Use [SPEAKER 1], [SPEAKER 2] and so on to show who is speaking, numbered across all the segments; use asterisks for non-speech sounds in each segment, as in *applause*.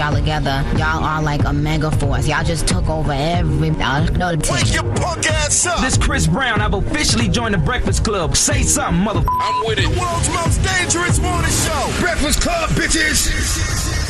[SPEAKER 1] y'all together, y'all are like a mega force. Y'all just took over every. Uh, y'all
[SPEAKER 2] Wake your punk ass up.
[SPEAKER 3] This Chris Brown. I've officially joined the Breakfast Club. Say something, mother.
[SPEAKER 2] I'm with it. The world's most dangerous morning show.
[SPEAKER 4] Breakfast Club, bitches.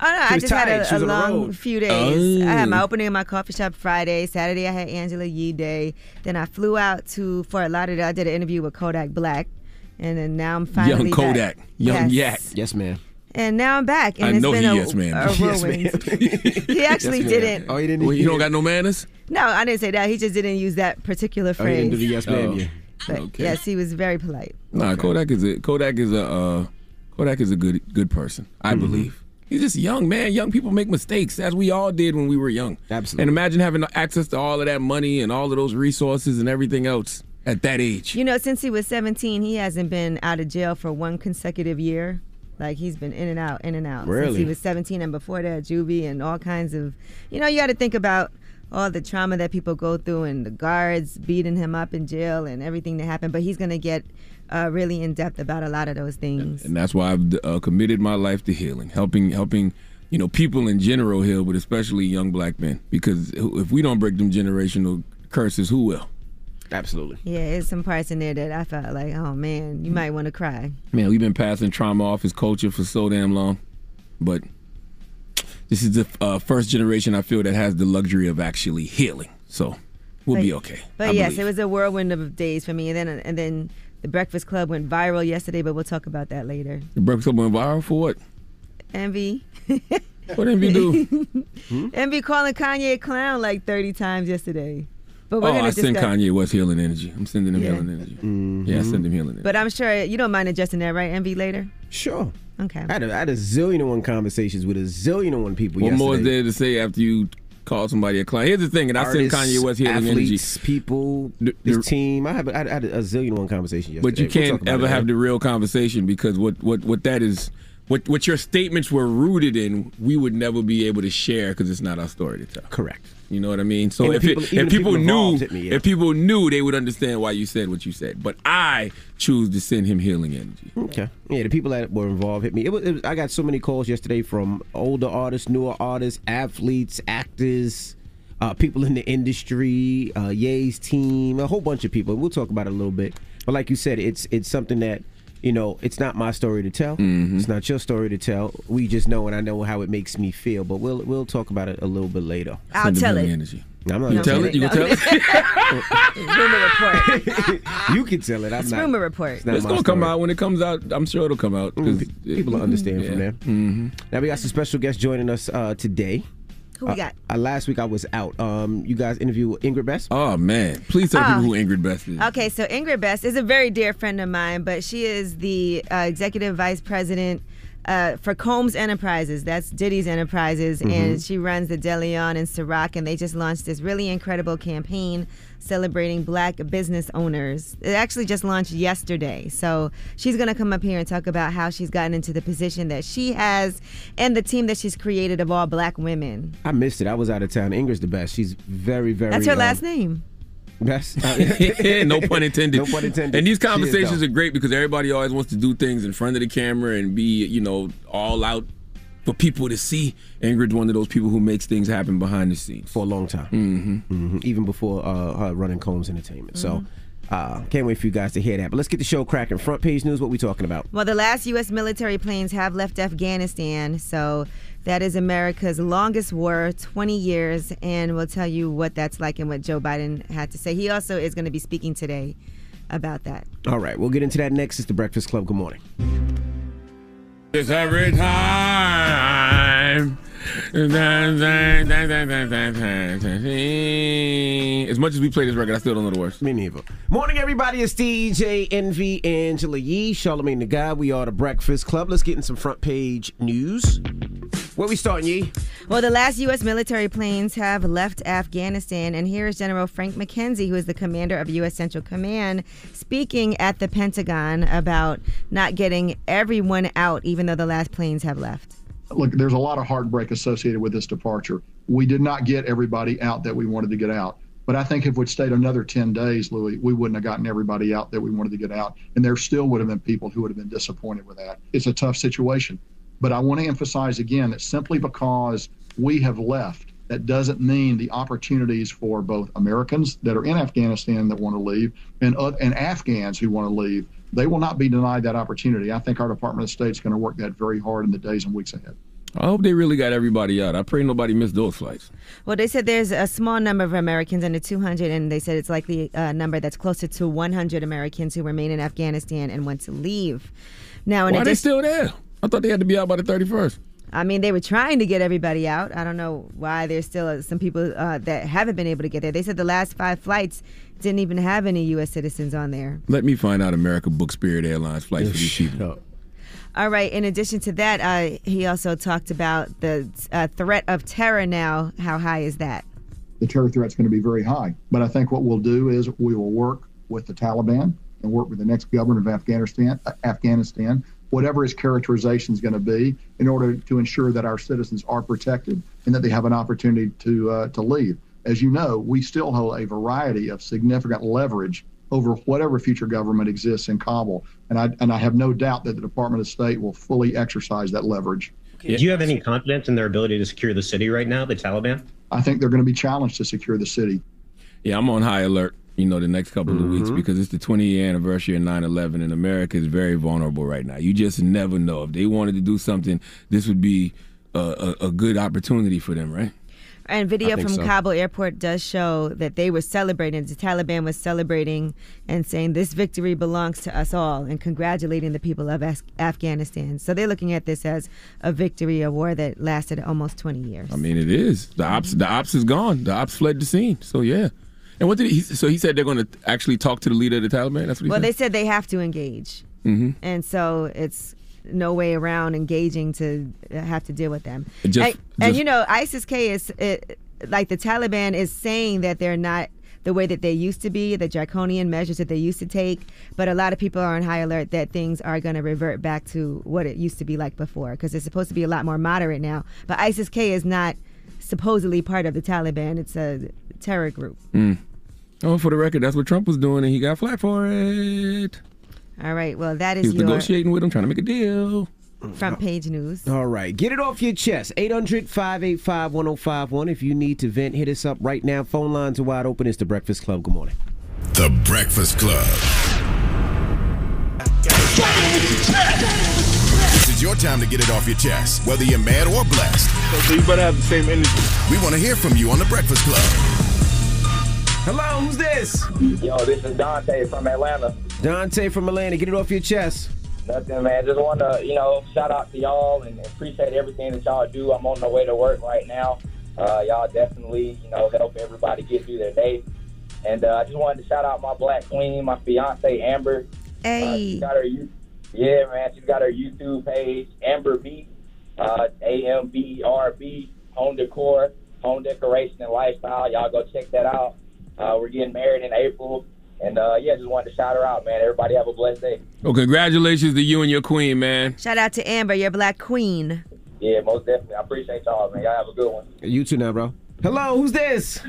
[SPEAKER 5] Oh no, I just
[SPEAKER 6] tired.
[SPEAKER 5] had a, a
[SPEAKER 6] was on the
[SPEAKER 5] long
[SPEAKER 6] road.
[SPEAKER 5] few days. I had my
[SPEAKER 7] Oh.
[SPEAKER 5] opening in my coffee shop Friday. Saturday I had Angela Yee Day. Then I flew out to Fort Lauderdale. I did an interview with Kodak Black. And then now I'm finally
[SPEAKER 7] Young Kodak,
[SPEAKER 5] back.
[SPEAKER 7] young
[SPEAKER 5] yes.
[SPEAKER 6] Yes, ma'am.
[SPEAKER 5] And now I'm back. And
[SPEAKER 7] I
[SPEAKER 5] it's
[SPEAKER 7] know
[SPEAKER 5] been
[SPEAKER 7] he
[SPEAKER 5] a,
[SPEAKER 7] yes, ma'am.
[SPEAKER 5] a *laughs*
[SPEAKER 6] Yes,
[SPEAKER 5] whirlwind. *laughs* *laughs* he actually
[SPEAKER 6] Yes, ma'am.
[SPEAKER 5] didn't.
[SPEAKER 6] Oh, you didn't.
[SPEAKER 7] Well, you don't got no manners.
[SPEAKER 5] No, I didn't say that. He just didn't use that particular
[SPEAKER 6] Oh, you didn't
[SPEAKER 5] phrase.
[SPEAKER 6] do the yes, ma'am.
[SPEAKER 7] Oh.
[SPEAKER 6] Yeah.
[SPEAKER 5] but
[SPEAKER 7] okay.
[SPEAKER 5] yes, he was very polite.
[SPEAKER 7] Nah, Kodak is a Kodak is a uh, Kodak is a good good person. I believe. He's just young, man. Young people make mistakes, as we all did when we were young.
[SPEAKER 6] Absolutely.
[SPEAKER 7] And imagine having access to all of that money and all of those resources and everything else at that age.
[SPEAKER 5] You know, since he was 17, he hasn't been out of jail for one consecutive year. Like he's been in and out, in and out
[SPEAKER 6] really?
[SPEAKER 5] since he was 17, and before that, juvie and all kinds of. You know, you got to think about all the trauma that people go through and the guards beating him up in jail and everything that happened. But he's gonna get uh, really in depth about a lot of those things.
[SPEAKER 7] and that's why I've uh, committed my life to healing, helping helping you know people in general heal, but especially young black men. Because if we don't break them generational curses, who will?
[SPEAKER 6] Absolutely.
[SPEAKER 5] Yeah, there's some parts in there that I felt like, oh man, you might want to cry.
[SPEAKER 7] Man, we've been passing trauma off as culture for so damn long, but this is the uh, first generation I feel that has the luxury of actually healing. So we'll
[SPEAKER 5] But-
[SPEAKER 7] be okay.
[SPEAKER 5] But
[SPEAKER 7] I
[SPEAKER 5] yes,
[SPEAKER 7] believe.
[SPEAKER 5] it was a whirlwind of days for me, and then and then the Breakfast Club went viral yesterday, but we'll talk about that later.
[SPEAKER 7] The Breakfast Club went viral for what?
[SPEAKER 5] Envy. *laughs*
[SPEAKER 7] What did we do? *laughs*
[SPEAKER 5] Envy calling Kanye a clown like 30 times yesterday. But we're
[SPEAKER 7] oh,
[SPEAKER 5] gonna
[SPEAKER 7] I send Kanye West healing energy. I'm sending him
[SPEAKER 5] Yeah.
[SPEAKER 7] healing energy. Mm-hmm. Yeah, I send him healing energy.
[SPEAKER 5] But I'm sure you don't mind adjusting that, right? Envy later.
[SPEAKER 6] Sure.
[SPEAKER 5] Okay.
[SPEAKER 6] I had, a, I had a zillion and one conversations with a zillion and one people
[SPEAKER 7] what more is there to say after you call somebody a client? Here's the thing, and I send
[SPEAKER 6] Artists,
[SPEAKER 7] Kanye West healing
[SPEAKER 6] athletes,
[SPEAKER 7] energy.
[SPEAKER 6] people,
[SPEAKER 7] The-
[SPEAKER 6] his team. I have, I had a zillion one conversation yesterday.
[SPEAKER 7] But you can't
[SPEAKER 6] about
[SPEAKER 7] ever
[SPEAKER 6] it
[SPEAKER 7] have the real conversation because what what what that is, what what your statements were rooted in, we would never be able to share because it's not our story to tell.
[SPEAKER 6] Correct.
[SPEAKER 7] You know what I mean? So if,
[SPEAKER 6] people-
[SPEAKER 7] it, if people, knew,
[SPEAKER 6] me, yeah.
[SPEAKER 7] if people knew, they would understand why you said what you said. But I choose to send him healing energy.
[SPEAKER 6] Okay. Yeah, the people that were involved hit me. It was, it was, I got so many calls yesterday from older artists, newer artists, athletes, actors, uh, people in the industry, uh, Ye's team, a whole bunch of people. We'll talk about it a little bit. But like you said, it's it's something that you know, it's not my story to tell.
[SPEAKER 7] Mm-hmm.
[SPEAKER 6] It's not your story to tell. We just know, and I know how it makes me feel. But we'll we'll talk about it a little bit later.
[SPEAKER 5] I'll tell it.
[SPEAKER 7] Energy.
[SPEAKER 6] I'm not
[SPEAKER 7] You tell it. You can tell it.
[SPEAKER 5] rumor report.
[SPEAKER 6] You can tell it. I'm
[SPEAKER 5] It's
[SPEAKER 6] not.
[SPEAKER 5] rumor report.
[SPEAKER 6] It's
[SPEAKER 7] It's gonna come
[SPEAKER 6] story.
[SPEAKER 7] out when it comes out. I'm sure it'll come out. 'cause
[SPEAKER 6] Mm, pe- People will understand from there. Mm-hmm. Now we got some special guests joining us uh, today.
[SPEAKER 5] Who we got?
[SPEAKER 6] Uh, last week I was out. Um, you guys interviewed Ingrid Best.
[SPEAKER 7] Oh man! Please tell
[SPEAKER 5] Ah.
[SPEAKER 7] people who Ingrid Best is.
[SPEAKER 5] Okay, so Ingrid Best is a very dear friend of mine, but she is the uh, executive vice president uh, for Combs Enterprises. That's Diddy's Enterprises, and she runs the DeLeon in Ciroc, and they just launched this really incredible campaign celebrating black business owners. It actually just launched yesterday. So she's going to come up here and talk about how she's gotten into the position that she has and the team that she's created of all black women.
[SPEAKER 6] I missed it. I was out of town. Ingrid's the best. She's very, very.
[SPEAKER 5] That's her
[SPEAKER 6] um,
[SPEAKER 5] last name.
[SPEAKER 6] Best. *laughs*
[SPEAKER 7] no pun intended.
[SPEAKER 6] No pun intended.
[SPEAKER 7] And these
[SPEAKER 6] She is
[SPEAKER 7] conversations are great because everybody always wants to do things in front of the camera and be, you know, all out for people to see. Ingrid's one of those people who makes things happen behind the scenes.
[SPEAKER 6] for a long time. Mm-hmm. Even before uh, her running Combs Entertainment. So. Uh, can't wait for you guys to hear that. But let's get the show cracking. Front page news. What we talking about?
[SPEAKER 5] Well, the last U.S. military planes have left Afghanistan, so that is America's longest war, 20 years, and we'll tell you what that's like and what Joe Biden had to say. He also is going to be speaking today about that.
[SPEAKER 6] All right, we'll get into that next. It's the Breakfast Club. Good morning.
[SPEAKER 7] It's every time *laughs* As much as we play this record, I still don't know the words.
[SPEAKER 6] Me neither. Morning, everybody. It's DJ Envy, Angela Yee, Charlamagne the God. We are the Breakfast Club. Let's get in some front page news. Where we starting, Yee?
[SPEAKER 5] Well, the last U.S. military planes have left Afghanistan, and here is General Frank McKenzie, who is the commander of U.S. Central Command, speaking at the Pentagon about not getting everyone out, even though the last planes have left.
[SPEAKER 8] Look, there's a lot of heartbreak associated with this departure. We did not get everybody out that we wanted to get out. But I think if we'd stayed another 10 days, Louis, we wouldn't have gotten everybody out that we wanted to get out. And there still would have been people who would have been disappointed with that. It's a tough situation. But I want to emphasize again that simply because we have left, that doesn't mean the opportunities for both Americans that are in Afghanistan that want to leave and, uh, and Afghans who want to leave, they will not be denied that opportunity. I think our Department of State is going to work that very hard in the days and weeks ahead.
[SPEAKER 7] I hope they really got everybody out. I pray nobody missed those flights.
[SPEAKER 5] Well, they said there's a small number of Americans under 200, and they said it's likely a number that's closer to 100 Americans who remain in Afghanistan and want to leave. Now, in
[SPEAKER 7] Why are they still there? I thought they had to be out by the 31st.
[SPEAKER 5] I mean, they were trying to get everybody out. I don't know why there's still uh, some people uh, that haven't been able to get there. They said the last five flights didn't even have any U.S. citizens on there.
[SPEAKER 7] Let me find out America book Spirit Airlines flights for these people.
[SPEAKER 5] All right. In addition to that, uh, he also talked about the uh, threat of terror now. How high is that?
[SPEAKER 8] the terror threat's going to be very high. But I think what we'll do is we will work with the Taliban and work with the next government of Afghanistan, uh, Afghanistan, whatever his characterization is going to be, in order to ensure that our citizens are protected and that they have an opportunity to uh, to leave. As you know, we still hold a variety of significant leverage over whatever future government exists in Kabul, and I and I have no doubt that the Department of State will fully exercise that leverage.
[SPEAKER 9] Do you have any confidence in their ability to secure the city right now, the Taliban?
[SPEAKER 8] I think they're going to be challenged to secure the city.
[SPEAKER 7] Yeah, I'm on high alert, you know, the next couple of weeks mm-hmm. because it's the 20 year anniversary of 9 11, and America is very vulnerable right now. You just never know. If they wanted to do something, this would be a, a, a good opportunity for them, right?
[SPEAKER 5] And video from
[SPEAKER 6] so.
[SPEAKER 5] Kabul airport does show that they were celebrating. The Taliban was celebrating and saying this victory belongs to us all, and congratulating the people of Af- Afghanistan. So they're looking at this as a victory, a war that lasted almost 20 years.
[SPEAKER 7] I mean, it is. The ops, the ops is gone. The ops fled the scene. So, yeah. And what did he, so he said they're going to actually talk to the leader of the Taliban? That's what he
[SPEAKER 5] well,
[SPEAKER 7] said?
[SPEAKER 5] they said they have to engage, mm-hmm. and so it's no way around engaging to have to deal with them.
[SPEAKER 7] Just-
[SPEAKER 5] and, and you know, ISIS-K is it, like the Taliban is saying that they're not the way that they used to be, the draconian measures that they used to take. But a lot of people are on high alert that things are going to revert back to what it used to be like before, because it's supposed to be a lot more moderate now. But ISIS-K is not supposedly part of the Taliban; it's a terror group.
[SPEAKER 7] Oh, for the record, that's what Trump was doing, and he got flat for it.
[SPEAKER 5] All right, well, that is He
[SPEAKER 7] was
[SPEAKER 5] your
[SPEAKER 7] negotiating with him, trying to make a deal.
[SPEAKER 5] front page news.
[SPEAKER 6] All right, get it off your chest. 800 585 1051. If you need to vent, hit us up right now. Phone lines are wide open. It's The Breakfast Club. Good morning.
[SPEAKER 4] The Breakfast Club. This is your time to get it off your chest, whether you're mad or blessed.
[SPEAKER 3] So you better have the same energy.
[SPEAKER 4] We want to hear from you on The Breakfast Club.
[SPEAKER 6] Hello, who's this?
[SPEAKER 10] Yo, this is Dante from Atlanta.
[SPEAKER 6] Dante from Atlanta. Get it off your chest.
[SPEAKER 10] Nothing, man. Just want to, you know, shout out to y'all and appreciate everything that y'all do. I'm on the way to work right now. Uh, y'all definitely, you know, help everybody get through their day. And uh, I just wanted to shout out my black queen, my fiance Amber. Uh,
[SPEAKER 5] Hey.
[SPEAKER 10] she's got her, yeah, man. She's got her YouTube page, Amber B, uh, A M B E R B, home decor, home decoration and lifestyle. Y'all go check that out. Uh, we're getting married in April. And uh, yeah, just wanted to shout her out, man. Everybody have a blessed day.
[SPEAKER 7] Well, congratulations to you and your queen, man.
[SPEAKER 5] Shout out to Amber, your black queen.
[SPEAKER 10] Yeah, most definitely. I appreciate y'all, man. Y'all have a good one.
[SPEAKER 6] You too now, bro. Hello, who's this?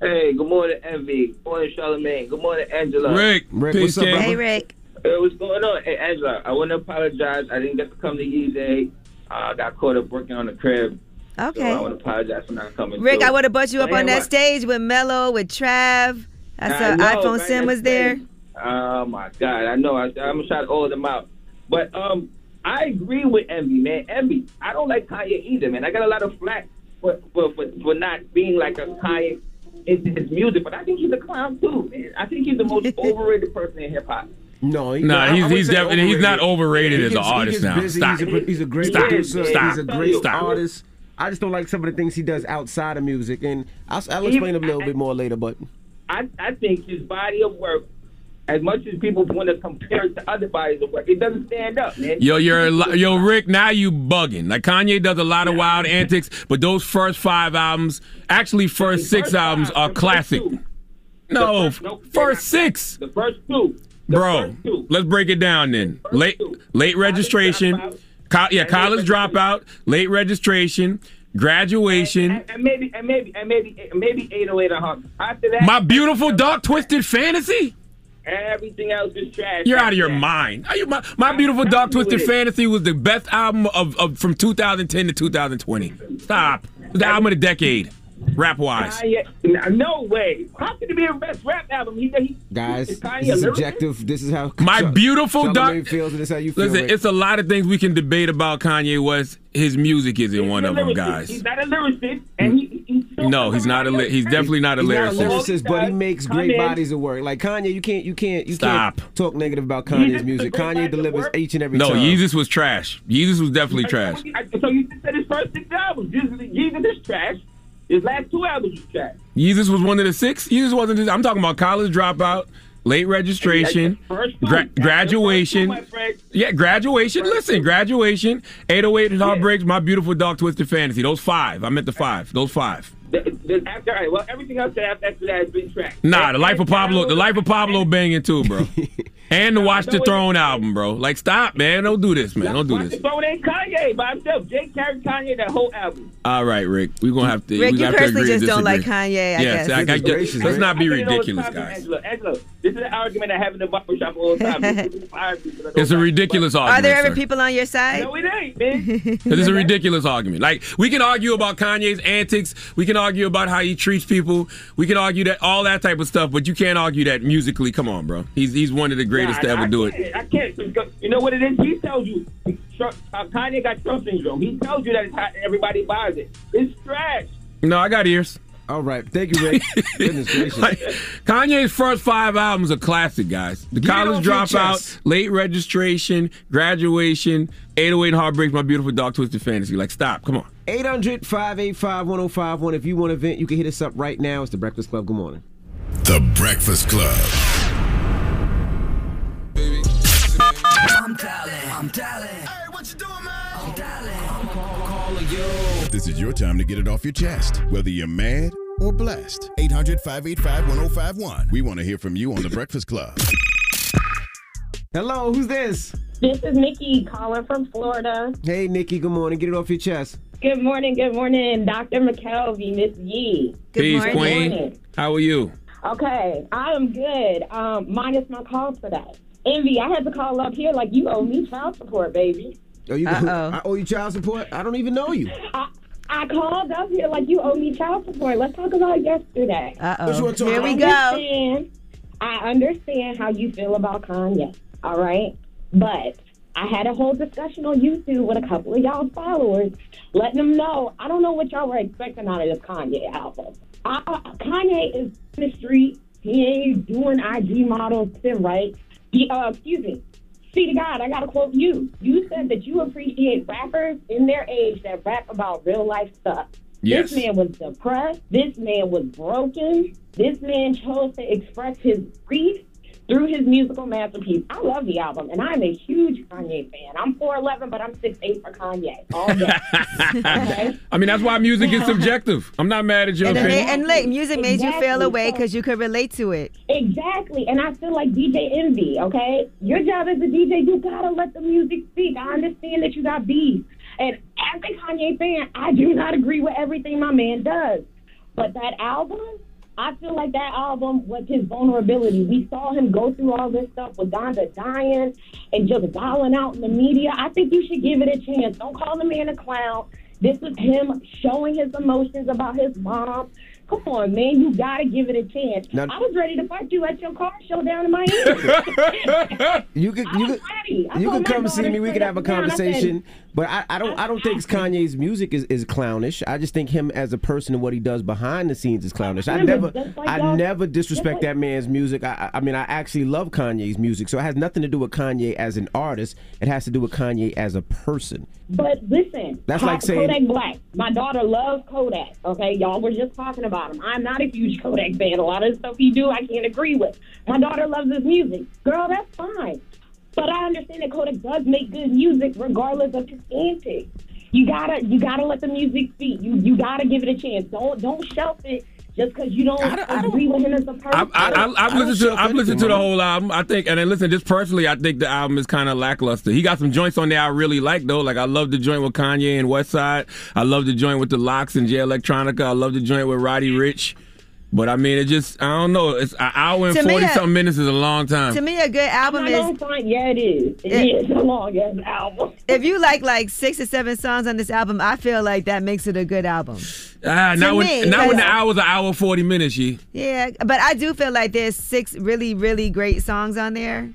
[SPEAKER 10] Hey, good morning, Envy. Good morning, Charlamagne. Good morning, Angela.
[SPEAKER 7] Rick,
[SPEAKER 6] Rick,
[SPEAKER 7] peace,
[SPEAKER 6] what's up,
[SPEAKER 7] King.
[SPEAKER 5] Hey, Rick.
[SPEAKER 10] Hey, what's going on? Hey, Angela, I want to apologize. I didn't get to come to you today. Uh, I got caught up working on the crib. So I want
[SPEAKER 5] Okay.
[SPEAKER 10] to apologize for not coming.
[SPEAKER 5] Rick,
[SPEAKER 10] through.
[SPEAKER 5] I would have brought you up
[SPEAKER 10] But
[SPEAKER 5] on that
[SPEAKER 10] anyway,
[SPEAKER 5] stage with Mello, with Trav. I
[SPEAKER 10] I
[SPEAKER 5] saw
[SPEAKER 10] know,
[SPEAKER 5] iPhone
[SPEAKER 10] man,
[SPEAKER 5] Sim was there.
[SPEAKER 10] Oh my God, I know. I, I'm gonna shout all of them out. But um, I agree with Envy, man. Envy, I don't like Kanye either, man. I got a lot of flack for for, for, for not being like a Kanye into his music, but I think he's a clown too, man. I think he's the most *laughs* overrated person in hip hop.
[SPEAKER 6] No, he,
[SPEAKER 7] Nah,
[SPEAKER 6] I- I
[SPEAKER 7] he's
[SPEAKER 6] wouldn't
[SPEAKER 7] he's definitely he's not overrated
[SPEAKER 6] He
[SPEAKER 7] as an
[SPEAKER 6] gets- he
[SPEAKER 7] artist now.
[SPEAKER 6] busy.
[SPEAKER 7] Stop.
[SPEAKER 6] He's a, he's a great
[SPEAKER 7] Stop.
[SPEAKER 6] producer.
[SPEAKER 7] Stop.
[SPEAKER 6] He's a great
[SPEAKER 7] Stop.
[SPEAKER 6] artist. I just don't like some of the things he does outside of music, and I'll, I'll explain a little bit more later. But
[SPEAKER 10] I, I think his body of work, as much as people want to compare it to other bodies of work, it doesn't stand up, man.
[SPEAKER 7] Yo, you're li- yo, Rick. Now you bugging. Like Kanye does a lot of wild antics, but those first five albums, actually first six
[SPEAKER 10] first
[SPEAKER 7] albums,
[SPEAKER 10] five,
[SPEAKER 7] are
[SPEAKER 10] the first
[SPEAKER 7] classic. No,
[SPEAKER 10] first- no,
[SPEAKER 7] first six,
[SPEAKER 10] The first two. The
[SPEAKER 7] bro.
[SPEAKER 10] first two.
[SPEAKER 7] Let's break it down then.
[SPEAKER 10] First
[SPEAKER 7] Late,
[SPEAKER 10] two.
[SPEAKER 7] late registration. Co- yeah,
[SPEAKER 10] And
[SPEAKER 7] college dropout, late registration, graduation.
[SPEAKER 10] And, and maybe, and maybe, and maybe, maybe 808 or Hawk. After that,
[SPEAKER 7] My beautiful dark twisted fantasy.
[SPEAKER 10] everything else is trash.
[SPEAKER 7] You're out of your
[SPEAKER 10] that.
[SPEAKER 7] mind. Are you, my my beautiful dark twisted fantasy was the best album of, of from 2010 to 2020. Stop. It was the album of the decade, rap wise.
[SPEAKER 10] Kanye, no way. How could it be a best rap album? He, he,
[SPEAKER 6] guys,
[SPEAKER 10] is
[SPEAKER 6] this is
[SPEAKER 10] a lyricist?
[SPEAKER 6] subjective. This is how
[SPEAKER 7] My
[SPEAKER 6] Char-
[SPEAKER 7] beautiful
[SPEAKER 6] Charlamagne
[SPEAKER 7] dark-
[SPEAKER 6] feels, and this is how you feel.
[SPEAKER 7] Listen,
[SPEAKER 6] Rick.
[SPEAKER 7] it's a lot of things we can debate about Kanye West. His music isn't
[SPEAKER 10] He's
[SPEAKER 7] one
[SPEAKER 10] a
[SPEAKER 7] of them, guys.
[SPEAKER 10] He's not a lyricist, and he, he's still
[SPEAKER 7] No, he's not a. Li- he's definitely not a
[SPEAKER 6] He's not a
[SPEAKER 7] lyricist.
[SPEAKER 6] lyricist, but he makes great
[SPEAKER 10] Kanye-
[SPEAKER 6] bodies of work. Like Kanye, you can't, you can't, you
[SPEAKER 7] Stop.
[SPEAKER 6] can't talk negative about Kanye's
[SPEAKER 10] is
[SPEAKER 6] music. Kanye delivers each and every
[SPEAKER 7] No,
[SPEAKER 6] time.
[SPEAKER 7] Yeezus was trash. Yeezus was definitely trash.
[SPEAKER 10] So you just said his first six albums. Yeezus, Yeezus is trash. His last two albums is trash.
[SPEAKER 7] Yeezus was one of the six. Yeezus wasn't. I'm talking about college dropout, late registration,
[SPEAKER 10] first
[SPEAKER 7] gra- graduation.
[SPEAKER 10] first two. Oh
[SPEAKER 7] yeah, graduation. Listen, graduation, 808 Heartbreaks, My Beautiful Dark Twisted Fantasy. Those five. I meant the five. Those five.
[SPEAKER 10] The, the, after, all right, well, everything else after, after that has been trash.
[SPEAKER 7] Nah, the life of Pablo, the life of Pablo banging too, bro. *laughs* And the Watch the Throne album, bro. Like, stop, man. Don't do this, man. Don't do
[SPEAKER 10] Watch
[SPEAKER 7] this.
[SPEAKER 10] the Throne ain't Kanye by himself. Jake carried Kanye that whole album.
[SPEAKER 7] All right, Rick. We're gonna have to.
[SPEAKER 5] Rick,
[SPEAKER 7] we
[SPEAKER 5] you
[SPEAKER 7] have to
[SPEAKER 5] personally
[SPEAKER 7] agree
[SPEAKER 5] just don't like. Kanye, I
[SPEAKER 7] yes,
[SPEAKER 5] guess.
[SPEAKER 7] I, I,
[SPEAKER 6] Goodness gracious,
[SPEAKER 7] let's not be
[SPEAKER 10] I say it all the
[SPEAKER 7] ridiculous, guys.
[SPEAKER 10] Angela, Angela, this is an argument I have in the barbershop all the time. This is fire people that
[SPEAKER 7] It's a
[SPEAKER 10] don't like-
[SPEAKER 7] ridiculous
[SPEAKER 5] Are there ever
[SPEAKER 7] sir.
[SPEAKER 5] people on your side?
[SPEAKER 10] No, it ain't, man. *laughs*
[SPEAKER 7] Because it's a *laughs* ridiculous argument. Like we can argue about Kanye's antics, we can argue about how he treats people, we can argue that all that type of stuff, but you can't argue that musically. Come on, bro. He's he's one of the greatest
[SPEAKER 10] Nah,
[SPEAKER 7] to ever
[SPEAKER 10] I
[SPEAKER 7] do it.
[SPEAKER 10] I can't. You know what it is? He tells you. Trump- uh, Kanye got Trump syndrome. He tells you that it's hot, everybody buys it. It's trash.
[SPEAKER 7] No, I got ears.
[SPEAKER 6] All right, thank you, Rick. *laughs* Goodness gracious.
[SPEAKER 7] Like, Kanye's first five albums are classic, guys. The
[SPEAKER 6] Get
[SPEAKER 7] College
[SPEAKER 6] off
[SPEAKER 7] Dropout. Late Registration, Graduation, 808 Heartbreaks, My Beautiful Dark Twisted Fantasy. Like, stop. Come on.
[SPEAKER 6] 800 585 1051. If you want to vent, you can hit us up right now. It's the Breakfast Club. Good morning.
[SPEAKER 4] The Breakfast Club.
[SPEAKER 2] I'm dialing. I'm dialing. Hey, what you doing, man? I'm dialing. I'm call, calling you.
[SPEAKER 4] This is your time to get it off your chest, whether you're mad or blessed. 800 585 1051. We want to hear from you on The Breakfast Club.
[SPEAKER 6] Hello, who's this?
[SPEAKER 11] This is Nikki calling from Florida.
[SPEAKER 6] Hey, Nikki, good morning. Get it off your chest.
[SPEAKER 11] Good morning, good morning, Dr. McKelvey, Miss Yee.
[SPEAKER 5] Good
[SPEAKER 7] Peace,
[SPEAKER 5] morning.
[SPEAKER 7] Queen.
[SPEAKER 11] Morning.
[SPEAKER 7] How are you?
[SPEAKER 11] Okay, I am good. Um, minus my call today. Envy, I had to call up here like you owe me child support, baby.
[SPEAKER 6] Oh, you,
[SPEAKER 5] Uh-oh. *laughs*
[SPEAKER 6] I owe you child support? I don't even know you.
[SPEAKER 11] I, I called up here like you owe me child support. Let's talk about yesterday.
[SPEAKER 6] What you
[SPEAKER 5] Uh-oh.
[SPEAKER 6] wanna talk
[SPEAKER 5] Here we go.
[SPEAKER 11] I understand how you feel about Kanye, all right? But I had a whole discussion on YouTube with a couple of y'all followers, letting them know I don't know what y'all were expecting out of this Kanye album. I, I- Kanye is in the street. He ain't doing IG models, then right? He, uh, excuse me. See to God, I gotta quote you. You said that you appreciate rappers in their age that rap about real life stuff.
[SPEAKER 7] Yes.
[SPEAKER 11] This man was depressed. This man was broken. This man chose to express his grief through his musical masterpiece. I love the album, and I'm a huge Kanye fan. I'm 4'11, but I'm 6'8 for Kanye. All day. Okay? *laughs*
[SPEAKER 7] I mean, that's why music is subjective. I'm not mad at your
[SPEAKER 5] And,
[SPEAKER 7] opinion.
[SPEAKER 5] and look, music made you feel
[SPEAKER 11] Exactly.
[SPEAKER 5] away because you could relate to it.
[SPEAKER 11] Exactly. And I feel like DJ Envy, okay? Your job as a DJ, you gotta let the music speak. I understand that you got beef. And as a Kanye fan, I do not agree with everything my man does. But that album, I feel like that album was his vulnerability. We saw him go through all this stuff with Donda dying and just wilding out in the media. I think you should give it a chance. Don't call the man a clown. This was him showing his emotions about his mom. Come on, man, you gotta give it a chance.
[SPEAKER 6] Now-
[SPEAKER 11] I was ready to fight you at your car show down in Miami. *laughs*
[SPEAKER 6] You could you could you could come see me. We could have a
[SPEAKER 11] down, I said,
[SPEAKER 6] conversation. But I, I don't I don't think Kanye's music is, is clownish. I just think him as a person and what he does behind the scenes is clownish. I never
[SPEAKER 11] like
[SPEAKER 6] I never disrespect
[SPEAKER 11] like-
[SPEAKER 6] that man's music. I I I mean I actually love Kanye's music. So it has nothing to do with Kanye as an artist. It has to do with Kanye as a person.
[SPEAKER 11] But listen,
[SPEAKER 6] That's like saying-
[SPEAKER 11] Kodak Black. My daughter loves Kodak. Okay, y'all were just talking about him. I'm not a huge Kodak fan. A lot of the stuff he do, I can't agree with. My daughter loves his music. Girl, that's fine. But I understand that Kodak does make good music regardless of his antics. You gotta you gotta let the music speak. You you gotta give it a chance. Don't don't shelf it just because you don't, agree with him as a person.
[SPEAKER 7] I, I, I've listened to I've listened to the whole album. I think, and then listen, just personally, I think the album is kind of lackluster. He got some joints on there I really like though. Like I love the joint with Kanye and Westside. I love the joint with the LOX and Jay Electronica. I love the joint with Roddy Ricch. But I mean, it just I don't know. It's an hour and forty
[SPEAKER 5] a-
[SPEAKER 7] something minutes is a long time.
[SPEAKER 5] To me, a good album is
[SPEAKER 11] find, yeah, it is. It
[SPEAKER 5] It-
[SPEAKER 11] is a long album.
[SPEAKER 5] if you like like six or seven songs on this album, I feel like that makes it a good album.
[SPEAKER 7] Ah,
[SPEAKER 5] To
[SPEAKER 7] not when not when the
[SPEAKER 5] because-
[SPEAKER 7] hour's an hour forty minutes. She.
[SPEAKER 5] Yeah, but I do feel like there's six really, really great songs on there.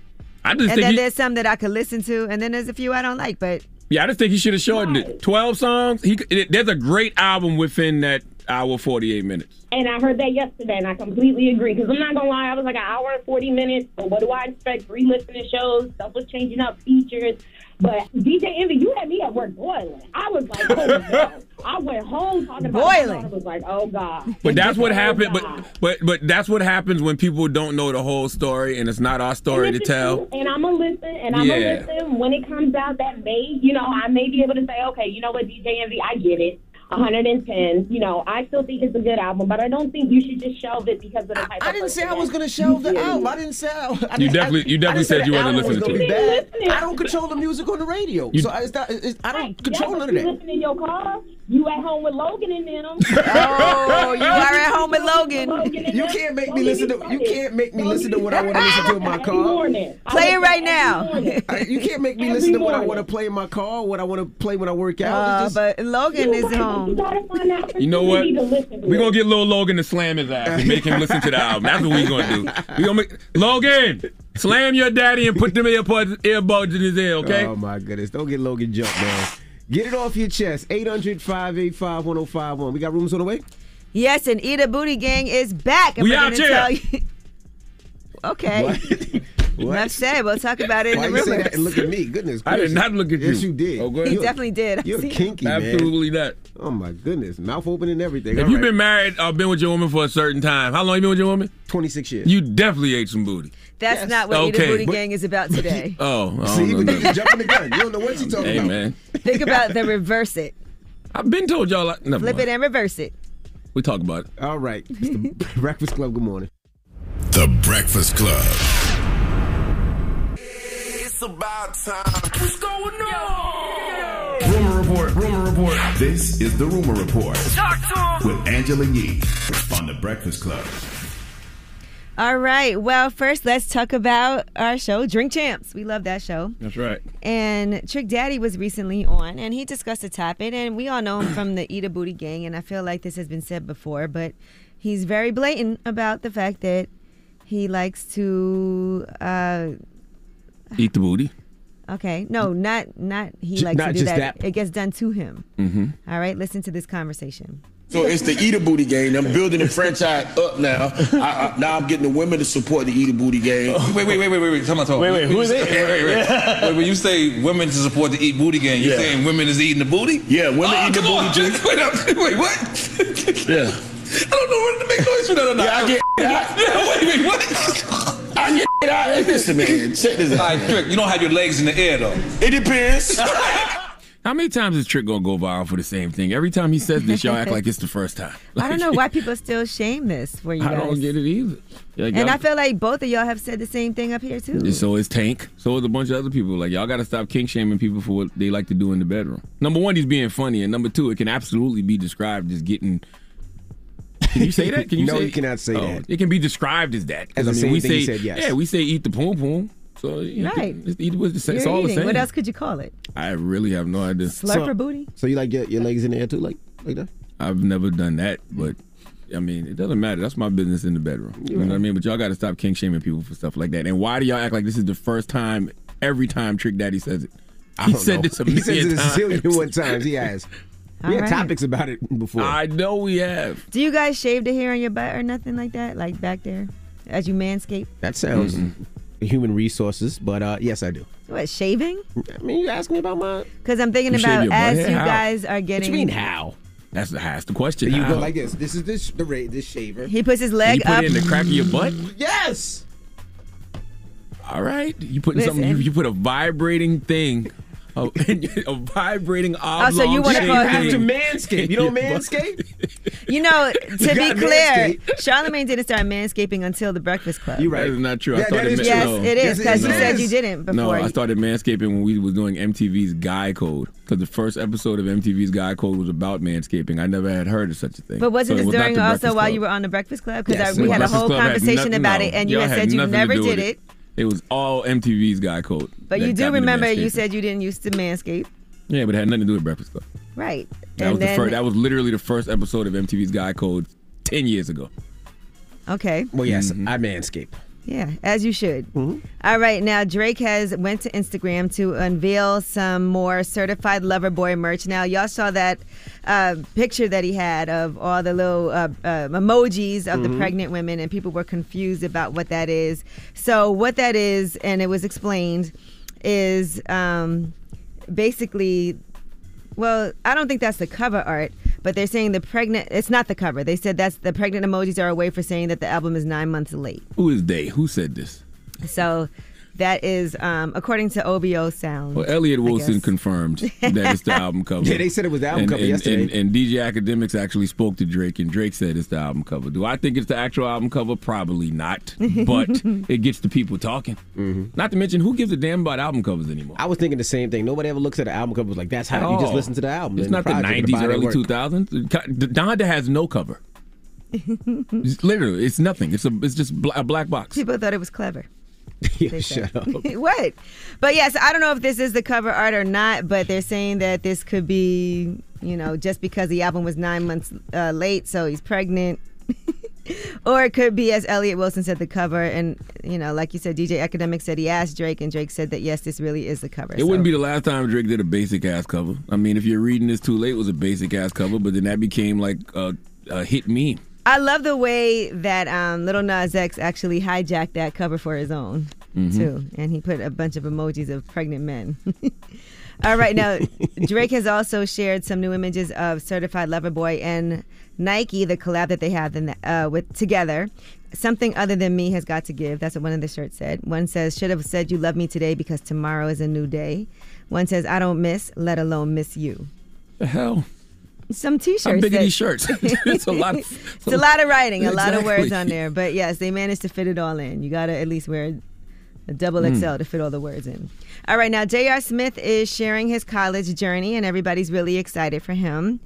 [SPEAKER 7] I just
[SPEAKER 5] and
[SPEAKER 7] think
[SPEAKER 5] then
[SPEAKER 7] he-
[SPEAKER 5] there's some that I could listen to, and then there's a few I don't like. But
[SPEAKER 7] Yeah, I just think he should have shortened it. Twelve songs. He it, there's a great album within that hour forty eight minutes.
[SPEAKER 11] And I heard that yesterday, and I completely agree. Because I'm not gonna lie, I was like an hour and 40 minutes. But what do I expect? Re-listening shows, stuff was changing up, features. But DJ Envy, you had me at work boiling. I was like, oh *laughs* no. I went home talking about
[SPEAKER 5] Boiling.
[SPEAKER 11] I was like, oh god.
[SPEAKER 7] But that's what happened. But but but that's what happens when people don't know the whole story, and it's not our story to tell.
[SPEAKER 11] true, And I'm gonna listen, and I'm
[SPEAKER 7] Yeah.
[SPEAKER 11] gonna listen when it comes out. That may, you know, I may be able to say, okay, you know what, DJ Envy, I get it. 110. You know, I still think it's a good album, but I don't think you should just shelve it because of the type
[SPEAKER 6] I
[SPEAKER 11] of
[SPEAKER 6] didn't say I was going to shelve the album. I didn't say. I, I
[SPEAKER 7] You
[SPEAKER 6] didn't-
[SPEAKER 7] definitely- you definitely
[SPEAKER 6] I didn't
[SPEAKER 7] said you
[SPEAKER 6] the
[SPEAKER 7] wasn't listening
[SPEAKER 6] gonna
[SPEAKER 7] to it.
[SPEAKER 6] bad. I don't control the music on the radio,
[SPEAKER 7] You-
[SPEAKER 6] so it's not, it's, I don't control
[SPEAKER 11] yeah,
[SPEAKER 6] none
[SPEAKER 11] but
[SPEAKER 6] of
[SPEAKER 11] you
[SPEAKER 6] that.
[SPEAKER 11] listen in your car. You at home with Logan and them. *laughs*
[SPEAKER 5] oh, you are at home with Logan. *laughs*
[SPEAKER 6] You can't make me listen to. You can't make me listen to what I want to listen to in my car.
[SPEAKER 5] Play it right now.
[SPEAKER 6] You can't make me listen to what I want to play in my car, what I want to play when I work out.
[SPEAKER 5] Uh, but Logan is home.
[SPEAKER 7] You know what? We're gonna get Lil Logan to slam his ass and make him listen to the album. That's what we're gonna do. We gonna make Logan slam your daddy and put them earbuds, earbuds in his ear, okay?
[SPEAKER 6] Oh my goodness! Don't get Logan jumped, man. Get it off your chest. 800-585-1051. We got rooms on the way.
[SPEAKER 5] Yes, and Eat Booty Gang is back. And
[SPEAKER 6] We
[SPEAKER 5] we're
[SPEAKER 6] out here.
[SPEAKER 5] tell you. *laughs* okay. *laughs* Enough said. We'll talk about it in
[SPEAKER 6] Why
[SPEAKER 5] the
[SPEAKER 6] you say that and look at me? Goodness
[SPEAKER 7] I did
[SPEAKER 6] gracious.
[SPEAKER 7] not look at you.
[SPEAKER 6] Yes, you did.
[SPEAKER 7] Oh, go
[SPEAKER 5] He
[SPEAKER 7] ahead.
[SPEAKER 5] definitely did. I
[SPEAKER 6] You're
[SPEAKER 5] see.
[SPEAKER 6] kinky, man.
[SPEAKER 7] Absolutely not.
[SPEAKER 6] Oh my goodness, mouth open and everything.
[SPEAKER 7] If
[SPEAKER 6] All
[SPEAKER 7] you've
[SPEAKER 6] right.
[SPEAKER 7] been married or been with your woman for a certain time, how long you been with your woman?
[SPEAKER 6] 26 years.
[SPEAKER 7] You definitely ate some booty.
[SPEAKER 5] That's not what Eat
[SPEAKER 7] Okay.
[SPEAKER 5] Booty
[SPEAKER 7] But-
[SPEAKER 5] Gang is about today.
[SPEAKER 7] Oh, I
[SPEAKER 6] See,
[SPEAKER 7] don't
[SPEAKER 6] we
[SPEAKER 7] know.
[SPEAKER 6] need to jump in the gun. You don't know what you're talking
[SPEAKER 7] Hey
[SPEAKER 6] about.
[SPEAKER 7] man,
[SPEAKER 5] Think about the reverse it.
[SPEAKER 7] I've been told y'all. Like, never
[SPEAKER 5] Flip
[SPEAKER 7] mind.
[SPEAKER 5] it and reverse it.
[SPEAKER 7] We talk about it.
[SPEAKER 6] All right, it's the *laughs* Breakfast Club. Good morning.
[SPEAKER 4] The Breakfast Club.
[SPEAKER 2] It's about time. What's going on?
[SPEAKER 4] Rumor report. Rumor report. This is the rumor report
[SPEAKER 2] Talk to him.
[SPEAKER 4] with Angela Yee on the Breakfast Club.
[SPEAKER 5] All right. Well, first, let's talk about our show, Drink Champs. We love that show.
[SPEAKER 7] That's right.
[SPEAKER 5] And Trick Daddy was recently on, and he discussed the topic. And we all know him from the Eat a Booty Gang, and I feel like this has been said before, but he's very blatant about the fact that he likes to. Uh,
[SPEAKER 7] Eat the booty.
[SPEAKER 5] okay, no, not not he
[SPEAKER 4] J-
[SPEAKER 5] likes
[SPEAKER 4] not
[SPEAKER 5] to do
[SPEAKER 4] just
[SPEAKER 5] that.
[SPEAKER 4] that.
[SPEAKER 5] It gets done to him.
[SPEAKER 7] Mm-hmm.
[SPEAKER 5] All right, listen to this conversation.
[SPEAKER 12] So it's the Eater Booty Gang. I'm building the franchise up now. I, I, now I'm getting the women to support the Eater Booty Gang.
[SPEAKER 13] Wait, wait, wait, wait, wait, wait. Come on, talk.
[SPEAKER 12] Wait, wait, who is
[SPEAKER 13] Wait,
[SPEAKER 12] it?
[SPEAKER 13] Wait, wait, wait. *laughs* wait, when you say women to support the Eat Booty Gang, you
[SPEAKER 12] Yeah.
[SPEAKER 13] saying women is eating the booty?
[SPEAKER 12] Yeah, women
[SPEAKER 13] oh,
[SPEAKER 12] eating the booty
[SPEAKER 13] on.
[SPEAKER 12] too. *laughs*
[SPEAKER 13] Wait, wait, what?
[SPEAKER 12] Yeah.
[SPEAKER 13] I don't know whether to make noise for that or not.
[SPEAKER 12] Yeah, I get *laughs*
[SPEAKER 13] Yeah, wait, wait, what?
[SPEAKER 12] I get out. Listen, man. Check this out.
[SPEAKER 13] All right, Trick, you don't have your legs in the air, though.
[SPEAKER 12] It depends. *laughs*
[SPEAKER 7] How many times is Trick gonna go viral for the same thing? Every time he says this, y'all act like it's the first time. *laughs*
[SPEAKER 5] I don't know why people still shame this for you
[SPEAKER 7] I
[SPEAKER 5] guys.
[SPEAKER 7] don't get it either. Like,
[SPEAKER 5] and I feel like both of y'all have said the same thing up here too.
[SPEAKER 7] So is Tank. So is a bunch of other people. Like y'all got to stop kink shaming people for what they like to do in the bedroom. Number one, he's being funny, and number two, it can absolutely be described as getting. Can you say that? *laughs* Can you
[SPEAKER 6] No,
[SPEAKER 7] say
[SPEAKER 6] you cannot say
[SPEAKER 7] Oh,
[SPEAKER 6] that.
[SPEAKER 7] It can be described as that. 'Cause,
[SPEAKER 6] As the
[SPEAKER 7] I mean,
[SPEAKER 6] same
[SPEAKER 7] we
[SPEAKER 6] thing
[SPEAKER 7] say
[SPEAKER 6] said, yes.
[SPEAKER 7] yeah, we say eat the poom poom. So you know,
[SPEAKER 5] Right.
[SPEAKER 7] it's, eat, it's, the- it's
[SPEAKER 5] You're
[SPEAKER 7] all the same.
[SPEAKER 5] What else could you call it?
[SPEAKER 7] I really have no idea.
[SPEAKER 5] Slurper booty?
[SPEAKER 6] So you like your, your legs in the air too, like like that?
[SPEAKER 7] I've never done that, but I mean, it doesn't matter. That's my business in the bedroom. You know what I mean? But y'all got to stop kink shaming people for stuff like that. And why do y'all act like this is the first time? Every time Trick Daddy says it,
[SPEAKER 6] I
[SPEAKER 7] he
[SPEAKER 6] don't
[SPEAKER 7] said
[SPEAKER 6] know.
[SPEAKER 7] this a
[SPEAKER 6] He
[SPEAKER 7] million
[SPEAKER 6] says it a
[SPEAKER 7] times.
[SPEAKER 6] zillion one times. He has.
[SPEAKER 5] All
[SPEAKER 6] we had
[SPEAKER 5] right.
[SPEAKER 6] topics about it before.
[SPEAKER 7] I know we have.
[SPEAKER 5] Do you guys shave the hair on your butt or nothing like that? Like back there? As you manscape?
[SPEAKER 6] that sounds human resources, but uh, yes, I do.
[SPEAKER 5] What, shaving?
[SPEAKER 6] I mean, you ask me about my.
[SPEAKER 5] Because I'm thinking
[SPEAKER 6] You
[SPEAKER 5] about as you
[SPEAKER 6] How?
[SPEAKER 5] guys are
[SPEAKER 6] What
[SPEAKER 5] getting.
[SPEAKER 6] you mean how?
[SPEAKER 7] That's the, that's the question.
[SPEAKER 6] You
[SPEAKER 7] How?
[SPEAKER 6] go like this. This is this the ra- this shaver.
[SPEAKER 5] He puts his leg
[SPEAKER 7] you put
[SPEAKER 5] up.
[SPEAKER 7] it in the crack of your butt.
[SPEAKER 6] Yes.
[SPEAKER 7] All right, you put something. You, you put a vibrating thing, a, *laughs* *laughs* a vibrating oblong.
[SPEAKER 5] Oh, so you wanna call
[SPEAKER 6] You have to manscape. You
[SPEAKER 7] don't
[SPEAKER 6] manscape? *laughs*
[SPEAKER 5] You know, to be clear,
[SPEAKER 6] manscape.
[SPEAKER 5] Charlamagne didn't start manscaping until the Breakfast Club.
[SPEAKER 6] You right.
[SPEAKER 7] That is not true. I
[SPEAKER 6] That- that
[SPEAKER 7] started
[SPEAKER 6] is
[SPEAKER 7] ma-
[SPEAKER 6] true.
[SPEAKER 5] Yes,
[SPEAKER 7] no.
[SPEAKER 5] it is
[SPEAKER 6] Yes,
[SPEAKER 5] because you
[SPEAKER 6] is.
[SPEAKER 5] said you didn't before.
[SPEAKER 7] No, I started manscaping when we was doing MTV's Guy Code because the first episode of MTV's Guy Code was about manscaping. I never had heard of such a thing.
[SPEAKER 5] But wasn't
[SPEAKER 7] So it
[SPEAKER 5] this
[SPEAKER 7] was
[SPEAKER 5] during also
[SPEAKER 7] Breakfast
[SPEAKER 5] while
[SPEAKER 7] Club.
[SPEAKER 5] you were on the Breakfast Club? Because
[SPEAKER 6] Yes,
[SPEAKER 5] we
[SPEAKER 6] the
[SPEAKER 5] had a whole
[SPEAKER 7] Club had
[SPEAKER 5] conversation
[SPEAKER 7] nothing-
[SPEAKER 5] about
[SPEAKER 7] no,
[SPEAKER 5] it, and you had said you never did it.
[SPEAKER 7] It was all MTV's Guy Code.
[SPEAKER 5] But you do remember you said you didn't used to manscape,
[SPEAKER 7] Yeah, but it had nothing to do with Breakfast Club.
[SPEAKER 5] right?
[SPEAKER 7] That
[SPEAKER 5] and
[SPEAKER 7] was the
[SPEAKER 5] then,
[SPEAKER 7] first. That was literally the first episode of MTV's Guy Code ten years ago.
[SPEAKER 5] okay.
[SPEAKER 6] Well, yes,
[SPEAKER 7] Mm-hmm.
[SPEAKER 6] I manscape.
[SPEAKER 5] Yeah, as you should.
[SPEAKER 6] Mm-hmm.
[SPEAKER 5] All right, now Drake has went to Instagram to unveil some more certified lover boy merch. Now y'all saw that uh, picture that he had of all the little uh, uh, emojis of
[SPEAKER 6] Mm-hmm.
[SPEAKER 5] the pregnant women, and people were confused about what that is. So what that is, and it was explained, is um, basically well, I don't think that's the cover art, but they're saying the pregnant. It's not the cover. They said that's the pregnant emojis are a way for saying that the album is nine months late.
[SPEAKER 7] Who is they? Who said this?
[SPEAKER 5] So that is um, according to OVO Sound.
[SPEAKER 7] Well, Elliot
[SPEAKER 5] I
[SPEAKER 7] Wilson
[SPEAKER 5] guess.
[SPEAKER 7] confirmed *laughs* that it's the album cover.
[SPEAKER 6] Yeah, they said it was the album
[SPEAKER 7] and,
[SPEAKER 6] cover
[SPEAKER 7] and,
[SPEAKER 6] yesterday.
[SPEAKER 7] And, and DJ Akademiks actually spoke to Drake, and Drake said it's the album cover. Do I think it's the actual album cover? Probably not, *laughs* but it gets the people talking.
[SPEAKER 6] Mm-hmm.
[SPEAKER 7] Not to mention, who gives a damn about album covers anymore?
[SPEAKER 6] I was thinking the same thing. Nobody ever looks at the album cover like, that's
[SPEAKER 7] At
[SPEAKER 6] how you just listen to the album.
[SPEAKER 7] It's not the
[SPEAKER 6] project and
[SPEAKER 7] '90s,
[SPEAKER 6] buy
[SPEAKER 7] early
[SPEAKER 6] work.
[SPEAKER 7] 2000s. Donda has no cover. *laughs* Literally, it's nothing. It's a, it's just bla- a black box.
[SPEAKER 5] People thought it was clever. *laughs*
[SPEAKER 6] Yeah,
[SPEAKER 5] They
[SPEAKER 6] shut up. *laughs*
[SPEAKER 5] what? But yes, I don't know if this is the cover art or not. But they're saying that this could be, you know, just because the album was nine months uh, late, so he's pregnant. *laughs* or it could be, as Elliot Wilson said, the cover. And you know, like you said, DJ Academic said he asked Drake, and Drake said that yes, this really is the cover.
[SPEAKER 7] It wouldn't be the last time Drake did a basic ass cover. I mean, if you're reading this too late, it was a basic ass cover, but then that became like a, a hit meme.
[SPEAKER 5] I love the way that um, Lil Nas X actually hijacked that cover for his own
[SPEAKER 7] Mm-hmm.
[SPEAKER 5] too, and he put a bunch of emojis of pregnant men. *laughs* All right, now Drake has also shared some new images of Certified Lover Boy and Nike, the collab that they have in the, uh, with together. Something other than me has got to give. That's what one of the shirts said. One says, "Should have said you love me today because tomorrow is a new day." One says, "I don't miss, let alone miss you."
[SPEAKER 7] The hell?
[SPEAKER 5] Some T-shirts.
[SPEAKER 7] How big are these shirts? *laughs* *laughs* it's a lot. Of, *laughs*
[SPEAKER 5] it's a lot of writing, a lot of words on there. But yes, they managed to fit it all in. You gotta at least wear a double.
[SPEAKER 7] Hmm.
[SPEAKER 5] XL to fit all the words in. All right, now J.R. Smith is sharing his college journey, and everybody's really excited for him.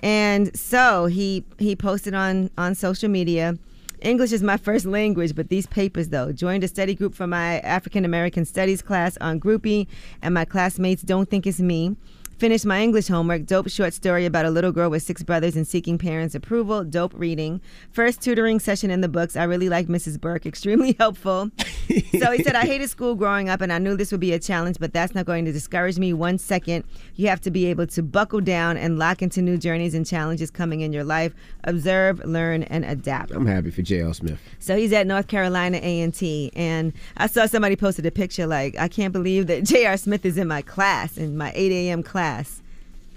[SPEAKER 5] And so he he posted on on social media. English is my first language, but these papers though. Joined a study group for my African American Studies class on GroupMe, and my classmates don't think it's me. Finished my English homework. Dope short story about a little girl with six brothers and seeking parents' approval. Dope reading. First tutoring session in the books. I really like Mrs. Burke. *laughs* Extremely helpful. so he said, I hated school growing up and I knew this would be a challenge, but that's not going to discourage me one second. You have to be able to buckle down and lock into new journeys and challenges coming in your life. Observe, learn, and adapt.
[SPEAKER 6] I'm happy for J.R. Smith.
[SPEAKER 5] So he's at North Carolina A&T, and I saw somebody posted a picture like, I can't believe that J.R. Smith is in my class, in my 8 a.m. class.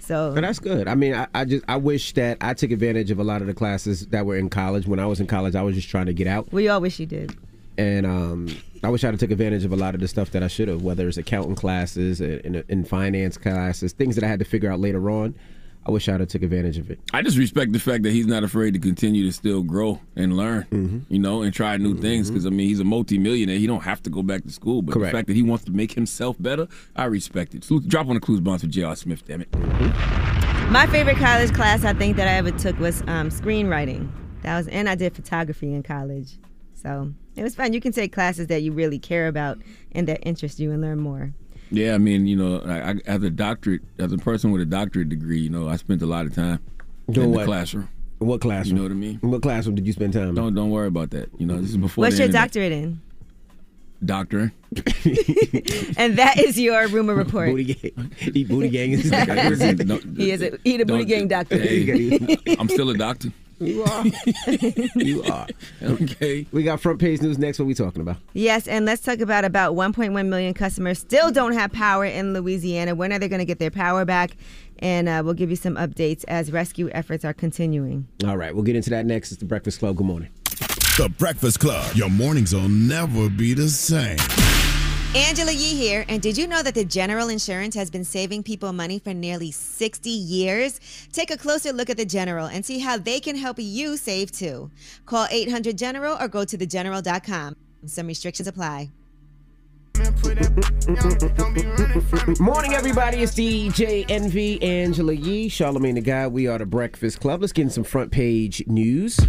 [SPEAKER 5] So
[SPEAKER 6] But that's good. I mean, I, I just I wish that I took advantage of a lot of the classes that were in college. When I was in college, I was just trying to get out,
[SPEAKER 5] we all wish you did.
[SPEAKER 6] and um, I wish I'd have took advantage of a lot of the stuff that I should have, whether it's accounting classes and, and finance classes, things that I had to figure out later on. I wish I'd have took advantage of it.
[SPEAKER 7] I just respect the fact that he's not afraid to continue to still grow and learn,
[SPEAKER 6] Mm-hmm.
[SPEAKER 7] you know, and try new things. Because I mean, he's a multimillionaire. He don't have to go back to school, but
[SPEAKER 6] Correct.
[SPEAKER 7] the fact that he wants to make himself better, I respect it. So drop on the clues bonds for J.R. Smith, damn it.
[SPEAKER 5] My favorite college class I think that I ever took was um, screenwriting. That was, and I did photography in college. So it was fun. You can take classes that you really care about and that interest you and learn more.
[SPEAKER 7] Yeah, I mean, you know, I, I, as a doctorate, as a person with a doctorate degree, you know, I spent a lot of time
[SPEAKER 6] Doing
[SPEAKER 7] in
[SPEAKER 6] what?
[SPEAKER 7] the classroom.
[SPEAKER 6] What classroom?
[SPEAKER 7] You know what I mean?
[SPEAKER 6] What classroom did you spend time in?
[SPEAKER 7] Don't don't worry about that. You know, this is before.
[SPEAKER 5] What's
[SPEAKER 7] the
[SPEAKER 5] your
[SPEAKER 7] internet.
[SPEAKER 5] doctorate in?
[SPEAKER 7] Doctoring. *laughs*
[SPEAKER 5] And that is your rumor report.
[SPEAKER 6] Booty gang. He booty gang is *laughs*
[SPEAKER 5] He is a he the booty gang doctor.
[SPEAKER 7] Hey, *laughs* I'm still a doctor.
[SPEAKER 6] You are. *laughs* you are.
[SPEAKER 7] Okay.
[SPEAKER 6] We got front page news next. What we talking about?
[SPEAKER 5] Yes, and let's talk about about 1.1 million customers still don't have power in Louisiana. When are they going to get their power back? And uh, we'll give you some updates as rescue efforts are continuing.
[SPEAKER 6] All right, we'll get into that next. It's the Breakfast Club. Good morning.
[SPEAKER 4] The Breakfast Club. Your mornings will never be the same.
[SPEAKER 14] Angela Yee here, and did you know that the General Insurance has been saving people money for nearly 60 years? Take a closer look at the General and see how they can help you save too. Call 800 General or go to thegeneral.com. Some restrictions apply.
[SPEAKER 6] Morning, everybody. It's DJ Envy, Angela Yee, Charlamagne the God. We are the Breakfast Club. Let's get in some front page news.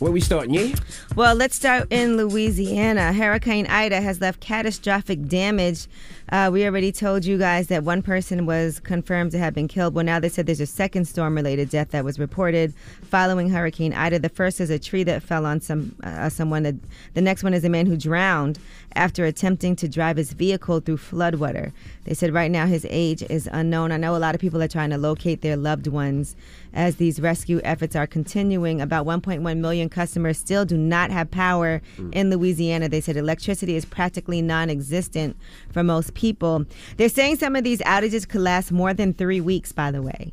[SPEAKER 6] Where we starting, yeah?
[SPEAKER 5] Well, let's start in Louisiana. Hurricane Ida has left catastrophic damage. Uh, we already told you guys that one person was confirmed to have been killed. Well, now they said there's a second storm-related death that was reported following Hurricane Ida. The first is a tree that fell on some uh, someone. The, the next one is a man who drowned after attempting to drive his vehicle through floodwater. They said right now his age is unknown. I know a lot of people are trying to locate their loved ones as these rescue efforts are continuing. About 1.1 million customers still do not have power hmm. in Louisiana. They said electricity is practically non existent for most people. They're saying some of these outages could last more than three weeks, by the way.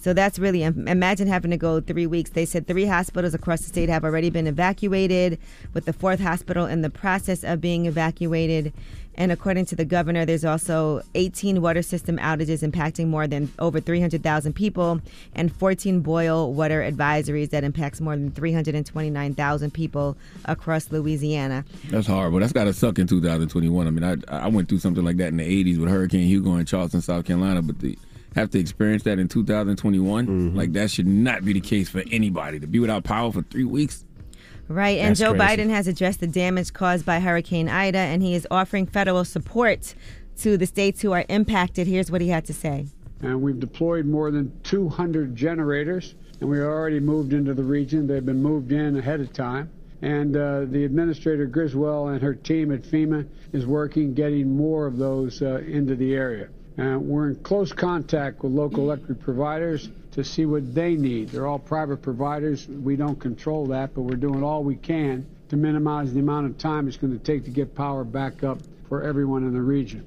[SPEAKER 5] So that's really imagine having to go three weeks. They said three hospitals across the state have already been evacuated, with the fourth hospital in the process of being evacuated. And according to the governor, there's also 18 water system outages impacting more than over 300,000 people, and 14 boil water advisories that impacts more than 329,000 people across Louisiana.
[SPEAKER 7] That's horrible. That's got to suck in 2021. I mean, I I went through something like that in the 80s with Hurricane Hugo in Charleston, South Carolina, but the have to experience that in 2021. Mm-hmm. Like that should not be the case for anybody to be without power for three weeks.
[SPEAKER 5] Right, and
[SPEAKER 7] That's
[SPEAKER 5] Joe
[SPEAKER 7] crazy.
[SPEAKER 5] Biden has addressed the damage caused by Hurricane Ida, and he is offering federal support to the states who are impacted. Here's what he had to say.
[SPEAKER 15] and we've deployed more than 200 generators, and we already moved into the region. They've been moved in ahead of time. And uh, the administrator Criswell and her team at FEMA is working, getting more of those uh, into the area. Uh, we're in close contact with local electric providers to see what they need. They're all private providers. We don't control that, but we're doing all we can to minimize the amount of time it's going to take to get power back up for everyone in the region.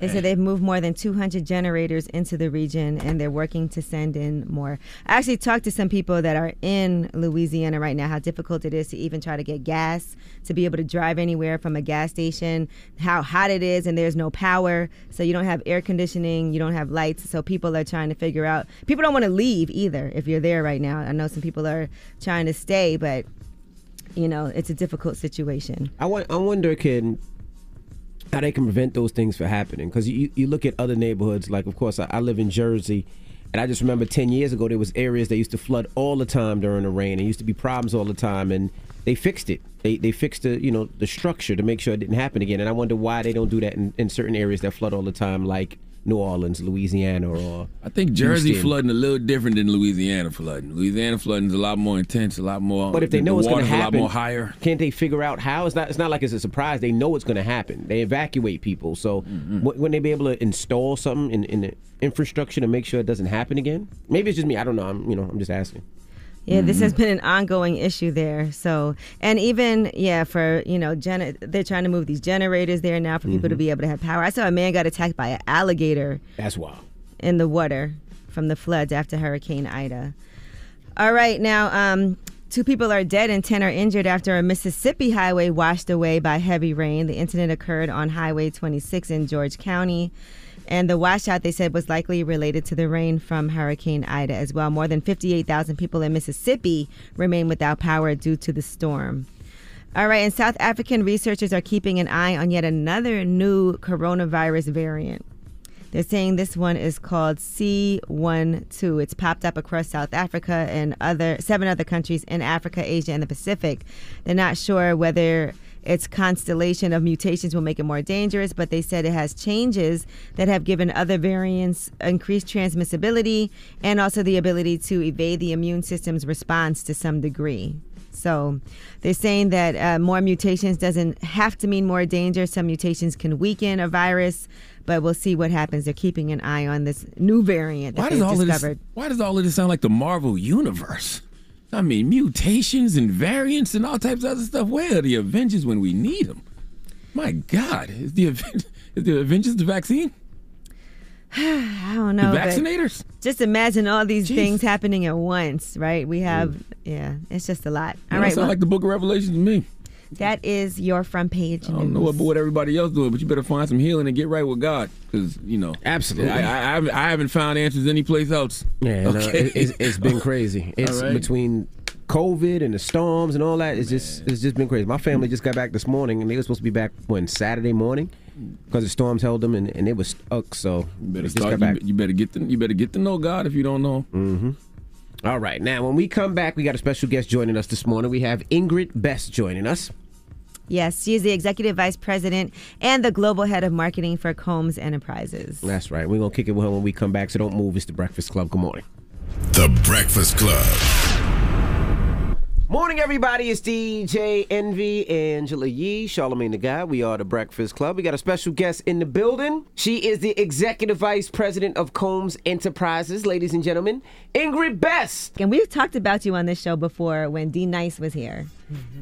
[SPEAKER 5] They said they've moved more than 200 generators into the region and they're working to send in more. I actually talked to some people that are in Louisiana right now, how difficult it is to even try to get gas, to be able to drive anywhere from a gas station, how hot it is, and there's no power. So you don't have air conditioning, you don't have lights. So people are trying to figure out. People don't want to leave either if you're there right now. I know some people are trying to stay, but, you know, it's a difficult situation.
[SPEAKER 6] I, wa- I wonder can how they can prevent those things from happening. Because you, you look at other neighborhoods like of course I, I live in jersey and i just remember 10 years ago there was areas that used to flood all the time during the rain. And used to be problems all the time and they fixed it. They, they fixed the you know the structure to make sure it didn't happen again. And i wonder why they don't do that in, in certain areas that flood all the time like new orleans louisiana or
[SPEAKER 7] I think Jersey
[SPEAKER 6] Houston.
[SPEAKER 7] flooding a little different than Louisiana flooding. Louisiana flooding is a lot more intense, a lot more.
[SPEAKER 6] But if they
[SPEAKER 7] the
[SPEAKER 6] know it's going to happen,
[SPEAKER 7] a lot more higher.
[SPEAKER 6] Can't they figure out how? It's not. It's not like it's a surprise. They know it's going to happen. They evacuate people. So
[SPEAKER 7] Mm-hmm.
[SPEAKER 6] wouldn't they be able to install something in, in the infrastructure to make sure it doesn't happen again? Maybe it's just me. I don't know. I'm you know I'm just asking.
[SPEAKER 5] Yeah, this has been an ongoing issue there. So, and even yeah, for you know, gen- they're trying to move these generators there now for people to be able to have power. I saw a man got attacked by an alligator
[SPEAKER 6] That's wild.
[SPEAKER 5] in the water from the floods after Hurricane Ida. All right, now um, two people are dead and ten are injured after a Mississippi highway washed away by heavy rain. The incident occurred on Highway 26 in George County. And the washout, they said, was likely related to the rain from Hurricane Ida as well. More than 58,000 people in Mississippi remain without power due to the storm. All right, and South African researchers are keeping an eye on yet another new coronavirus variant. They're saying this one is called C12. It's popped up across South Africa and other seven other countries in Africa, Asia, and the Pacific. They're not sure whether its constellation of mutations will make it more dangerous, but they said it has changes that have given other variants increased transmissibility and also the ability to evade the immune system's response to some degree. So they're saying that uh, more mutations doesn't have to mean more danger. Some mutations can weaken a virus, but we'll see what happens. They're keeping an eye on this new variant that
[SPEAKER 7] Why does all of this? Why does all of this sound like the Marvel universe? I mean, mutations and variants and all types of other stuff. Where are the Avengers when we need them? My God, is the Aven- *laughs* is the Avengers the vaccine? *sighs*
[SPEAKER 5] I don't know.
[SPEAKER 7] The vaccinators?
[SPEAKER 5] Just imagine all these things happening at once, right? We have, mm. yeah, it's just a lot. All
[SPEAKER 7] right, sound
[SPEAKER 5] well,
[SPEAKER 7] like the Book of Revelation to me.
[SPEAKER 5] That is your front page.
[SPEAKER 7] I don't know what, what everybody else doing, but you better find some healing and get right with God, because you know.
[SPEAKER 6] Absolutely.
[SPEAKER 7] I, I, I, haven't, found answers anyplace else.
[SPEAKER 6] Yeah, no,
[SPEAKER 7] Okay.
[SPEAKER 6] it, it's, it's been *laughs* crazy. It's
[SPEAKER 7] All right.
[SPEAKER 6] between COVID and the storms and all that. It's just it's just been crazy. My family just got back this morning, and they were supposed to be back when Saturday morning because the storms held them, and, and it was stuck. So
[SPEAKER 7] You better
[SPEAKER 6] just
[SPEAKER 7] start.
[SPEAKER 6] got back.
[SPEAKER 7] You, you better get to. You better get to know God if you don't know.
[SPEAKER 6] Mm-hmm. All right, now when we come back, we got a special guest joining us this morning. We have Ingrid Best joining us.
[SPEAKER 5] Yes, she is the executive vice president and the global head of marketing for Combs Enterprises.
[SPEAKER 6] That's right. We're gonna kick it with her when we come back. So don't move. It's the Breakfast Club. Good morning.
[SPEAKER 4] The Breakfast Club.
[SPEAKER 6] Morning, everybody. It's DJ Envy, Angela Yee, Charlamagne the God. We are the Breakfast Club. We got a special guest in the building. She is the executive vice president of Combs Enterprises, ladies and gentlemen, Ingrid Best.
[SPEAKER 5] And we've talked about you on this show before when D Nice was here,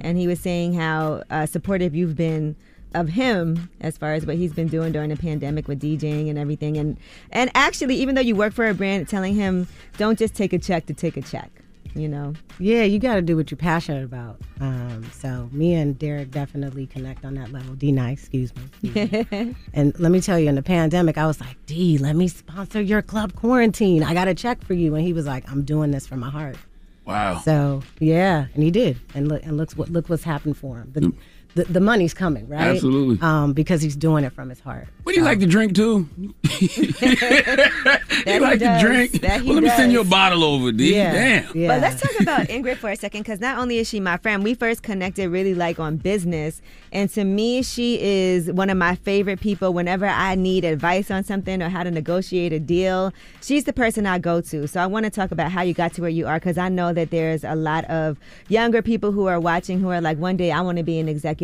[SPEAKER 5] and he was saying how uh, supportive you've been of him as far as what he's been doing during the pandemic with DJing and everything. And and actually, even though you work for a brand, telling him don't just take a check to take a check. You know,
[SPEAKER 16] Yeah, you got to do what you're passionate about. Um, so me and Derrick definitely connect on that level. D nice, excuse me. *laughs* And let me tell you, in the pandemic, I was like, D, let me sponsor your club quarantine. I got a check for you, and he was like, I'm doing this from my heart.
[SPEAKER 7] Wow.
[SPEAKER 16] So yeah, and he did, and look, and looks what look what's happened for him. The, the, the money's coming, right?
[SPEAKER 7] Absolutely.
[SPEAKER 16] Um, because he's doing it from his heart.
[SPEAKER 7] What do you like to drink too? *laughs* You
[SPEAKER 5] he
[SPEAKER 7] like
[SPEAKER 5] does.
[SPEAKER 7] to drink?
[SPEAKER 5] That
[SPEAKER 7] well, let me send you a bottle over, D. Damn.
[SPEAKER 5] But let's talk about Ingrid for a second because not only is she my friend, we first connected really like on business. And to me, she is one of my favorite people whenever I need advice on something or how to negotiate a deal. She's the person I go to. So I want to talk about how you got to where you are because I know that there's a lot of younger people who are watching who are like, one day I want to be an executive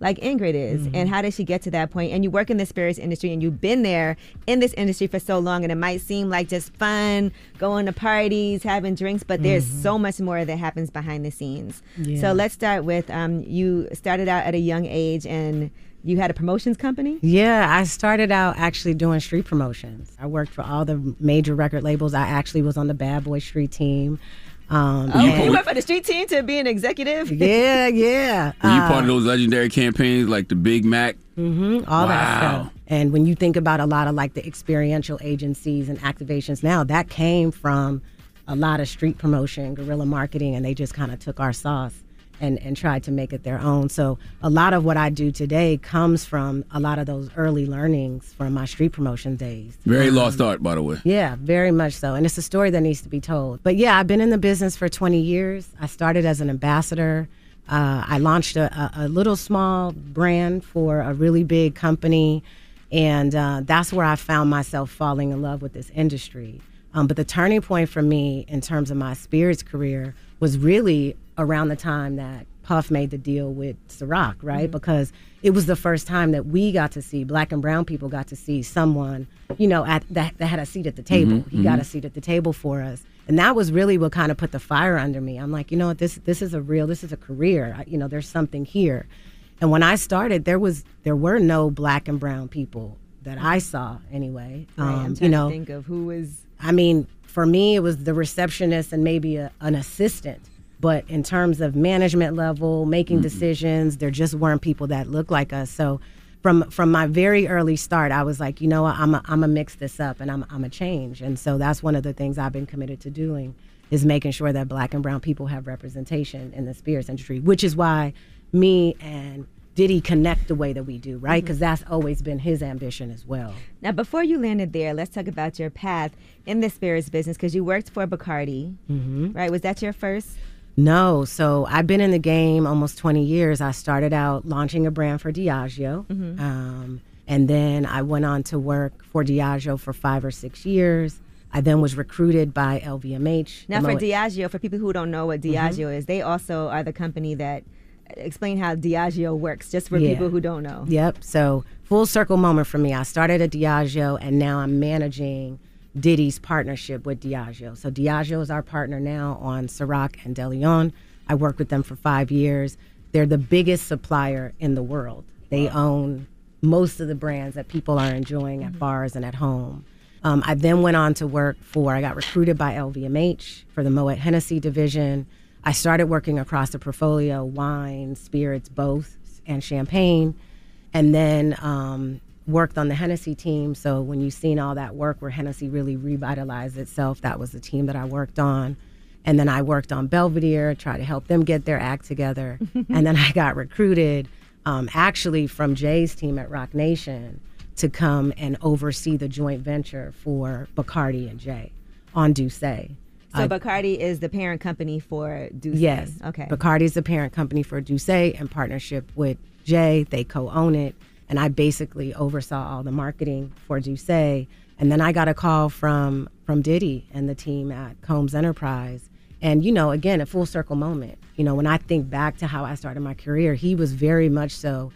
[SPEAKER 5] like Ingrid is.
[SPEAKER 16] Mm-hmm.
[SPEAKER 5] And how did she get to that point? And you work in the spirits industry and you've been there in this industry for so long and it might seem like just fun, going to parties, having drinks, but there's
[SPEAKER 16] Mhm.
[SPEAKER 5] so much more that happens behind the scenes.
[SPEAKER 16] Yeah.
[SPEAKER 5] So let's start with um, you started out at a young age and you had a promotions company?
[SPEAKER 16] Yeah, I started out actually doing street promotions. I worked for all the major record labels. I actually was on the Bad Boy Street team. Um,
[SPEAKER 5] Oh,
[SPEAKER 16] and-
[SPEAKER 5] you went from the street team to be an executive? *laughs*
[SPEAKER 16] yeah, yeah.
[SPEAKER 7] Were you
[SPEAKER 16] Uh,
[SPEAKER 7] part of those legendary campaigns like the Big Mac?
[SPEAKER 16] Mm-hmm, all that
[SPEAKER 7] Wow.
[SPEAKER 16] stuff. And when you think about a lot of like the experiential agencies and activations now, that came from a lot of street promotion, guerrilla marketing, and they just kind of took our sauce and, and tried to make it their own. So a lot of what I do today comes from a lot of those early learnings from my street promotion days.
[SPEAKER 7] Very lost art, by the way.
[SPEAKER 16] Yeah, very much so. And it's a story that needs to be told. But yeah, I've been in the business for 20 years. I started as an ambassador. Uh, I launched a, a, a little small brand for a really big company. And uh, that's where I found myself falling in love with this industry. Um, but the turning point for me in terms of my spirits career was really around the time that Puff made the deal with Ciroc, right?
[SPEAKER 5] Mhm.
[SPEAKER 16] Because it was the first time that we got to see, black and brown people got to see someone, you know, at that, that had a seat at the table.
[SPEAKER 5] Mhm,
[SPEAKER 16] He got a seat at the table for us. And that was really what kind of put the fire under me. I'm like, you know what, this this is a real, this is a career. I, you know, there's something here. And when I started, there was there were no black and brown people that I saw anyway.
[SPEAKER 5] Right,
[SPEAKER 16] Um, you know,
[SPEAKER 5] think of who was
[SPEAKER 16] I mean, for me, it was the receptionist and maybe a, an assistant. But in terms of management level, making decisions, there just weren't people that looked like us. So from from my very early start, I was like, you know what, I'm a, I'm a mix this up and I'm I'm a change. And so that's one of the things I've been committed to doing is making sure that black and brown people have representation in the spirits industry, which is why me and Diddy connect the way that we do, right? Because that's always been his ambition as well.
[SPEAKER 5] Now, before you landed there, let's talk about your path in the spirits business because you worked for Bacardi,
[SPEAKER 16] Mhm.
[SPEAKER 5] right? Was that your first?
[SPEAKER 16] No, so I've been in the game almost 20 years. I started out launching a brand for Diageo.
[SPEAKER 5] Mhm.
[SPEAKER 16] Um, and then I went on to work for Diageo for five or six years. I then was recruited by LVMH.
[SPEAKER 5] Now, for Diageo, for people who don't know what
[SPEAKER 16] Mm-hmm.
[SPEAKER 5] Diageo is, they also are the company that explain how Diageo works, just for
[SPEAKER 16] Yeah.
[SPEAKER 5] people who don't know.
[SPEAKER 16] Yep. So full circle moment for me. I started at Diageo, and now I'm managing Diddy's partnership with Diageo. So Diageo is our partner now on Ciroc and DeLeon. I worked with them for five years. They're the biggest supplier in the world. They own most of the brands that people are enjoying at bars and at home. Um, I then went on to work for, I got recruited by LVMH for the Moet Hennessy division. I started working across the portfolio wine, spirits, both, and champagne. And then um, worked on the Hennessy team. So when you've seen all that work where Hennessy really revitalized itself, that was the team that I worked on. And then I worked on Belvedere, tried to help them get their act together. *laughs* and then I got recruited um, actually from Jay's team at Roc Nation to come and oversee the joint venture for Bacardi and Jay on D'USSÉ.
[SPEAKER 5] So
[SPEAKER 16] I-
[SPEAKER 5] Bacardi is the parent company for D'USSÉ.
[SPEAKER 16] Yes.
[SPEAKER 5] Okay.
[SPEAKER 16] Bacardi is the parent company for D'USSÉ in partnership with Jay. They co-own it, and I basically oversaw all the marketing for D'USSÉ. And then I got a call from from Diddy and the team at Combs Enterprise. And you know, again, a full circle moment. You know, when I think back to how I started my career, he was very much so.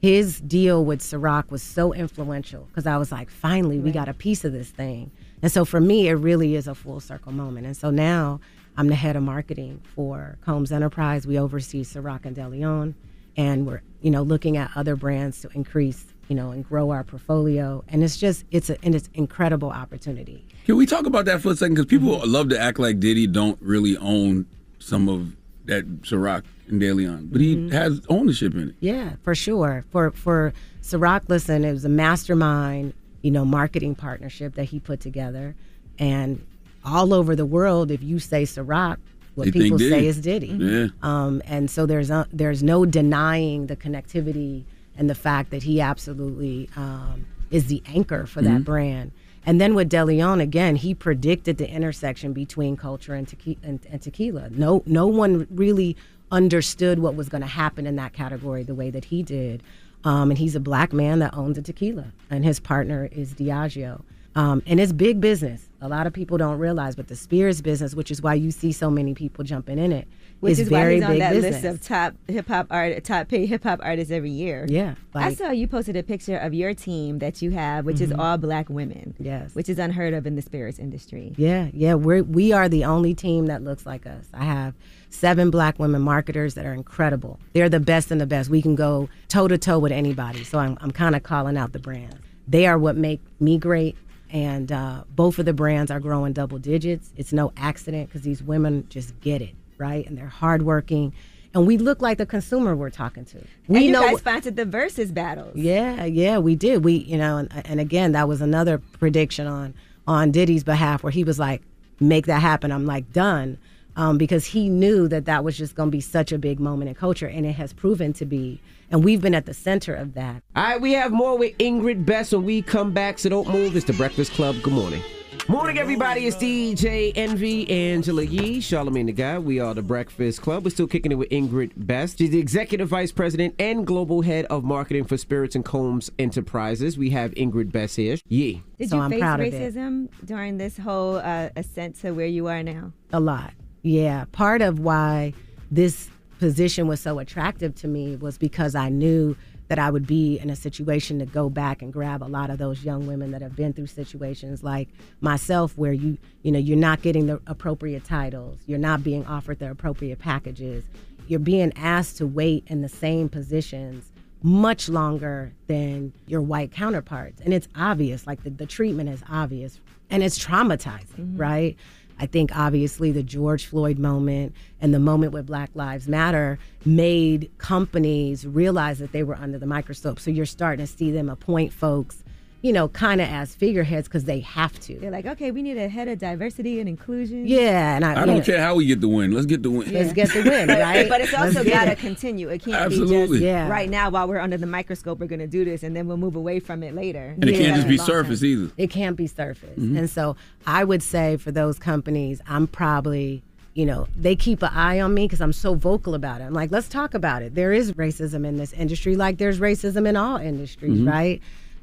[SPEAKER 16] His deal with Ciroc was so influential because I was like, finally, we got a piece of this thing. And so for me, it really is a full circle moment. And so now I'm the head of marketing for Combs Enterprise. We oversee Ciroc and DeLeon, and we're you know looking at other brands to increase you know and grow our portfolio. And it's just it's a and it's incredible opportunity.
[SPEAKER 7] Can we talk about that for a second? Because people mm-hmm. love to act like Diddy don't really own some of that Ciroc and De Leon, but he mm-hmm. has ownership in it.
[SPEAKER 16] Yeah, for sure. For for Ciroc, listen, it was a mastermind, you know, marketing partnership that he put together, and all over the world, if you say Ciroc, what
[SPEAKER 7] They
[SPEAKER 16] people say is Diddy.
[SPEAKER 7] Yeah.
[SPEAKER 16] Um, and so there's a, there's no denying the connectivity and the fact that he absolutely um, is the anchor for that
[SPEAKER 7] Mhm.
[SPEAKER 16] brand. And then with DeLeon, again, he predicted the intersection between culture and, tequi- and, and tequila. No, no one really understood what was going to happen in that category the way that he did. Um, and he's a black man that owns a tequila, and his partner is Diageo. Um, and it's big business. A lot of people don't realize, but the spirits business, which is why you see so many people jumping in it,
[SPEAKER 5] Which
[SPEAKER 16] is
[SPEAKER 5] is why
[SPEAKER 16] very
[SPEAKER 5] he's on
[SPEAKER 16] big
[SPEAKER 5] that
[SPEAKER 16] business.
[SPEAKER 5] list of top hip hop art, top paid hip hop artists every year.
[SPEAKER 16] Yeah,
[SPEAKER 5] I saw you posted a picture of your team that you have, which is
[SPEAKER 16] Mhm.
[SPEAKER 5] all black women.
[SPEAKER 16] Yes.
[SPEAKER 5] which is unheard of in the spirits industry.
[SPEAKER 16] Yeah, yeah, we're we are the only team that looks like us. I have seven black women marketers that are incredible. They're the best and the best. We can go toe to toe with anybody. So I'm I'm kind of calling out the brands. They are what make me great. And uh, both of the brands are growing double digits. It's no accident because these women just get it, right? And they're hardworking. And we look like the consumer we're talking to. We
[SPEAKER 5] and you
[SPEAKER 16] know
[SPEAKER 5] guys sponsored the versus battles.
[SPEAKER 16] yeah, yeah, we did. We, you know, and, and again, that was another prediction on on Diddy's behalf where he was like, "Make that happen." I'm like, done, um, because he knew that that was just going to be such a big moment in culture, and it has proven to be. And we've been at the center of that.
[SPEAKER 6] All right, we have more with Ingrid Best when we come back, so don't move. It's the Breakfast Club. Good morning. Morning, everybody. It's DJ Envy, Angela Yee, Charlamagne the God. We are the Breakfast Club. We're still kicking it with Ingrid Best. She's the Executive Vice President and Global Head of Marketing for Spirits and Combs Enterprises. We have Ingrid Best here. Yee.
[SPEAKER 5] Did you face racism during this whole uh, ascent to where you are now?
[SPEAKER 16] A lot. Yeah. Part of why this position was so attractive to me was because I knew that I would be in a situation to go back and grab a lot of those young women that have been through situations like myself where you you know you're not getting the appropriate titles, you're not being offered the appropriate packages, you're being asked to wait in the same positions much longer than your white counterparts. And it's obvious, like the, the treatment is obvious and it's traumatizing, mm-hmm. right? I think obviously the George Floyd moment and the moment with Black Lives Matter made companies realize that they were under the microscope. So you're starting to see them appoint folks, you know, kind of as figureheads because they have to.
[SPEAKER 5] They're like, okay, we need a head of diversity and inclusion.
[SPEAKER 16] Yeah, and I,
[SPEAKER 7] I don't
[SPEAKER 16] know,
[SPEAKER 7] care how we get the win. Let's get the win.
[SPEAKER 16] Let's get the win,
[SPEAKER 5] But, *laughs*
[SPEAKER 16] right?
[SPEAKER 5] but it's also got to
[SPEAKER 16] it.
[SPEAKER 5] continue. It can't
[SPEAKER 7] Absolutely.
[SPEAKER 5] be just
[SPEAKER 7] Yeah.
[SPEAKER 5] right now while we're under the microscope. We're going to do this, and then we'll move away from it later.
[SPEAKER 7] And it can't just be
[SPEAKER 5] Long term.
[SPEAKER 7] surface either.
[SPEAKER 16] It can't be surface.
[SPEAKER 7] Mhm.
[SPEAKER 16] And so I would say for those companies, I'm probably, you know, they keep an eye on me because I'm so vocal about it. I'm like, let's talk about it. There is racism in this industry, like there's racism in all industries,
[SPEAKER 17] Mhm.
[SPEAKER 16] right?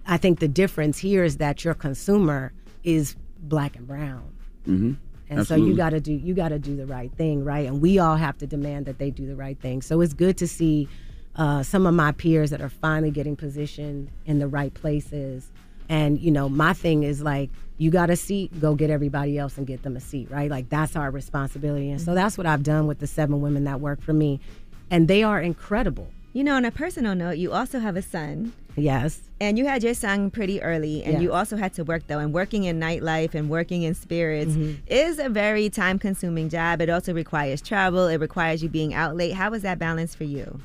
[SPEAKER 16] I think the difference here is that your consumer is black and brown.
[SPEAKER 17] Mm-hmm.
[SPEAKER 16] And so you got to do you got to do the right thing, right? And we all have to demand that they do the right thing. So it's good to see uh, some of my peers that are finally getting positioned in the right places. And you know, my thing is like, you got a seat, go get everybody else and get them a seat, right? Like that's our responsibility. And so that's what I've done with the seven women that work for me, and they are incredible.
[SPEAKER 5] You know, on a personal note, you also have a son.
[SPEAKER 16] Yes.
[SPEAKER 5] And you had your son pretty early, and you also had to work though. And working in nightlife and working in spirits
[SPEAKER 16] Mhm.
[SPEAKER 5] is a very time consuming job. It also requires travel, it requires you being out late. How was that balance for you?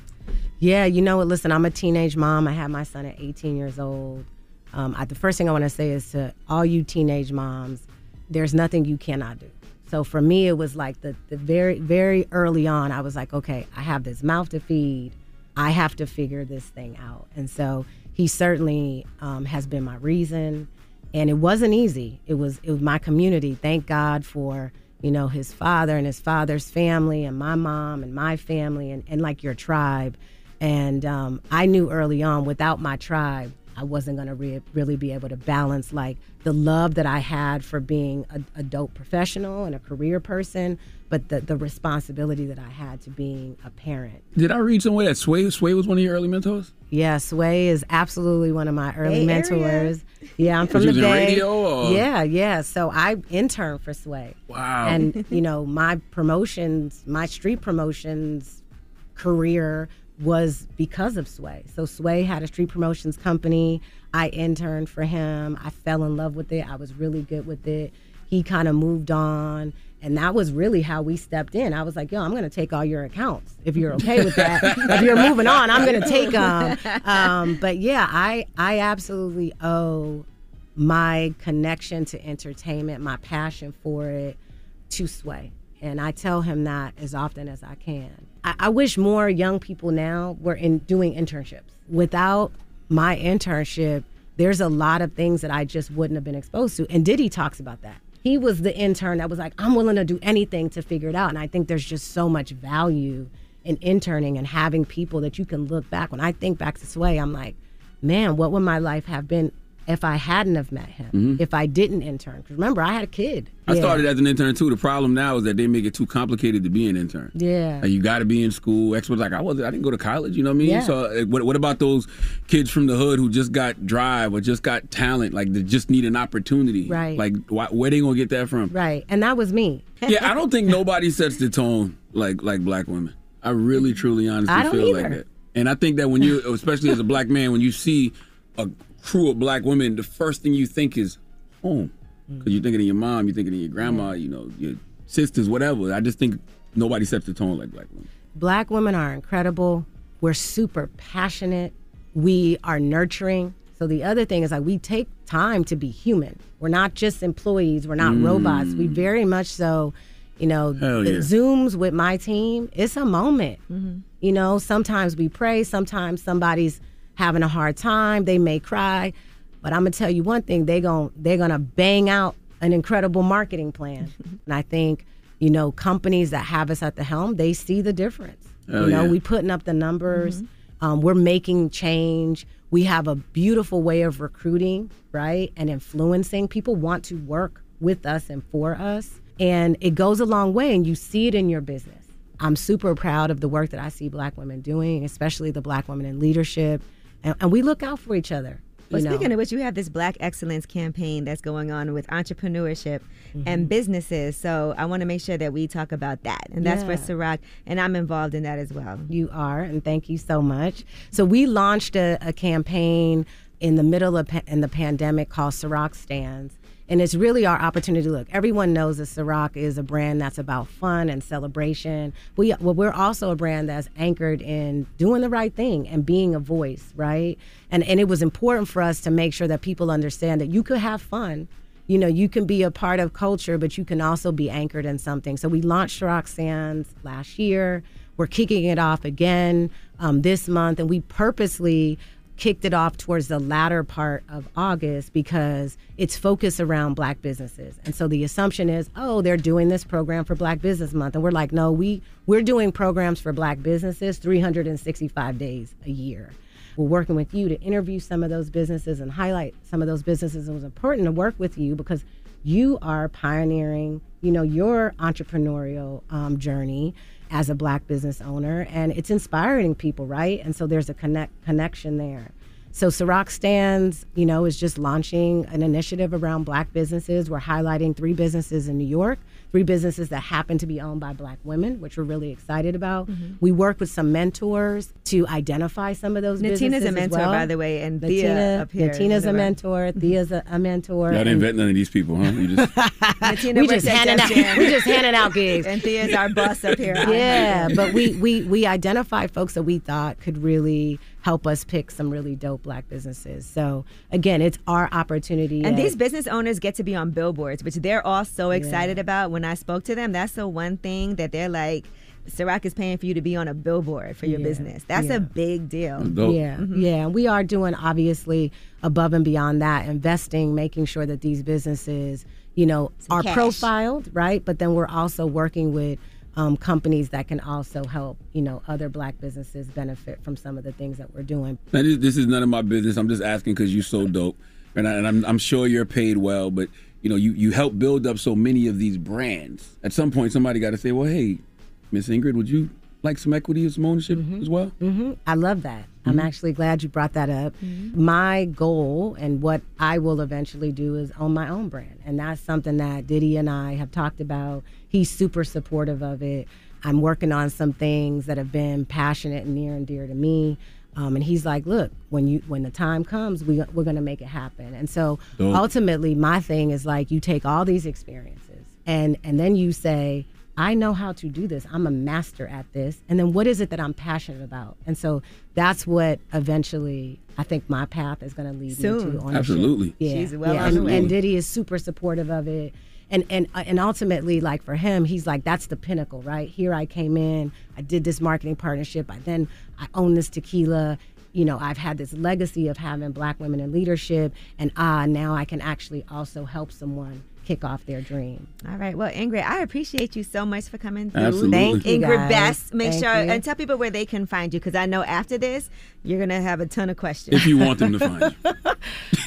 [SPEAKER 16] Yeah, you know what? Listen, I'm a teenage mom. I had my son at 18 years old. Um, I, the first thing I want to say is to all you teenage moms, there's nothing you cannot do. So for me, it was like the, the very, very early on, I was like, okay, I have this mouth to feed. I have to figure this thing out. And so he certainly um, has been my reason. And it wasn't easy. It was it was my community. Thank God for you know his father and his father's family and my mom and my family and, and like your tribe. And um, I knew early on without my tribe, I wasn't going to re- really be able to balance like the love that I had for being a, a dope professional and a career person, but the, the responsibility that I had to being a parent.
[SPEAKER 7] Did I read somewhere that Sway Sway was one of your early mentors?
[SPEAKER 16] Yeah, Sway is absolutely one of my early
[SPEAKER 7] Bay Area?
[SPEAKER 16] mentors. Yeah, I'm from the Bay.
[SPEAKER 7] radio,
[SPEAKER 16] Yeah, yeah. So I interned for Sway.
[SPEAKER 7] Wow.
[SPEAKER 16] And *laughs* you know, my promotions, my street promotions career was because of Sway. So Sway had a street promotions company. I interned for him. I fell in love with it. I was really good with it. He kind of moved on. And that was really how we stepped in. I was like, yo, I'm going to take all your accounts if you're okay with that. *laughs* if you're moving on, I'm going to take them. Um, but yeah, I, I absolutely owe my connection to entertainment, my passion for it to Sway. And I tell him that as often as I can. I, I wish more young people now were in doing internships. Without my internship, there's a lot of things that I just wouldn't have been exposed to. And Diddy talks about that. He was the intern that was like, I'm willing to do anything to figure it out. And I think there's just so much value in interning and having people that you can look back. When I think back to Sway, I'm like, man, what would my life have been if I hadn't have met him?
[SPEAKER 7] Mhm.
[SPEAKER 16] If I didn't intern? remember, I had a kid.
[SPEAKER 7] I
[SPEAKER 16] Yeah.
[SPEAKER 7] started as an intern too. The problem now is that they make it too complicated to be an intern.
[SPEAKER 16] Yeah.
[SPEAKER 7] Like, you got to be in school. Experts like I was. I didn't go to college. You know what I mean?
[SPEAKER 16] Yeah.
[SPEAKER 7] So uh, what, what about those kids from the hood who just got drive or just got talent? Like they just need an opportunity.
[SPEAKER 16] Right.
[SPEAKER 7] Like why, where they gonna get that from?
[SPEAKER 16] Right. And that was me.
[SPEAKER 7] yeah, I don't think nobody sets the tone like like black women. I really, truly, honestly feel like
[SPEAKER 16] either.
[SPEAKER 7] that. And I think that when you, especially as a black man, when you see a crew of black women, the first thing you think is home, because you're thinking of your mom, you're thinking of your grandma, you know, your sisters, whatever. I just think nobody sets the tone like black women.
[SPEAKER 16] Black women are incredible. We're super passionate. We are nurturing. So the other thing is like we take time to be human. We're not just employees. We're not
[SPEAKER 17] Mm.
[SPEAKER 16] robots. We very much so, you know,
[SPEAKER 17] Hell
[SPEAKER 16] the
[SPEAKER 17] yeah.
[SPEAKER 16] Zooms with my team. It's a moment. You know, sometimes we pray. Sometimes somebody's having a hard time. They may cry, but I'm gonna tell you one thing: they gon' they're gonna bang out an incredible marketing plan. *laughs* and I think you know companies that have us at the helm, they see the difference.
[SPEAKER 17] Hell
[SPEAKER 16] you know,
[SPEAKER 17] yeah.
[SPEAKER 16] we putting up the numbers. Um, we're making change. We have a beautiful way of recruiting, right, and influencing. People want to work with us and for us, and it goes a long way. And you see it in your business. I'm super proud of the work that I see Black women doing, especially the Black women in leadership, and, and we look out for each other.
[SPEAKER 5] Well, speaking of which, you have this Black Excellence campaign that's going on with entrepreneurship
[SPEAKER 16] Mm-hmm.
[SPEAKER 5] and businesses. So I want to make sure that we talk about that. And that's
[SPEAKER 16] Yeah.
[SPEAKER 5] for Ciroc, and I'm involved in that as well.
[SPEAKER 16] You are, and thank you so much. So we launched a, a campaign in the middle of pa- in the pandemic called Ciroc Stands. And it's really our opportunity to look. Everyone knows that Ciroc is a brand that's about fun and celebration. We, well, we're also a brand that's anchored in doing the right thing and being a voice, right? And, and it was important for us to make sure that people understand that you could have fun you know, you can be a part of culture, but you can also be anchored in something. So we launched Stands last year. We're kicking it off again um, this month, and we purposely kicked it off towards the latter part of August because it's focused around black businesses. And so the assumption is, oh, they're doing this program for Black Business Month. And we're like, no, we we're doing programs for black businesses 365 days a year. We're working with you to interview some of those businesses and highlight some of those businesses. It was important to work with you because you are pioneering, you know, your entrepreneurial um, journey as a black business owner, and it's inspiring people, right? And so there's a connect connection there. So Ciroc Stands, you know, is just launching an initiative around black businesses. We're highlighting three businesses in New York, three businesses that happen to be owned by black women, which we're really excited about.
[SPEAKER 5] Mhm.
[SPEAKER 16] We work with some mentors to identify some of those
[SPEAKER 5] Natina's
[SPEAKER 16] businesses.
[SPEAKER 5] a
[SPEAKER 16] as
[SPEAKER 5] mentor,
[SPEAKER 16] well.
[SPEAKER 5] by the way, and Thea
[SPEAKER 16] Natina,
[SPEAKER 5] up here is
[SPEAKER 16] Natina's a mentor. Thea's a, a mentor.
[SPEAKER 7] Y'all didn't vet none of these people, huh? You just *laughs*
[SPEAKER 5] Natina
[SPEAKER 16] we
[SPEAKER 5] works
[SPEAKER 16] just handing out.
[SPEAKER 5] Jam.
[SPEAKER 16] We just handing out gigs.
[SPEAKER 5] And Thea's our boss up here.
[SPEAKER 16] Yeah, but we we we identified folks that we thought could really help us pick some really dope black businesses. So again, it's our opportunity.
[SPEAKER 5] And
[SPEAKER 16] at-
[SPEAKER 5] these business owners get to be on billboards, which they're all so excited about. When I spoke to them, that's the one thing that they're like, Ciroc is paying for you to be on a billboard for your
[SPEAKER 16] Yeah,
[SPEAKER 5] business. That's
[SPEAKER 16] yeah.
[SPEAKER 5] a big deal.
[SPEAKER 16] Yeah, mm-hmm. yeah. We are doing obviously above and beyond that, investing, making sure that these businesses, you know, are
[SPEAKER 5] cash.
[SPEAKER 16] profiled, right? But then we're also working with um, companies that can also help, you know, other black businesses benefit from some of the things that we're doing.
[SPEAKER 7] Now, this, this is none of my business. I'm just asking because you're so dope, and, I, and I'm, I'm sure you're paid well. But you know, you you help build up so many of these brands. At some point, somebody got to say, "Well, hey, Miss Ingrid, would you like some equity or some ownership as well?"
[SPEAKER 16] hmm I love that. I'm
[SPEAKER 7] Mhm.
[SPEAKER 16] actually glad you brought that up. My goal and what I will eventually do is own my own brand. And that's something that Diddy and I have talked about. He's super supportive of it. I'm working on some things that have been passionate and near and dear to me. Um, and he's like, look, when you when the time comes, we we're gonna make it happen. And so
[SPEAKER 17] Dope.
[SPEAKER 16] ultimately, my thing is like you take all these experiences and and then you say, I know how to do this. I'm a master at this. And then what is it that I'm passionate about? And so that's what eventually I think my path is going to lead me to. Ownership.
[SPEAKER 7] Absolutely.
[SPEAKER 16] Yeah.
[SPEAKER 5] She's well
[SPEAKER 16] yeah.
[SPEAKER 5] on
[SPEAKER 16] And, and Diddy is super supportive of it. And, and uh, and ultimately, like for him, he's like that's the pinnacle, right? Here I came in, I did this marketing partnership, I then I own this tequila. You know, I've had this legacy of having black women in leadership, and ah, now I can actually also help someone kick off their dream.
[SPEAKER 5] All right. Well, Ingrid, I appreciate you so much for coming through.
[SPEAKER 16] Absolutely. Thank you,
[SPEAKER 5] Ingrid
[SPEAKER 16] guys.
[SPEAKER 5] Best. Make
[SPEAKER 16] Thank
[SPEAKER 5] sure
[SPEAKER 16] you.
[SPEAKER 5] and tell people where they can find you because I know after this you're gonna have a ton of questions.
[SPEAKER 7] If you want them to *laughs* find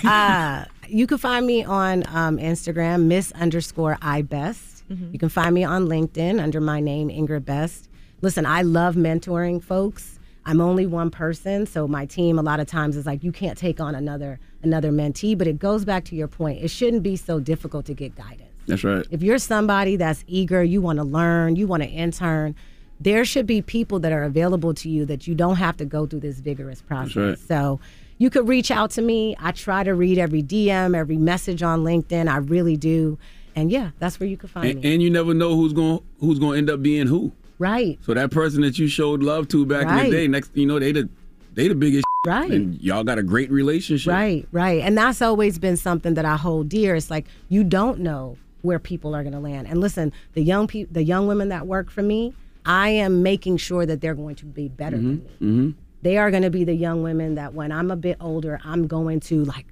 [SPEAKER 7] you.
[SPEAKER 16] uh, you can find me on um, Instagram, Miss underscore I Best.
[SPEAKER 5] Mhm.
[SPEAKER 16] You can find me on LinkedIn under my name, Ingrid Best. Listen, I love mentoring folks. I'm only one person, so my team a lot of times is like, you can't take on another another mentee. But it goes back to your point. It shouldn't be so difficult to get guidance.
[SPEAKER 7] That's right.
[SPEAKER 16] If you're somebody that's eager, you want to learn, you want to intern, there should be people that are available to you that you don't have to go through this vigorous process.
[SPEAKER 7] right.
[SPEAKER 16] So you could reach out to me. I try to read every DM, every message on LinkedIn. I really do. And yeah, that's where you can find
[SPEAKER 7] And,
[SPEAKER 16] me.
[SPEAKER 7] and you never know who's going who's going to end up being who.
[SPEAKER 16] Right.
[SPEAKER 7] So that person that you showed love to back in the day, next you know they the they the biggest. *laughs*
[SPEAKER 16] Right.
[SPEAKER 7] And y'all got a great relationship.
[SPEAKER 16] Right, right. And that's always been something that I hold dear. It's like you don't know where people are going to land. And listen, the young people, the young women that work for me, I am making sure that they're going to be better than me.
[SPEAKER 7] Mm-hmm.
[SPEAKER 16] They are going to be the young women that when I'm a bit older, I'm going to like,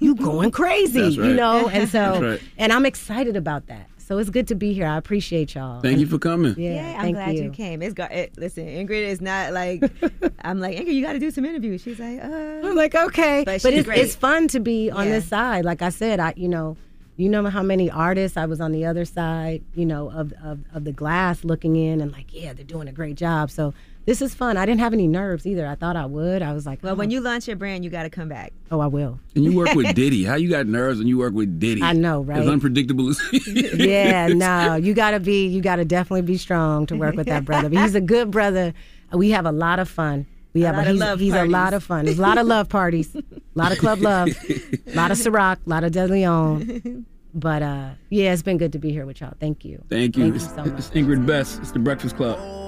[SPEAKER 16] you going crazy,
[SPEAKER 7] That's
[SPEAKER 16] you know? And so,
[SPEAKER 7] right.
[SPEAKER 16] and I'm excited about that. So it's good to be here. I appreciate y'all.
[SPEAKER 7] Thank you for coming.
[SPEAKER 16] Yeah,
[SPEAKER 5] Yeah, I'm glad you.
[SPEAKER 16] you.
[SPEAKER 5] came. It's got it, listen. Ingrid is not like *laughs* I'm like Ingrid. You got to do some interviews. She's like, uh.
[SPEAKER 16] I'm like, okay,
[SPEAKER 5] but,
[SPEAKER 16] but, it's, it's fun to be on
[SPEAKER 5] Yeah.
[SPEAKER 16] this side. Like I said, I you know, you know how many artists I was on the other side, you know, of of, of the glass looking in and like, yeah, they're doing a great job. So this is fun. I didn't have any nerves either. I thought I would. I was like,
[SPEAKER 5] Well, when you launch your brand, you got to come back.
[SPEAKER 16] oh, I will.
[SPEAKER 7] And you work with *laughs* Diddy. How you got nerves when you work with Diddy?
[SPEAKER 16] I know, right?
[SPEAKER 7] As unpredictable as *laughs*
[SPEAKER 16] yeah, no, you gotta be, you gotta definitely be strong to work with that brother. But he's a good brother. We have a lot of fun. We have
[SPEAKER 5] A
[SPEAKER 16] have
[SPEAKER 5] lot of
[SPEAKER 16] he's,
[SPEAKER 5] love
[SPEAKER 16] he's a lot of fun. There's a lot of love parties, a lot of club *laughs* love, a lot of Ciroc, a lot of De Leon. But uh, yeah, it's been good to be here with y'all. Thank you.
[SPEAKER 7] Thank you.
[SPEAKER 16] Thank you so much.
[SPEAKER 7] it's Ingrid Best. It's the Breakfast Club.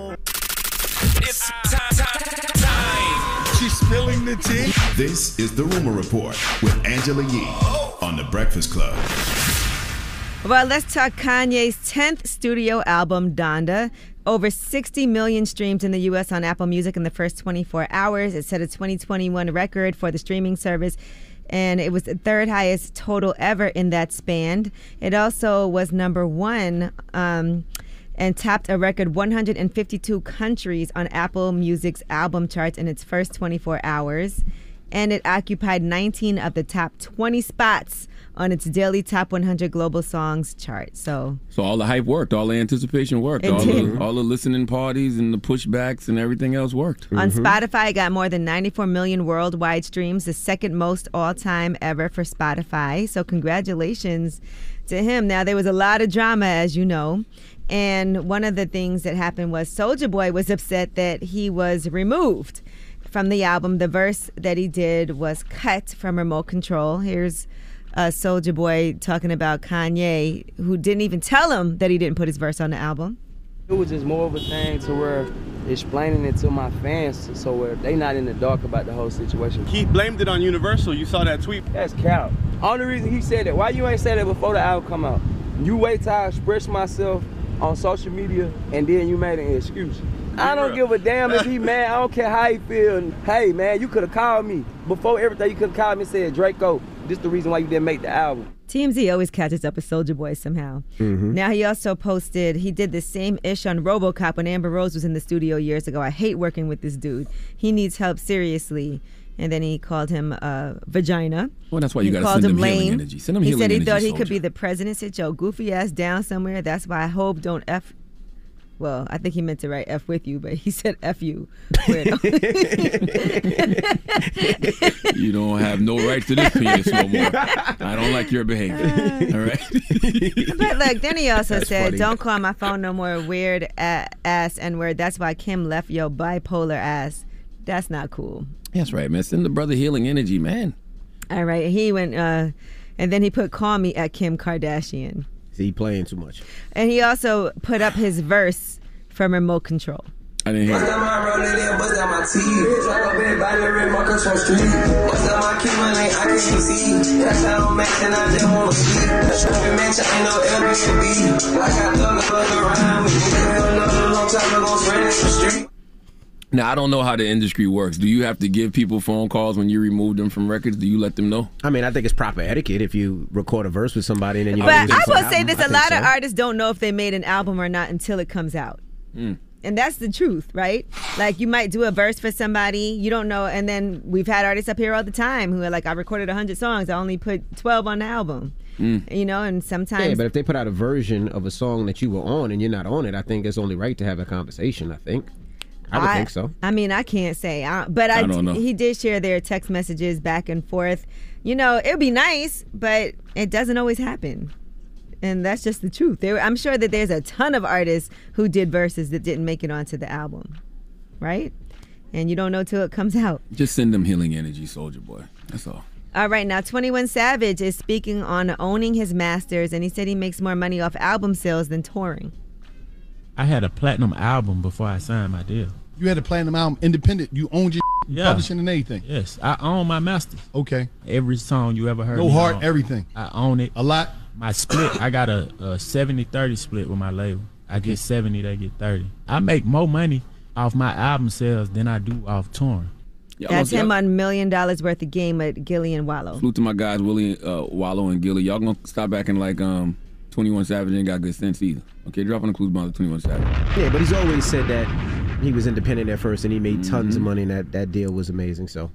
[SPEAKER 4] Spilling the tea. This is the Rumor Report with Angela Yee on the Breakfast Club.
[SPEAKER 5] Well, let's talk Kanye's 10th studio album, Donda. over 60 million streams in the U.S. on Apple Music in the first 24 hours. It set a 2021 record for the streaming service. And it was the third highest total ever in that span. It also was number one um, and tapped a record 152 countries on Apple Music's album charts in its first 24 hours. And it occupied 19 of the top 20 spots on its daily top 100 global songs chart. So,
[SPEAKER 7] So all the hype worked, all the anticipation worked,
[SPEAKER 5] It
[SPEAKER 7] all
[SPEAKER 5] did.
[SPEAKER 7] the all the listening parties and the pushbacks and everything else worked.
[SPEAKER 5] On mm-hmm. Spotify, it got more than 94 million worldwide streams, the second most all time ever for Spotify. So, congratulations to him. Now, there was a lot of drama, as you know. And one of the things that happened was Soulja Boy was upset that he was removed from the album. The verse that he did was cut from Remote Control. Here's uh, Soulja Boy talking about Kanye, who didn't even tell him that he didn't put his verse on the album.
[SPEAKER 17] It was just more of a thing to where explaining it to my fans so where they not in the dark about the whole situation.
[SPEAKER 18] He blamed it on Universal. You saw that tweet.
[SPEAKER 17] That's cap. Only reason he said it, why you ain't said it before the album come out? You wait till I express myself on social media and then you made an excuse. I don't give a damn if he *laughs* mad. I don't care how he feel. Hey man, you could have called me before everything. You could have called me and said, Draco, this the reason why you didn't make the album.
[SPEAKER 5] TMZ always catches up with Soulja Boy somehow. Mm-hmm. Now he also posted he did the same ish on RoboCop when Amber Rose was in the studio years ago. I hate working with this dude. He needs help seriously. And then he called him uh, vagina.
[SPEAKER 7] Well, that's why you gotta
[SPEAKER 5] called
[SPEAKER 7] send
[SPEAKER 5] him lame.
[SPEAKER 7] energy. Send them
[SPEAKER 5] he said he thought he could be the president. Sit your goofy ass down somewhere. That's why I hope don't f. Well, I think he meant to write f with you, but he said f you. *laughs* *laughs*
[SPEAKER 7] You don't have no rights to this penis no more. I don't like your behavior. All right.
[SPEAKER 5] But look, then he also
[SPEAKER 7] That's
[SPEAKER 5] said,
[SPEAKER 7] funny.
[SPEAKER 5] "Don't call my phone no more weird ass n word." That's why Kim left your bipolar ass. That's not cool.
[SPEAKER 7] That's right, man. Send the brother healing energy, man.
[SPEAKER 5] All right, he went, uh, and then he put "Call me" at Kim Kardashian,
[SPEAKER 6] See, he playing too much.
[SPEAKER 5] and he also put up his verse from Remote Control.
[SPEAKER 7] I didn't hear
[SPEAKER 19] Bust down my rolling in, bust down my teeth. Drop up in body, red markers from street. Bust down my key money, I can't see. That's how I'm and I just wanna see. Shopping mansion ain't no Airbnb. Like I thought the fuck around me. Nigga, another long time ago, spread it the street.
[SPEAKER 7] Now I don't know how the industry works. Do you have to give people phone calls when you remove them from records? Do you let them know?
[SPEAKER 6] I mean, I think it's proper etiquette if you record a verse with somebody and then you.
[SPEAKER 5] But I will say this:
[SPEAKER 6] I
[SPEAKER 5] a
[SPEAKER 6] think
[SPEAKER 5] lot
[SPEAKER 6] so.
[SPEAKER 5] of artists don't know if they made an album or not until it comes out.
[SPEAKER 7] Mm.
[SPEAKER 5] And that's the truth, right? Like you might do a verse for somebody, you don't know, and then we've had artists up here all the time who are like, I recorded 100 songs, I only put 12 on the album. You know, and sometimes
[SPEAKER 6] Yeah, but if they put out a version of a song that you were on and you're not on it, I think it's only right to have a conversation. I think. I would think so.
[SPEAKER 5] I mean, I can't say, I, but I,
[SPEAKER 6] I don't know.
[SPEAKER 5] he did share their text messages back and forth. You know, it would be nice, but it doesn't always happen. And that's just the truth. There, I'm sure that there's a ton of artists who did verses that didn't make it onto the album, right? And you don't know till it comes out.
[SPEAKER 7] Just send them healing energy, Soulja Boy. That's all.
[SPEAKER 5] All right, now 21 Savage is speaking on owning his masters, and he said he makes more money off album sales than touring.
[SPEAKER 20] I had a platinum album before I signed my deal.
[SPEAKER 21] You had a platinum album, independent. You owned your
[SPEAKER 20] Yeah.
[SPEAKER 21] publishing and everything.
[SPEAKER 20] Yes, I own my masters.
[SPEAKER 21] Okay.
[SPEAKER 20] Every song you ever heard.
[SPEAKER 21] No
[SPEAKER 20] me
[SPEAKER 21] heart,
[SPEAKER 20] on,
[SPEAKER 21] everything.
[SPEAKER 20] I own it.
[SPEAKER 21] A lot.
[SPEAKER 20] My split, I got a, a 70-30 split with my label. I get 70, they get 30. I make more money off my album sales than I do off touring.
[SPEAKER 5] That's him on Million Dollaz Worth of Game at Gillie and Wallo.
[SPEAKER 7] Salute to my guys Willie, uh, Wallow, and Gillie. Y'all gonna stop acting like um, 21 Savage ain't got good sense either. Okay, dropping the clues about 21 Savage.
[SPEAKER 6] Yeah, but he's always said that he was independent at first and he made tons
[SPEAKER 7] Mm-hmm.
[SPEAKER 6] of money and that, that deal was amazing. So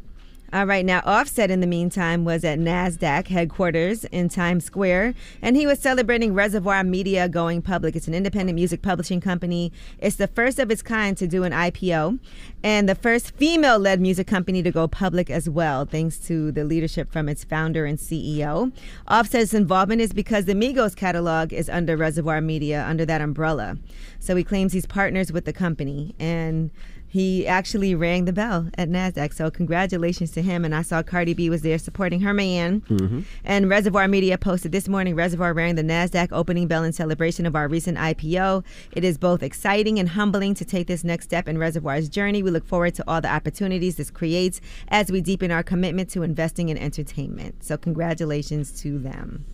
[SPEAKER 5] All right, now Offset in the meantime was at NASDAQ headquarters in Times Square, and he was celebrating Reservoir Media going public. It's an independent music publishing company. It's the first of its kind to do an IPO, and the first female led music company to go public as well, thanks to the leadership from its founder and CEO. Offset's involvement is because the Migos catalog is under Reservoir Media, under that umbrella. So he claims he's partners with the company, and he actually rang the bell at NASDAQ. So, congratulations to him. And I saw Cardi B was there supporting her man. Mm-hmm. And Reservoir Media posted this morning Reservoir rang the NASDAQ opening bell in celebration of our recent IPO. It is both exciting and humbling to take this next step in Reservoir's journey. We look forward to all the opportunities this creates as we deepen our commitment to investing in entertainment. So, congratulations to them.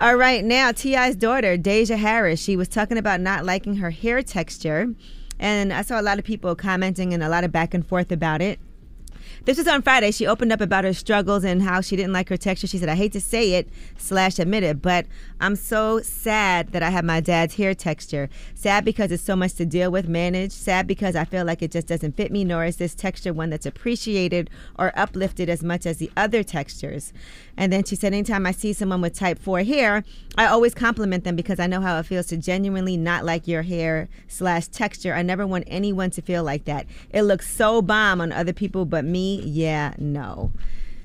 [SPEAKER 5] All right, now T.I.'s daughter, Deyjah Harris, she was talking about not liking her hair texture. And I saw a lot of people commenting and a lot of back and forth about it. This was on Friday. She opened up about her struggles and how she didn't like her texture. She said, I hate to say it, slash admit it, but I'm so sad that I have my dad's hair texture. Sad because it's so much to deal with, manage. Sad because I feel like it just doesn't fit me, nor is this texture one that's appreciated or uplifted as much as the other textures. And then she said, anytime I see someone with type 4 hair, I always compliment them because I know how it feels to genuinely not like your hair slash texture. I never want anyone to feel like that. It looks so bomb on other people, but me, yeah, no.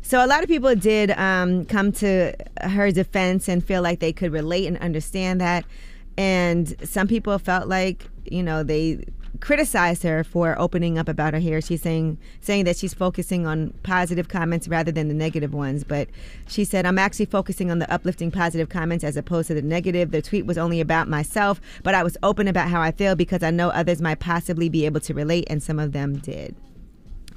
[SPEAKER 5] So a lot of people did um, come to her defense and feel like they could relate and understand that. And some people felt like, you know, they criticized her for opening up about her hair. She's saying saying that she's focusing on positive comments rather than the negative ones. But she said, I'm actually focusing on the uplifting positive comments as opposed to the negative. The tweet was only about myself, but I was open about how I feel because I know others might possibly be able to relate, and some of them did.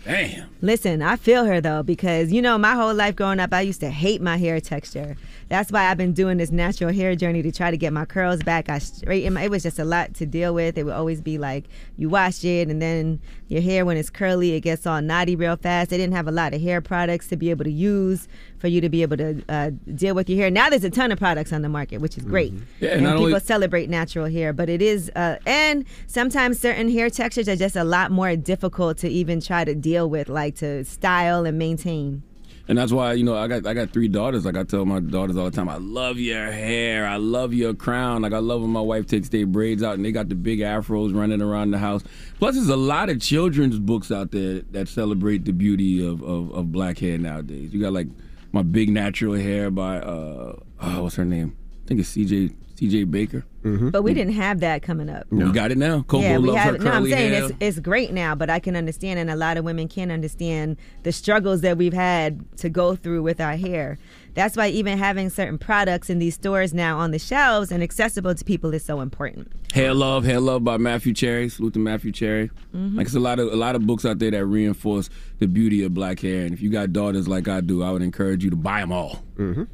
[SPEAKER 7] Damn.
[SPEAKER 5] Listen, I feel her though because you know my whole life growing up, I used to hate my hair texture. That's why I've been doing this natural hair journey to try to get my curls back. I straighten. My, it was just a lot to deal with. It would always be like you wash it and then your hair when it's curly, it gets all knotty real fast. They didn't have a lot of hair products to be able to use for you to be able to uh, deal with your hair. Now there's a ton of products on the market, which is great.
[SPEAKER 7] Yeah,
[SPEAKER 5] and
[SPEAKER 7] not
[SPEAKER 5] people
[SPEAKER 7] only-
[SPEAKER 5] celebrate natural hair, but it is, uh, and sometimes certain hair textures are just a lot more difficult to even try to deal with, like to style and maintain.
[SPEAKER 7] And that's why you know I got I got three daughters. Like I tell my daughters all the time, I love your hair, I love your crown. Like I love when my wife takes their braids out and they got the big afros running around the house. Plus, there's a lot of children's books out there that celebrate the beauty of of, of black hair nowadays. You got like my big natural hair by uh oh, what's her name? I think it's C.J. C.J. Baker. Mm-hmm.
[SPEAKER 5] But we didn't have that coming up.
[SPEAKER 7] We got it now. Coco
[SPEAKER 5] yeah, we
[SPEAKER 7] loves
[SPEAKER 5] have.
[SPEAKER 7] her
[SPEAKER 5] No, I'm saying
[SPEAKER 7] hair.
[SPEAKER 5] it's it's great now, but I can understand, and a lot of women can understand the struggles that we've had to go through with our hair. That's why even having certain products in these stores now on the shelves and accessible to people is so important.
[SPEAKER 7] Hair Love, Hair Love by Matthew Cherry. Salute to Matthew Cherry.
[SPEAKER 5] Mhm.
[SPEAKER 7] Like it's a lot of a lot of books out there that reinforce the beauty of black hair. And if you got daughters like I do, I would encourage you to buy them all.
[SPEAKER 6] Mm-hmm.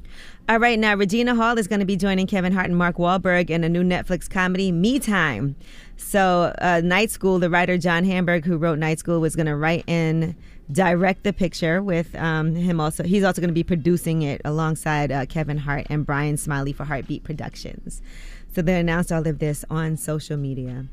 [SPEAKER 5] All right, now Regina Hall is going to be joining Kevin Hart and Mark Wahlberg in a new Netflix comedy, Me Time. So, uh, Night School, the writer John Hamburg, who wrote Night School, was going to write and direct the picture with um, him. Also, he's also going to be producing it alongside uh, Kevin Hart and Bryan Smiley for HartBeat Productions. So they announced all of this on social media.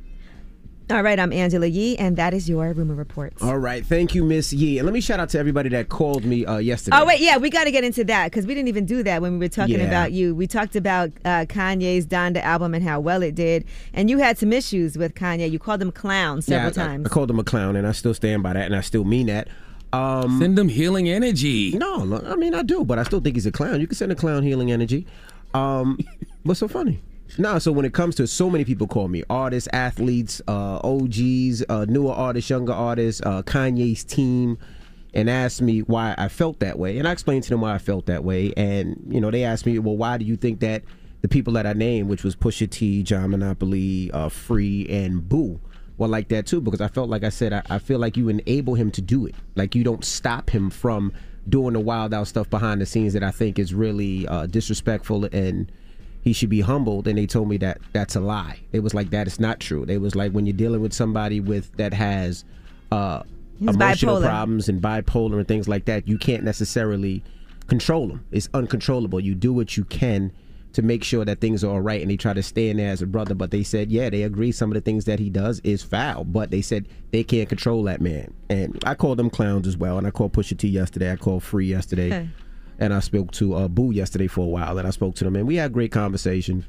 [SPEAKER 5] All right, I'm Angela Yee, and that is your rumor report.
[SPEAKER 6] All right, thank you, Miss Yee, and let me shout out to everybody that called me uh, yesterday.
[SPEAKER 5] Oh wait, yeah, we got to get into that because we didn't even do that when we were talking
[SPEAKER 6] Yeah.
[SPEAKER 5] about you. We talked about uh, Kanye's Donda album and how well it did, and you had some issues with Kanye. You called him clown several
[SPEAKER 6] yeah, I-
[SPEAKER 5] times.
[SPEAKER 6] I, called him a clown, and I still stand by that, and I still mean that. Um,
[SPEAKER 7] send him healing energy.
[SPEAKER 6] No, no, I mean I do, but I still think he's a clown. You can send a clown healing energy. Um, *laughs* what's so funny? No, so when it comes to so many people call me. Artists, athletes, uh, OGs, uh, newer artists, younger artists, uh, Kanye's team, and asked me why I felt that way, and I explained to them why I felt that way, and you know they asked me, well, why do you think that the people that I named, which was Pusha T, John Monopoly, uh, Free, and Boo, were like that too? Because I felt like I said, I, I feel like you enable him to do it, like you don't stop him from doing the wild out stuff behind the scenes that I think is really uh, disrespectful and he should be humbled and they told me that that's a lie. It was like that is not true. They was like when you're dealing with somebody with that has uh
[SPEAKER 5] He's
[SPEAKER 6] emotional
[SPEAKER 5] bipolar.
[SPEAKER 6] problems and bipolar and things like that you can't necessarily control them. It's uncontrollable. You do what you can to make sure that things are all right and they try to stay in there as a brother but they said yeah they agree some of the things that he does is foul but they said they can't control that man. And i called them clowns as well and i called pusha t yesterday. I called free yesterday. And I spoke to uh, Boo yesterday for a while, and I spoke to them, and we had great conversation.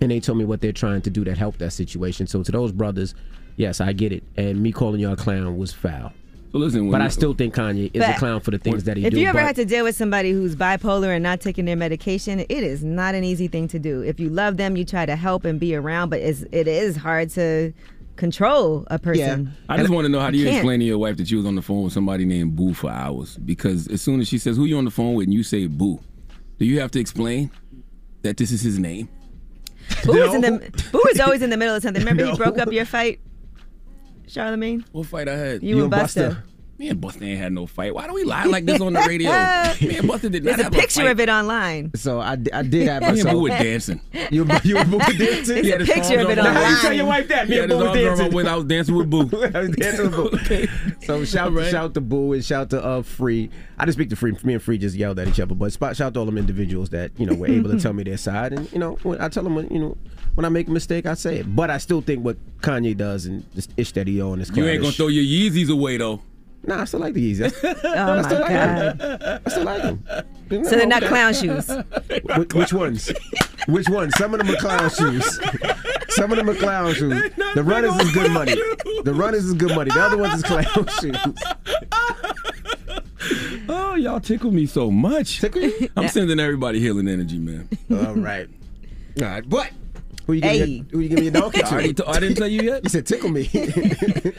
[SPEAKER 6] And they told me what they're trying to do that help that situation. So to those brothers, yes, I get it. And me calling you a clown was foul.
[SPEAKER 7] So listen,
[SPEAKER 6] but I still think Kanye is a clown for the things that he
[SPEAKER 5] if
[SPEAKER 6] do.
[SPEAKER 5] you ever
[SPEAKER 6] but-
[SPEAKER 5] had to deal with somebody who's bipolar and not taking their medication, it is not an easy thing to do. If you love them, you try to help and be around, but it's, it is hard to control a person. Yeah.
[SPEAKER 7] I just want to know how do you explain to your wife that you was on the phone with somebody named Boo for hours? Because as soon as she says who you on the phone with and you say Boo, do you have to explain that this is his name?
[SPEAKER 5] Boo is in the *laughs* Boo is always in the middle of something. Remember *laughs*
[SPEAKER 7] No.
[SPEAKER 5] he broke up your fight, Charlamagne?
[SPEAKER 7] What fight I had?
[SPEAKER 5] You, and Buster.
[SPEAKER 7] Me and Buster ain't had no fight. Why do we lie like this on the radio? *laughs* Me and Buster did not
[SPEAKER 5] There's a
[SPEAKER 7] have
[SPEAKER 5] picture
[SPEAKER 7] fight.
[SPEAKER 5] of it online.
[SPEAKER 6] So I, I did have *laughs*
[SPEAKER 7] Me and. Boo were dancing.
[SPEAKER 6] You, you and Boo were dancing?
[SPEAKER 5] There's a
[SPEAKER 7] had
[SPEAKER 5] picture of it online.
[SPEAKER 6] How you tell your wife that?
[SPEAKER 7] He
[SPEAKER 6] Me
[SPEAKER 7] had
[SPEAKER 6] and Boo were
[SPEAKER 7] arms around my
[SPEAKER 6] dancing.
[SPEAKER 7] waist. I was dancing with Boo. *laughs*
[SPEAKER 6] I was dancing with Boo. So shout shout to Boo and shout to uh Free. I didn't speak to Free. Me and Free just yelled at each other, but spot shout to all them individuals that you know were able to tell me their side, and you know when I tell them when you know when I make a mistake, I say it. But I still think what Kanye does and this ish that he on is
[SPEAKER 7] You ain't gonna throw your Yeezys away though.
[SPEAKER 6] Nah, I still like the Yeezys. *laughs*
[SPEAKER 5] Oh
[SPEAKER 6] I
[SPEAKER 5] my
[SPEAKER 6] still like
[SPEAKER 5] God.
[SPEAKER 6] them. I still like them.
[SPEAKER 5] So they're not clown shoes.
[SPEAKER 6] Which, which ones? Which ones? Some of them are clown shoes. Some of them are clown shoes. The runners is good money. The runners is good money. The other ones is clown *laughs* shoes.
[SPEAKER 7] Oh, y'all tickle me so much.
[SPEAKER 6] Tickle you?
[SPEAKER 7] I'm sending everybody healing energy, man.
[SPEAKER 6] All right. All right. But who you giving
[SPEAKER 5] Hey.
[SPEAKER 6] your, who you giving your donkey *laughs*
[SPEAKER 7] I, already
[SPEAKER 6] to?
[SPEAKER 7] t- I didn't tell you yet. *laughs*
[SPEAKER 6] You said tickle me. *laughs*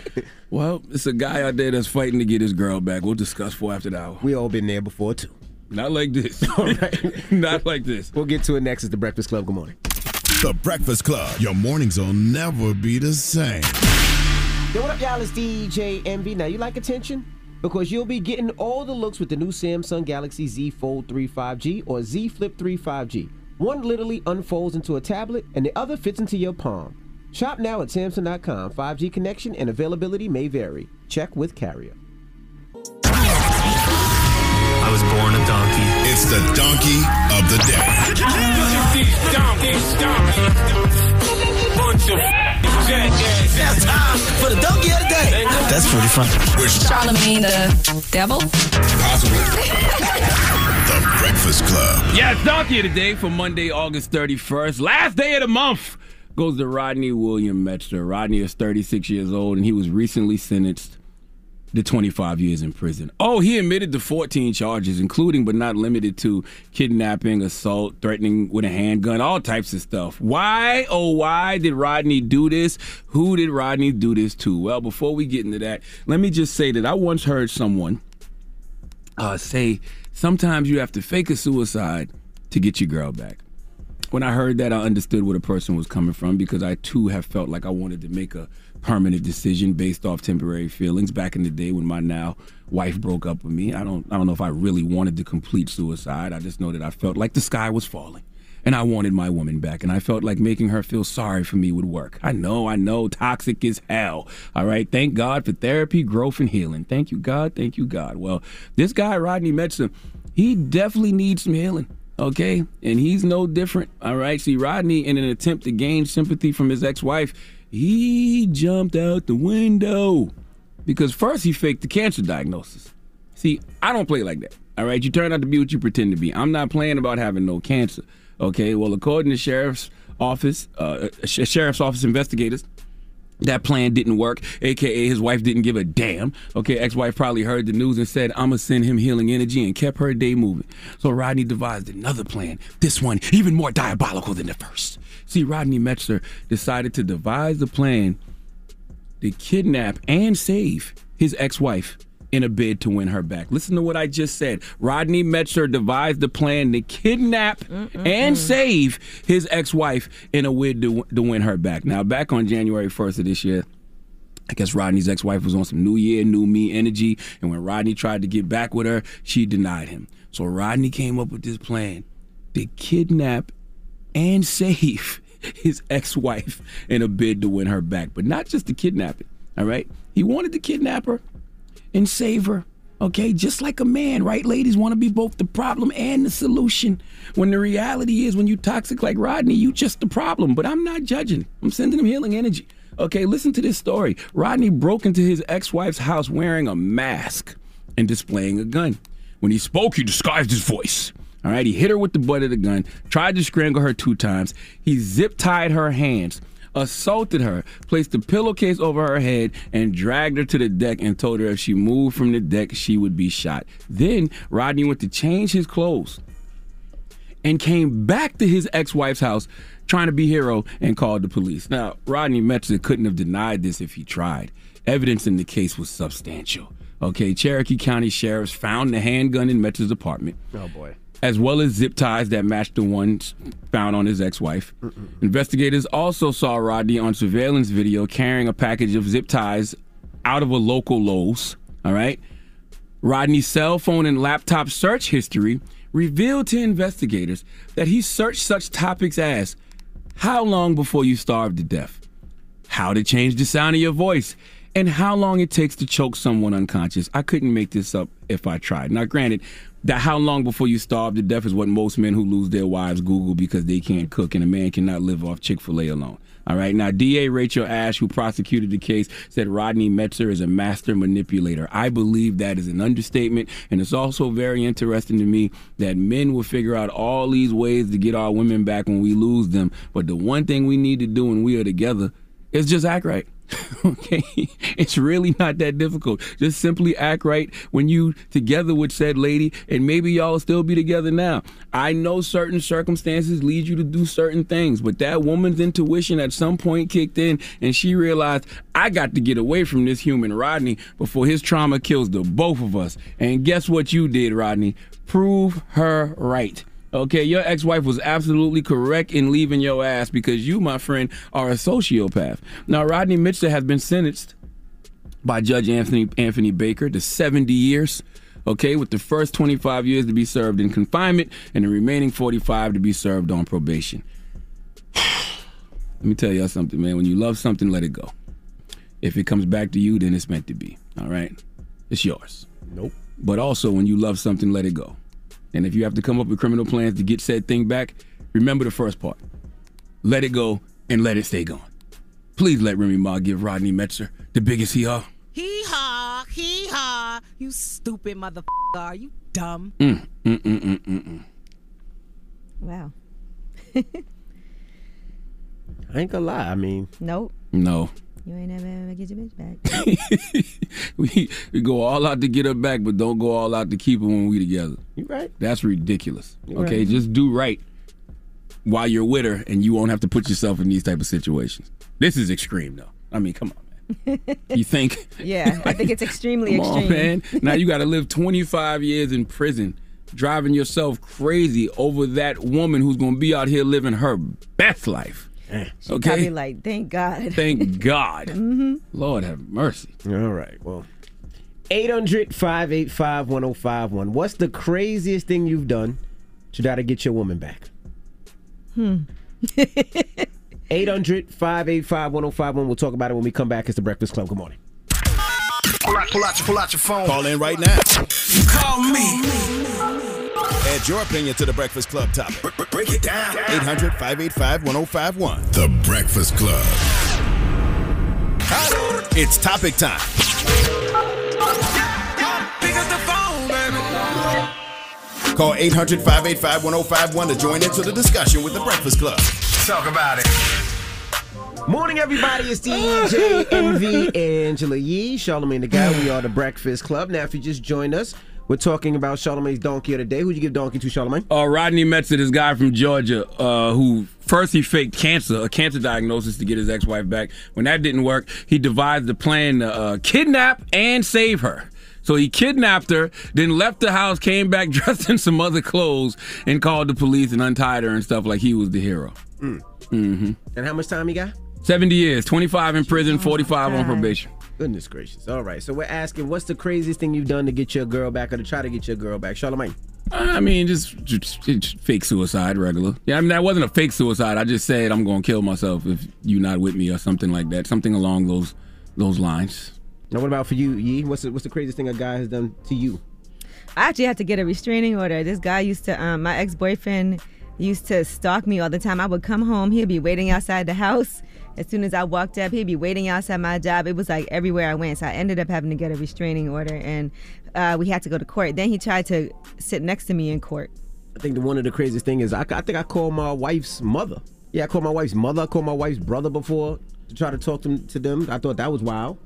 [SPEAKER 7] Well, it's a guy out there that's fighting to get his girl back. We'll discuss for after the hour.
[SPEAKER 6] we all been there before too.
[SPEAKER 7] Not like this.
[SPEAKER 6] All right.
[SPEAKER 7] Not like this.
[SPEAKER 6] We'll get to it next. It's the Breakfast Club. Good morning.
[SPEAKER 4] The Breakfast Club. Your mornings will never be the same.
[SPEAKER 6] Yo, what up, y'all? It's DJ Envy. Now, you like attention? Because you'll be getting all the looks with the new Samsung Galaxy Z Fold 3 5G or Z Flip 3 5G. One literally unfolds into a tablet, and the other fits into your palm. Shop now at Samsung.com. 5G connection and availability may vary. Check with carrier.
[SPEAKER 2] I was born a donkey.
[SPEAKER 4] It's the donkey of the day.
[SPEAKER 2] Now time for the donkey of the day. That's pretty fun.
[SPEAKER 22] Charlamagne the devil.
[SPEAKER 4] Possibly. *laughs* The Breakfast Club.
[SPEAKER 7] Yeah, it's Donkey of the Day for Monday, August 31st. Last day of the month goes to Rodney William Metzger. Rodney is 36 years old, and he was recently sentenced to 25 years in prison. Oh, he admitted to 14 charges, including but not limited to kidnapping, assault, threatening with a handgun, all types of stuff. Why, oh, why did Rodney do this? Who did Rodney do this to? Well, before we get into that, let me just say that I once heard someone uh, say sometimes you have to fake a suicide to get your girl back. When I heard that, I understood where the person was coming from because I too have felt like I wanted to make a permanent decision based off temporary feelings back in the day when my now wife broke up with me. I don't I don't know if I really wanted to complete suicide. I just know that I felt like the sky was falling and I wanted my woman back and I felt like making her feel sorry for me would work. I know, I know toxic is hell. All right, thank God for therapy, growth and healing. Thank you God, thank you God. Well, this guy Rodney Metzger, he definitely needs some healing. Okay, and he's no different. All right. See, Rodney, in an attempt to gain sympathy from his ex-wife, he jumped out the window because first he faked the cancer diagnosis. See, I don't play like that. All right, you turn out to be what you pretend to be. I'm not playing about having no cancer. Okay, well, according to sheriff's office, uh, sheriff's office investigators, that plan didn't work, aka his wife didn't give a damn. Okay, ex-wife probably heard the news and said, "I'ma send him healing energy," and kept her day moving. So Rodney devised another plan. This one even more diabolical than the first. See, Rodney Metzger decided to devise a plan to kidnap and save his ex-wife in a bid to win her back. Listen to what I just said. Rodney Metzger devised a plan to kidnap and save his ex-wife in a bid to, to win her back. Now, back on January 1st of this year, I guess Rodney's ex-wife was on some new year, new me energy, and when Rodney tried to get back with her, she denied him. So Rodney came up with this plan to kidnap and *laughs* save his ex-wife in a bid to win her back, but not just to kidnap it. All right, he wanted to kidnap her and savor. Okay, just like a man, right? Ladies want to be both the problem and the solution. When the reality is, when you toxic like Rodney, you just the problem. But I'm not judging. I'm sending him healing energy. Okay, listen to this story. Rodney broke into his ex-wife's house wearing a mask and displaying a gun. When he spoke, he disguised his voice. All right, he hit her with the butt of the gun, tried to strangle her two times. He zip tied her hands, assaulted her, placed a pillowcase over her head, and dragged her to the deck and told her if she moved from the deck, she would be shot. Then Rodney went to change his clothes and came back to his ex-wife's house trying to be hero and called the police. Now, Rodney Metzger couldn't have denied this if he tried. Evidence in the case was substantial. Okay, Cherokee County sheriffs found the handgun in Metzger's apartment
[SPEAKER 6] Oh boy.
[SPEAKER 7] As well as zip ties that matched the ones found on his ex-wife. Investigators also saw Rodney on surveillance video carrying a package of zip ties out of a local Lowe's. All right. Rodney's cell phone and laptop search history revealed to investigators that he searched such topics as how long before you starve to death, how to change the sound of your voice, and how long it takes to choke someone unconscious. I couldn't make this up if I tried. Now, granted, that how long before you starve to death is what most men who lose their wives Google because they can't cook, and a man cannot live off Chick fil A alone. All right. Now, DA Rachel Ash, who prosecuted the case, said Rodney Metzger is a master manipulator. I believe that is an understatement. And it's also very interesting to me that men will figure out all these ways to get our women back when we lose them. But the one thing we need to do when we are together is just act right. *laughs* okay? It's really not that difficult. Just simply act right when you together with said lady and maybe y'all still be together now. I know certain circumstances lead you to do certain things but that woman's intuition at some point kicked in and she realized i got to get away from this human rodney before his trauma kills the both of us. And guess what you did rodney? Prove her right Okay, your ex-wife was absolutely correct in leaving your ass because you, my friend, are a sociopath. Now, Rodney Metzger has been sentenced by Judge Anthony Anthony Baker to 70 years. Okay, with the first 25 years to be served in confinement and the remaining 45 to be served on probation. *sighs* Let me tell y'all something, man. When you love something, let it go. If it comes back to you, then it's meant to be. All right, it's yours.
[SPEAKER 6] Nope.
[SPEAKER 7] But also, when you love something, let it go. And if you have to come up with criminal plans to get said thing back, remember the first part. Let it go and let it stay gone. Please let Remy Ma give Rodney Metzger the biggest hee haw.
[SPEAKER 23] Hee haw, hee haw. You stupid motherfucker. Are you dumb?
[SPEAKER 7] Mm, mm, mm, mm, mm, mm.
[SPEAKER 5] Wow. *laughs*
[SPEAKER 6] I ain't gonna lie. I mean,
[SPEAKER 5] Nope.
[SPEAKER 7] No.
[SPEAKER 5] You ain't never ever get your bitch back. *laughs*
[SPEAKER 7] we, we go all out to get her back, but don't go all out to keep her when we together.
[SPEAKER 6] You right.
[SPEAKER 7] That's ridiculous.
[SPEAKER 6] You
[SPEAKER 7] okay,
[SPEAKER 6] right.
[SPEAKER 7] just do right while you're with her, and you won't have to put yourself in these type of situations. This is extreme, though. I mean, come on, man. *laughs* You think?
[SPEAKER 5] yeah, I think it's extremely
[SPEAKER 7] Come on,
[SPEAKER 5] extreme.
[SPEAKER 7] man. Now you got to live 25 years in prison, driving yourself crazy over that woman who's going to be out here living her best life.
[SPEAKER 5] She
[SPEAKER 7] Okay.
[SPEAKER 5] probably like, thank God. *laughs*
[SPEAKER 7] Thank God.
[SPEAKER 5] hmm
[SPEAKER 7] Lord have mercy.
[SPEAKER 6] All right. Well, 800 585 1051. What's the craziest thing you've done to try to get your woman back?
[SPEAKER 5] Hmm. *laughs*
[SPEAKER 6] 800 585 1051. We'll talk about it when we come back. It's the Breakfast Club. Good morning.
[SPEAKER 4] Pull out, pull out, your, pull out your phone. Call in right now.
[SPEAKER 2] Call me.
[SPEAKER 4] Add your opinion to the Breakfast Club topic.
[SPEAKER 2] Break it down.
[SPEAKER 4] 800 585 1051. The Breakfast Club. It's topic time.
[SPEAKER 2] Pick up the phone, baby.
[SPEAKER 4] Call 800 585 1051 to join into the discussion with the Breakfast Club.
[SPEAKER 2] Talk about it.
[SPEAKER 6] Morning, everybody. It's DJ Envy Angela Yee, Charlamagne the God. We are the Breakfast Club. Now, if you just joined us, we're talking about Charlamagne's donkey of the day. Who'd you give donkey to, Charlamagne?
[SPEAKER 7] Uh, Rodney Metzger, this guy from Georgia, uh, who first he faked cancer, a cancer diagnosis to get his ex-wife back. When that didn't work, he devised a plan to uh, kidnap and save her. So he kidnapped her, then left the house, came back *laughs* dressed in some other clothes, and called the police and untied her and stuff like he was the hero. Mm-hmm.
[SPEAKER 6] And how much time he got?
[SPEAKER 7] 70 years, 25 in prison, 45 on probation.
[SPEAKER 6] Goodness gracious. All right. So we're asking, what's the craziest thing you've done to get your girl back or to try to get your girl back? Charlamagne.
[SPEAKER 7] I mean, just, just, just fake suicide, regular. Yeah, I mean, that wasn't a fake suicide. I just said I'm going to kill myself if you're not with me or something like that. Something along those those lines.
[SPEAKER 6] Now, what about for you, Yee? What's the, what's the craziest thing a guy has done to you?
[SPEAKER 5] I actually had to get a restraining order. This guy used to, um, my ex boyfriend used to stalk me all the time. I would come home, he'd be waiting outside the house. As soon as I walked up, he'd be waiting outside my job. It was like everywhere I went. So I ended up having to get a restraining order and uh, we had to go to court. Then he tried to sit next to me in court.
[SPEAKER 6] I think the, one of the craziest thing is I, I think I called my wife's mother. Yeah, I called my wife's mother. I called my wife's brother before to try to talk to, to them. I thought that was wild.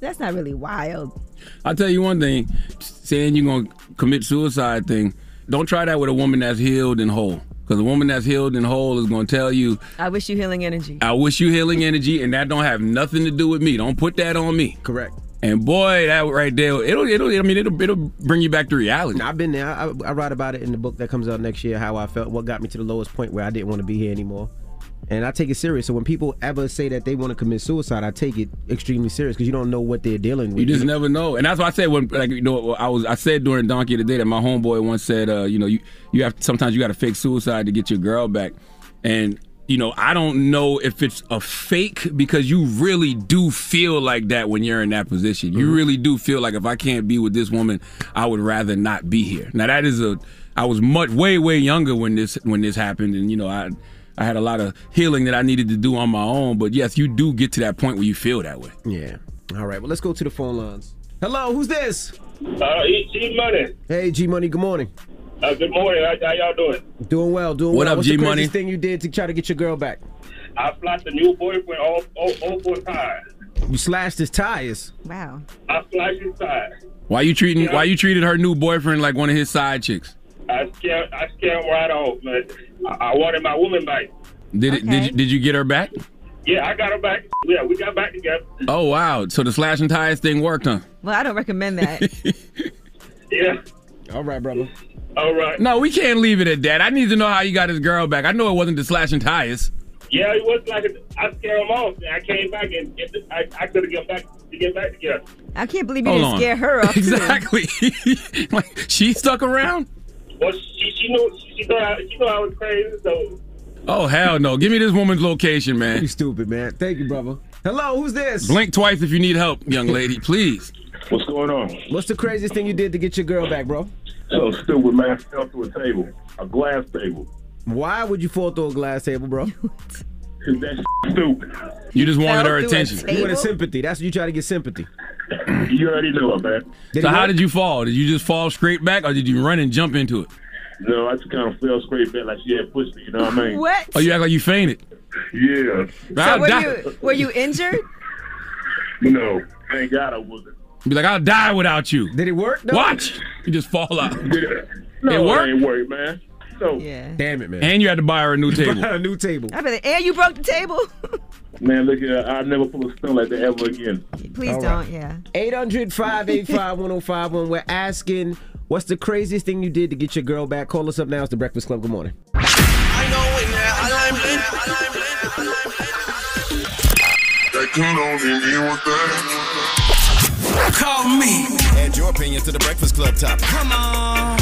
[SPEAKER 5] That's not really wild.
[SPEAKER 7] I'll tell you one thing saying you're going to commit suicide thing, don't try that with a woman that's healed and whole. Because a woman that's healed and whole is going to tell you,
[SPEAKER 5] I wish you healing energy.
[SPEAKER 7] I wish you healing energy, and that don't have nothing to do with me. Don't put that on me.
[SPEAKER 6] Correct.
[SPEAKER 7] And boy, that right there, it'll, it'll, I mean, it'll, it'll bring you back to reality.
[SPEAKER 6] I've been there. I, I write about it in the book that comes out next year. How I felt, what got me to the lowest point where I didn't want to be here anymore. And I take it serious. So when people ever say that they want to commit suicide, I take it extremely serious because you don't know what they're dealing with.
[SPEAKER 7] You just never know, and that's why I said when, like, you know, I was I said during Donkey of the Day that my homeboy once said, uh, you know, you you have sometimes you got to fake suicide to get your girl back, and you know, I don't know if it's a fake because you really do feel like that when you're in that position. You really do feel like if I can't be with this woman, I would rather not be here. Now that is a I was much way way younger when this when this happened, and you know I. I had a lot of healing that I needed to do on my own, but yes, you do get to that point where you feel that way.
[SPEAKER 6] Yeah. All right. Well, let's go to the phone lines. Hello, who's this?
[SPEAKER 24] Uh, G Money.
[SPEAKER 6] Hey, G Money. Good morning.
[SPEAKER 24] Uh, good morning. How, how y'all doing?
[SPEAKER 6] Doing well. Doing
[SPEAKER 7] What
[SPEAKER 6] well.
[SPEAKER 7] up,
[SPEAKER 6] What's the
[SPEAKER 7] G-Money?
[SPEAKER 6] craziest thing you did to try to get your girl back?
[SPEAKER 24] I flashed a new boyfriend all, all, all four tires.
[SPEAKER 6] You slashed his tires.
[SPEAKER 5] Wow.
[SPEAKER 24] I flashed his tires.
[SPEAKER 7] Why you treating Why you treated her new boyfriend like one of his side chicks?
[SPEAKER 24] I scared, I scared him right off, man. I, I wanted my woman back.
[SPEAKER 7] Did it? Did you, Did you get her back?
[SPEAKER 24] Yeah, I got her back. Yeah, we got back together.
[SPEAKER 7] Oh wow! So the slashing ties thing worked, huh?
[SPEAKER 5] Well, I don't recommend that. *laughs*
[SPEAKER 24] Yeah.
[SPEAKER 6] All right, brother.
[SPEAKER 24] All right.
[SPEAKER 7] No, we can't leave it at that. I need to know how you got his girl back. I know it wasn't the slashing ties.
[SPEAKER 24] Yeah, it was like a, I scared him off, and I came back and get the, I, I could have get back to get back together.
[SPEAKER 5] I can't believe you
[SPEAKER 7] Hold
[SPEAKER 5] didn't
[SPEAKER 7] on.
[SPEAKER 5] scare her off. *laughs*
[SPEAKER 7] exactly. *laughs* like she stuck around.
[SPEAKER 24] Well, she she knew she, she knew I, she knew I was crazy, so
[SPEAKER 7] Oh hell no! Give me this woman's location, man.
[SPEAKER 6] You stupid, man. Thank you, brother. Hello, who's this?
[SPEAKER 7] Blink twice if you need help, young lady, please.
[SPEAKER 24] What's going on?
[SPEAKER 6] What's the craziest thing you did to get your girl back, bro?
[SPEAKER 24] So stupid man fell through a table, a glass table.
[SPEAKER 6] Why would you fall through a glass table, bro?
[SPEAKER 24] Cause that's stupid.
[SPEAKER 7] You just wanted her attention.
[SPEAKER 6] You wanted sympathy. That's what you try to get sympathy. *coughs*
[SPEAKER 24] You already know it, man.
[SPEAKER 6] Did
[SPEAKER 7] so how
[SPEAKER 6] work?
[SPEAKER 7] did you fall? Did you just fall straight back, or did you run and jump into it?
[SPEAKER 24] No, I just kind of fell straight back like she had pushed me. You know what I mean? *laughs*
[SPEAKER 5] What?
[SPEAKER 7] Oh, you act like you fainted.
[SPEAKER 24] Yeah.
[SPEAKER 5] So were
[SPEAKER 7] die.
[SPEAKER 5] you were you injured?
[SPEAKER 24] No, thank God I wasn't.
[SPEAKER 7] Be like, I'll die without you.
[SPEAKER 6] Did it work? though?
[SPEAKER 7] Watch. You just fall out.
[SPEAKER 24] No,
[SPEAKER 7] It
[SPEAKER 24] it
[SPEAKER 7] worked?
[SPEAKER 24] ain't work, man. So,
[SPEAKER 5] Yeah.
[SPEAKER 6] Damn it, man.
[SPEAKER 7] And you had to buy her a new *laughs* table.
[SPEAKER 6] a new table.
[SPEAKER 5] I bet. And you broke the table. *laughs*
[SPEAKER 24] man, look at here, I'll never pull a stunt like that ever again.
[SPEAKER 5] Please
[SPEAKER 6] All
[SPEAKER 5] don't.
[SPEAKER 6] right.
[SPEAKER 5] Yeah.
[SPEAKER 6] 800 585 1051. We're asking, what's the craziest thing you did to get your girl back? Call us up now. It's the Breakfast Club. Good morning.
[SPEAKER 2] Call me.
[SPEAKER 4] Add your opinion to the Breakfast Club topic.
[SPEAKER 2] Come on.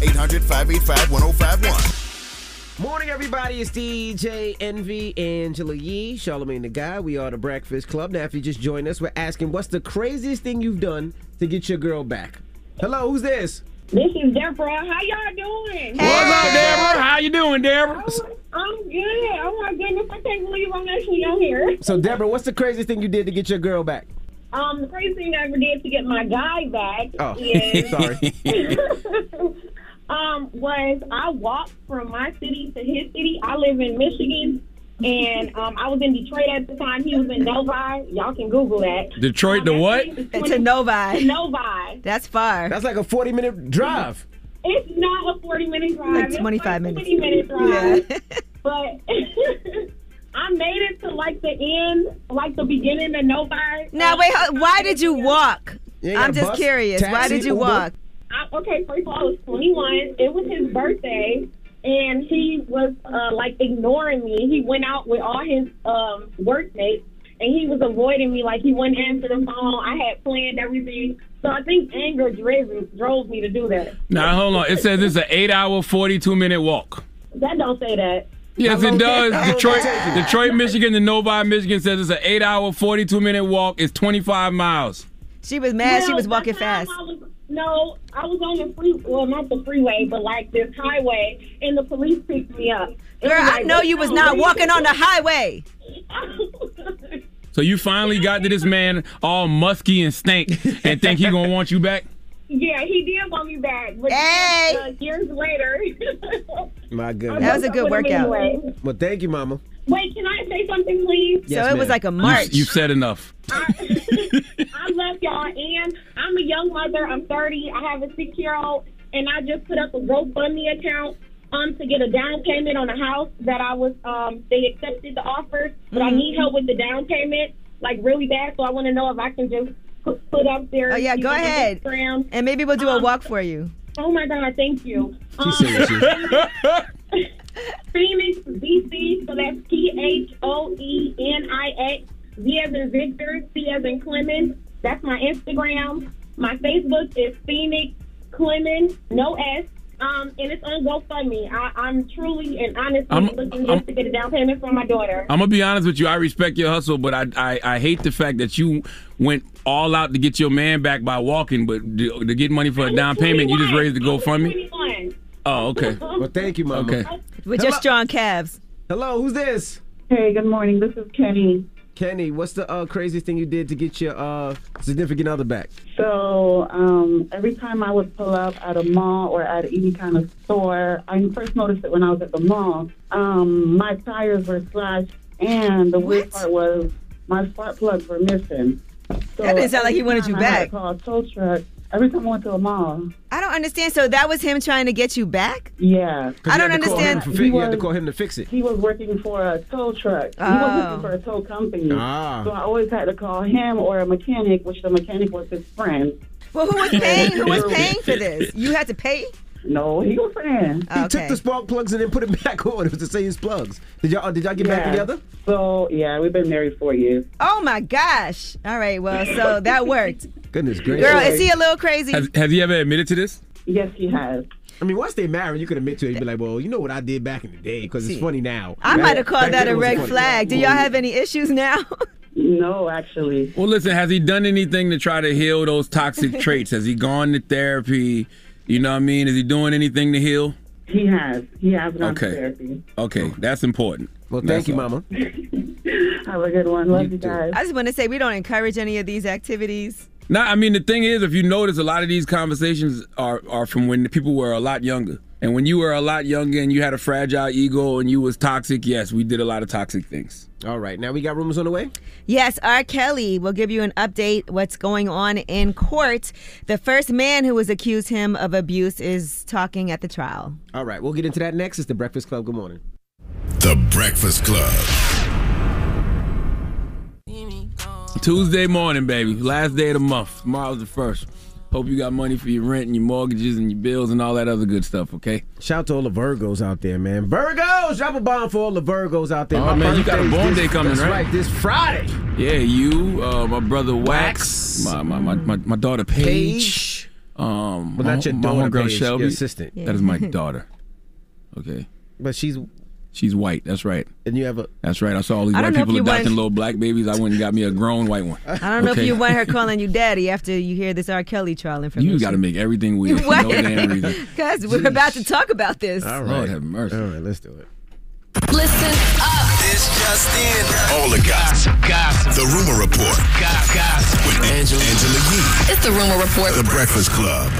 [SPEAKER 4] 800 585 1051.
[SPEAKER 6] Morning, everybody. It's DJ Envy, Angela Yee, Charlamagne the God. We are the Breakfast Club. Now, if you just joined us, we're asking, what's the craziest thing you've done to get your girl back? Hello, who's this?
[SPEAKER 11] This is Deborah. How y'all doing?
[SPEAKER 7] What's up, Deborah? How you doing, Deborah?
[SPEAKER 11] I'm good. Oh my goodness, I can't believe I'm actually on here.
[SPEAKER 6] So, Deborah, what's the craziest thing you did to get your girl back?
[SPEAKER 11] Um, the craziest thing I ever did to get my guy back
[SPEAKER 6] Oh, *laughs*
[SPEAKER 11] is
[SPEAKER 6] sorry. *laughs* *laughs*
[SPEAKER 11] um was I walked from my city to his city. I live in Michigan. And um, I was in Detroit at the time. He was in Novi. Y'all can Google that.
[SPEAKER 7] Detroit to what?
[SPEAKER 5] It's a Novi.
[SPEAKER 11] Novi.
[SPEAKER 5] That's far.
[SPEAKER 6] That's like a 40 minute drive.
[SPEAKER 11] It's not a 40 minute drive.
[SPEAKER 5] Like
[SPEAKER 11] It's
[SPEAKER 5] 25
[SPEAKER 11] like
[SPEAKER 5] minutes.
[SPEAKER 11] 20 minute *laughs* drive.
[SPEAKER 5] Yeah.
[SPEAKER 11] But *laughs* I made it to like the end, like the beginning of Novi.
[SPEAKER 5] Now wait. Why did you walk?
[SPEAKER 6] You
[SPEAKER 5] I'm just
[SPEAKER 6] bus,
[SPEAKER 5] curious. Why did you
[SPEAKER 6] Uber?
[SPEAKER 5] walk?
[SPEAKER 11] I, okay, first of all, I was 21. It was his birthday, and he was uh, like ignoring me. He went out with all his um, workmates, and he was avoiding me. Like he wouldn't answer the phone. I had planned everything, so I think anger drove drove me to do that.
[SPEAKER 7] Now hold on. It says it's an eight-hour, forty-two minute walk.
[SPEAKER 11] That don't say that.
[SPEAKER 7] Yes, it does. Detroit,
[SPEAKER 11] did it take you?
[SPEAKER 7] Detroit, Michigan, to Novi, Michigan says it's an eight-hour, forty-two minute walk. It's twenty-five miles.
[SPEAKER 5] She was mad. she was walking fast.
[SPEAKER 11] I was, no, I was on the free, well, not the freeway, but like this highway, and the police picked me up.
[SPEAKER 5] Girl,
[SPEAKER 11] was
[SPEAKER 5] I know you was
[SPEAKER 11] "Oh,
[SPEAKER 5] not walking on the highway.
[SPEAKER 7] So you finally got to this man all musky and stank, and think he gonna want you back?
[SPEAKER 11] Yeah, he did want me back, but
[SPEAKER 5] Hey!
[SPEAKER 11] uh, years later. *laughs*
[SPEAKER 6] My goodness.
[SPEAKER 5] That was a good
[SPEAKER 11] up with him
[SPEAKER 5] workout.
[SPEAKER 11] Anyway.
[SPEAKER 6] Well, thank you, Mama.
[SPEAKER 11] Wait, can I say something, please?
[SPEAKER 6] Yes,
[SPEAKER 5] so it was like a
[SPEAKER 7] You,
[SPEAKER 5] march.
[SPEAKER 7] you said enough. *laughs*
[SPEAKER 11] I love y'all, and I'm a young mother. I'm 30. I have a six year old, and I just put up a GoFundMe account um to get a down payment on a house that I was um they accepted the offer, but I
[SPEAKER 5] Mhm.
[SPEAKER 11] need help with the down payment like really bad. So I want to know if I can just put, put up there.
[SPEAKER 5] oh yeah, go
[SPEAKER 11] know,
[SPEAKER 5] ahead.
[SPEAKER 11] Instagram.
[SPEAKER 5] And maybe we'll do a
[SPEAKER 11] Um,
[SPEAKER 5] walk for you.
[SPEAKER 11] Oh my God, thank you. Um, *laughs* Phoenix VC, so that's P H O E N I X. V as in Victor, C as in Clemens. That's my Instagram. My Facebook is Phoenix Clemens, no S. Um, and it's on GoFundMe. I, I'm truly and honestly
[SPEAKER 7] I'm-
[SPEAKER 11] looking
[SPEAKER 7] I'm-
[SPEAKER 11] to get a down payment for my daughter.
[SPEAKER 7] I'm gonna be honest with you. I respect your hustle, but I, I I hate the fact that you went all out to get your man back by walking, but to, to get money for a down payment, you just raised the GoFundMe. Oh, okay.
[SPEAKER 6] Well, thank you, Mama.
[SPEAKER 7] Okay.
[SPEAKER 5] With your strong calves.
[SPEAKER 6] Hello, who's this?
[SPEAKER 25] Hey, good morning. This is Kenny.
[SPEAKER 6] Kenny, what's the uh, craziest thing you did to get your uh, significant other back?
[SPEAKER 25] So um, every time I would pull up at a mall or at any kind of store, I first noticed it when I was at the mall. Um, my tires were slashed, and the weird part was my spark plugs were missing. So
[SPEAKER 5] That didn't sound like he wanted you
[SPEAKER 25] time I had
[SPEAKER 5] back.
[SPEAKER 25] Call a tow truck every time I went to a mall.
[SPEAKER 5] I don't understand. So that was him trying to get you back?
[SPEAKER 25] Yeah,
[SPEAKER 5] I don't understand.
[SPEAKER 6] For fi- you had to call him to fix it.
[SPEAKER 25] He was working for a tow truck. He
[SPEAKER 5] Oh.
[SPEAKER 25] was working for a tow company.
[SPEAKER 6] Ah.
[SPEAKER 25] So I always had to call him or a mechanic, which the mechanic was his friend.
[SPEAKER 5] Well, who was *laughs* paying? Who was *laughs* paying for this? You had to pay?
[SPEAKER 25] No, he was paying.
[SPEAKER 6] He took the spark plugs and then put it *laughs* back on. It was the same plugs. Did y'all did y'all get back together?
[SPEAKER 25] So yeah, we've been married four years.
[SPEAKER 5] Oh my gosh. All right, well, so that worked. *laughs*
[SPEAKER 6] Goodness gracious.
[SPEAKER 5] Girl, is he a little crazy?
[SPEAKER 7] Has, has he ever admitted to this?
[SPEAKER 25] Yes, he has.
[SPEAKER 6] I mean, once they married, you could admit to it. You'd be like, well, you know what I did back in the day because it's funny now.
[SPEAKER 5] I
[SPEAKER 6] Back-
[SPEAKER 5] might have called
[SPEAKER 6] back
[SPEAKER 5] that a red
[SPEAKER 6] funny.
[SPEAKER 5] flag. Do y'all have any issues now? *laughs*
[SPEAKER 25] No, actually.
[SPEAKER 7] Well, listen, has he done anything to try to heal those toxic traits? Has he gone to therapy? You know what I mean? Is he doing anything to heal?
[SPEAKER 25] He has. He has gone
[SPEAKER 7] Okay.
[SPEAKER 25] to therapy.
[SPEAKER 7] Okay, that's important.
[SPEAKER 6] Well,
[SPEAKER 7] thank
[SPEAKER 6] you, Mama. *laughs*
[SPEAKER 25] Have a good one. Love you, guys.
[SPEAKER 5] I just want to say we don't encourage any of these activities.
[SPEAKER 7] No, I mean the thing is, if you notice, a lot of these conversations are are from when the people were a lot younger. And when you were a lot younger and you had a fragile ego and you was toxic, yes, we did a lot of toxic things.
[SPEAKER 6] All right, now we got rumors on the way.
[SPEAKER 5] Yes, R. Kelly will give you an update what's going on in court. The first man who was accused him of abuse is talking at the trial.
[SPEAKER 6] All right, we'll get into that next. It's the Breakfast Club. Good morning.
[SPEAKER 4] The Breakfast Club.
[SPEAKER 7] Tuesday morning, baby. Last day of the month. Tomorrow's the first. Hope you got money for your rent and your mortgages and your bills and all that other good stuff, okay?
[SPEAKER 6] Shout out to all the Virgos out there, man. Virgos, drop a bomb for all the Virgos out there.
[SPEAKER 7] Oh,
[SPEAKER 6] My
[SPEAKER 7] man, you got a
[SPEAKER 6] birthday's
[SPEAKER 7] born
[SPEAKER 6] this-
[SPEAKER 7] day coming,
[SPEAKER 6] that's
[SPEAKER 7] right?
[SPEAKER 6] This Friday.
[SPEAKER 7] Yeah, you, uh, my brother Wax, my, my, my, my, my daughter Paige.
[SPEAKER 6] Paige.
[SPEAKER 7] Um,
[SPEAKER 6] Well, not your
[SPEAKER 7] my
[SPEAKER 6] daughter,
[SPEAKER 7] homegirl
[SPEAKER 6] Paige,
[SPEAKER 7] Shelby.
[SPEAKER 6] your assistant.
[SPEAKER 7] That is my *laughs* daughter. Okay.
[SPEAKER 6] But she's
[SPEAKER 7] she's white. That's right.
[SPEAKER 6] And you have a
[SPEAKER 7] That's right. I saw all these white
[SPEAKER 5] don't know if
[SPEAKER 7] people adopting
[SPEAKER 5] want-
[SPEAKER 7] little black babies. I went and got me a grown white one.
[SPEAKER 5] I don't know
[SPEAKER 7] Okay.
[SPEAKER 5] if you want her *laughs* calling you daddy after you hear this R. Kelly trial information.
[SPEAKER 7] You got to make everything weird. for *laughs*
[SPEAKER 5] What?
[SPEAKER 7] no damn reason. *laughs*
[SPEAKER 5] Because we're about to talk about this.
[SPEAKER 6] All
[SPEAKER 7] right. Lord have mercy.
[SPEAKER 6] All right, let's do it.
[SPEAKER 2] Listen up.
[SPEAKER 4] This just in. All the gossip. Gossip. The Rumor Report. Gossip. With Angela, Angela Yee.
[SPEAKER 2] It's the Rumor Report.
[SPEAKER 4] The Breakfast Club.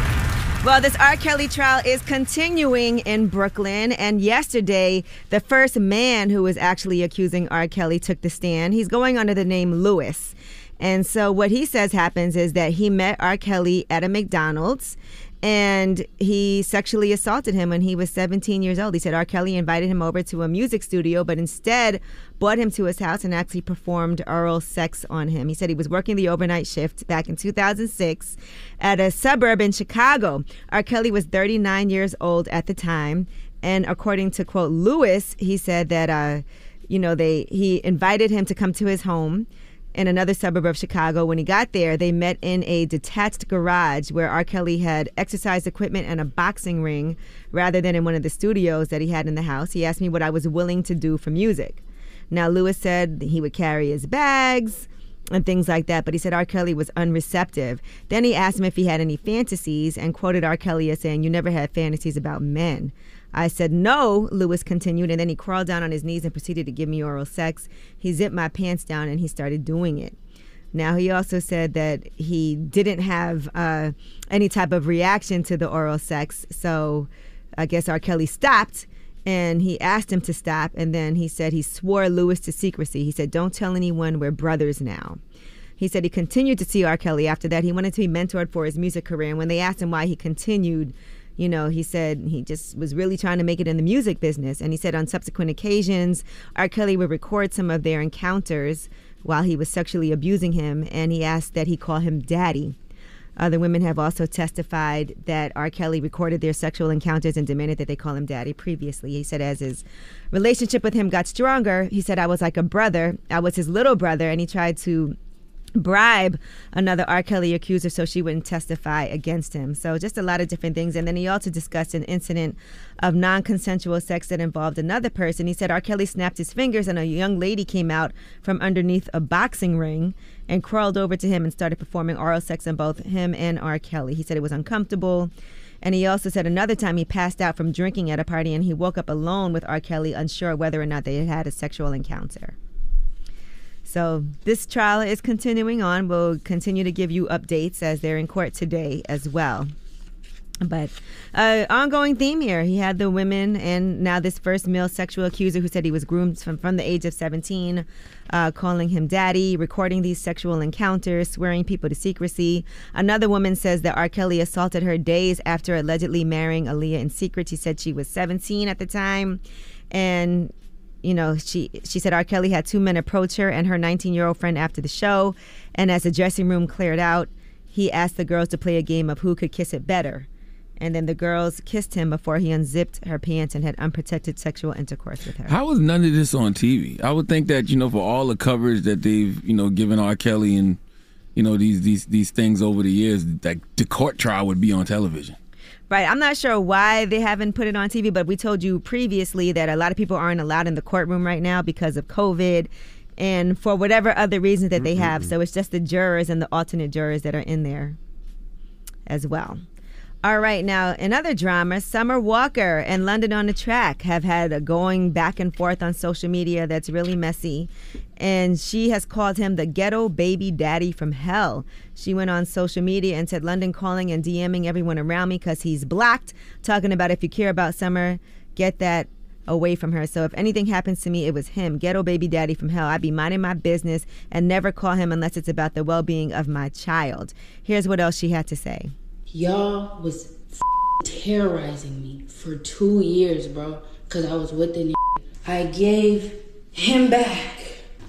[SPEAKER 5] Well, this R. Kelly trial is continuing in Brooklyn, and yesterday, the first man who was actually accusing R. Kelly took the stand. He's going under the name Lewis. And so, what he says happens is that he met R. Kelly at a McDonald's and he sexually assaulted him when he was 17 years old. He said R. Kelly invited him over to a music studio, but instead brought him to his house and actually performed oral sex on him. He said he was working the overnight shift back in 2006 at a suburb in Chicago. R. Kelly was 39 years old at the time, and according to quote Lewis, he said that uh, you know they he invited him to come to his home in another suburb of Chicago. When he got there, they met in a detached garage where R. Kelly had exercise equipment and a boxing ring rather than in one of the studios that he had in the house. He asked me what I was willing to do for music. Now, Lewis said he would carry his bags and things like that, but he said R. Kelly was unreceptive. Then he asked him if he had any fantasies and quoted R. Kelly as saying, You never had fantasies about men. I said, No, Lewis continued, and then he crawled down on his knees and proceeded to give me oral sex. He zipped my pants down and he started doing it. Now, he also said that he didn't have uh, any type of reaction to the oral sex, so I guess R. Kelly stopped and he asked him to stop, and then he said he swore Lewis to secrecy. He said, Don't tell anyone we're brothers now. He said he continued to see R. Kelly after that. He wanted to be mentored for his music career, and when they asked him why he continued, you know, he said he just was really trying to make it in the music business. And he said on subsequent occasions, R. Kelly would record some of their encounters while he was sexually abusing him, and he asked that he call him daddy. Other women have also testified that R. Kelly recorded their sexual encounters and demanded that they call him daddy previously. He said as his relationship with him got stronger, he said, I was like a brother. I was his little brother, and he tried to bribe another R. Kelly accuser so she wouldn't testify against him. So just a lot of different things. And then he also discussed an incident of non-consensual sex that involved another person. He said R. Kelly snapped his fingers and a young lady came out from underneath a boxing ring and crawled over to him and started performing oral sex on both him and R. Kelly. He said it was uncomfortable. And he also said another time he passed out from drinking at a party and he woke up alone with R. Kelly, unsure whether or not they had had a sexual encounter. So this trial is continuing on. We'll continue to give you updates as they're in court today as well. But uh, ongoing theme here. He had the women and now this first male sexual accuser who said he was groomed from, from the age of 17, uh, calling him daddy, recording these sexual encounters, swearing people to secrecy. Another woman says that R. Kelly assaulted her days after allegedly marrying Aaliyah in secret. She said she was 17 at the time. And you know, she she said R. Kelly had two men approach her and her 19 year old friend after the show, and as the dressing room cleared out, he asked the girls to play a game of who could kiss it better, and then the girls kissed him before he unzipped her pants and had unprotected sexual intercourse with her.
[SPEAKER 7] How was none of this on TV? I would think that you know, for all the coverage that they've you know given R. Kelly and you know these these these things over the years, that the court trial would be on television.
[SPEAKER 5] Right. I'm not sure why they haven't put it on TV, but we told you previously that a lot of people aren't allowed in the courtroom right now because of COVID and for whatever other reasons that they have. So it's just the jurors and the alternate jurors that are in there as well. All right, now another drama. Summer Walker and London on the Track have had a going back and forth on social media that's really messy. And she has called him the ghetto baby daddy from hell. She went on social media and said, London calling and DMing everyone around me because he's blocked, talking about if you care about Summer, get that away from her. So if anything happens to me, it was him, ghetto baby daddy from hell. I'd be minding my business and never call him unless it's about the well being of my child. Here's what else she had to say.
[SPEAKER 26] Y'all was terrorizing me for two years, bro, because I was with the I gave him back.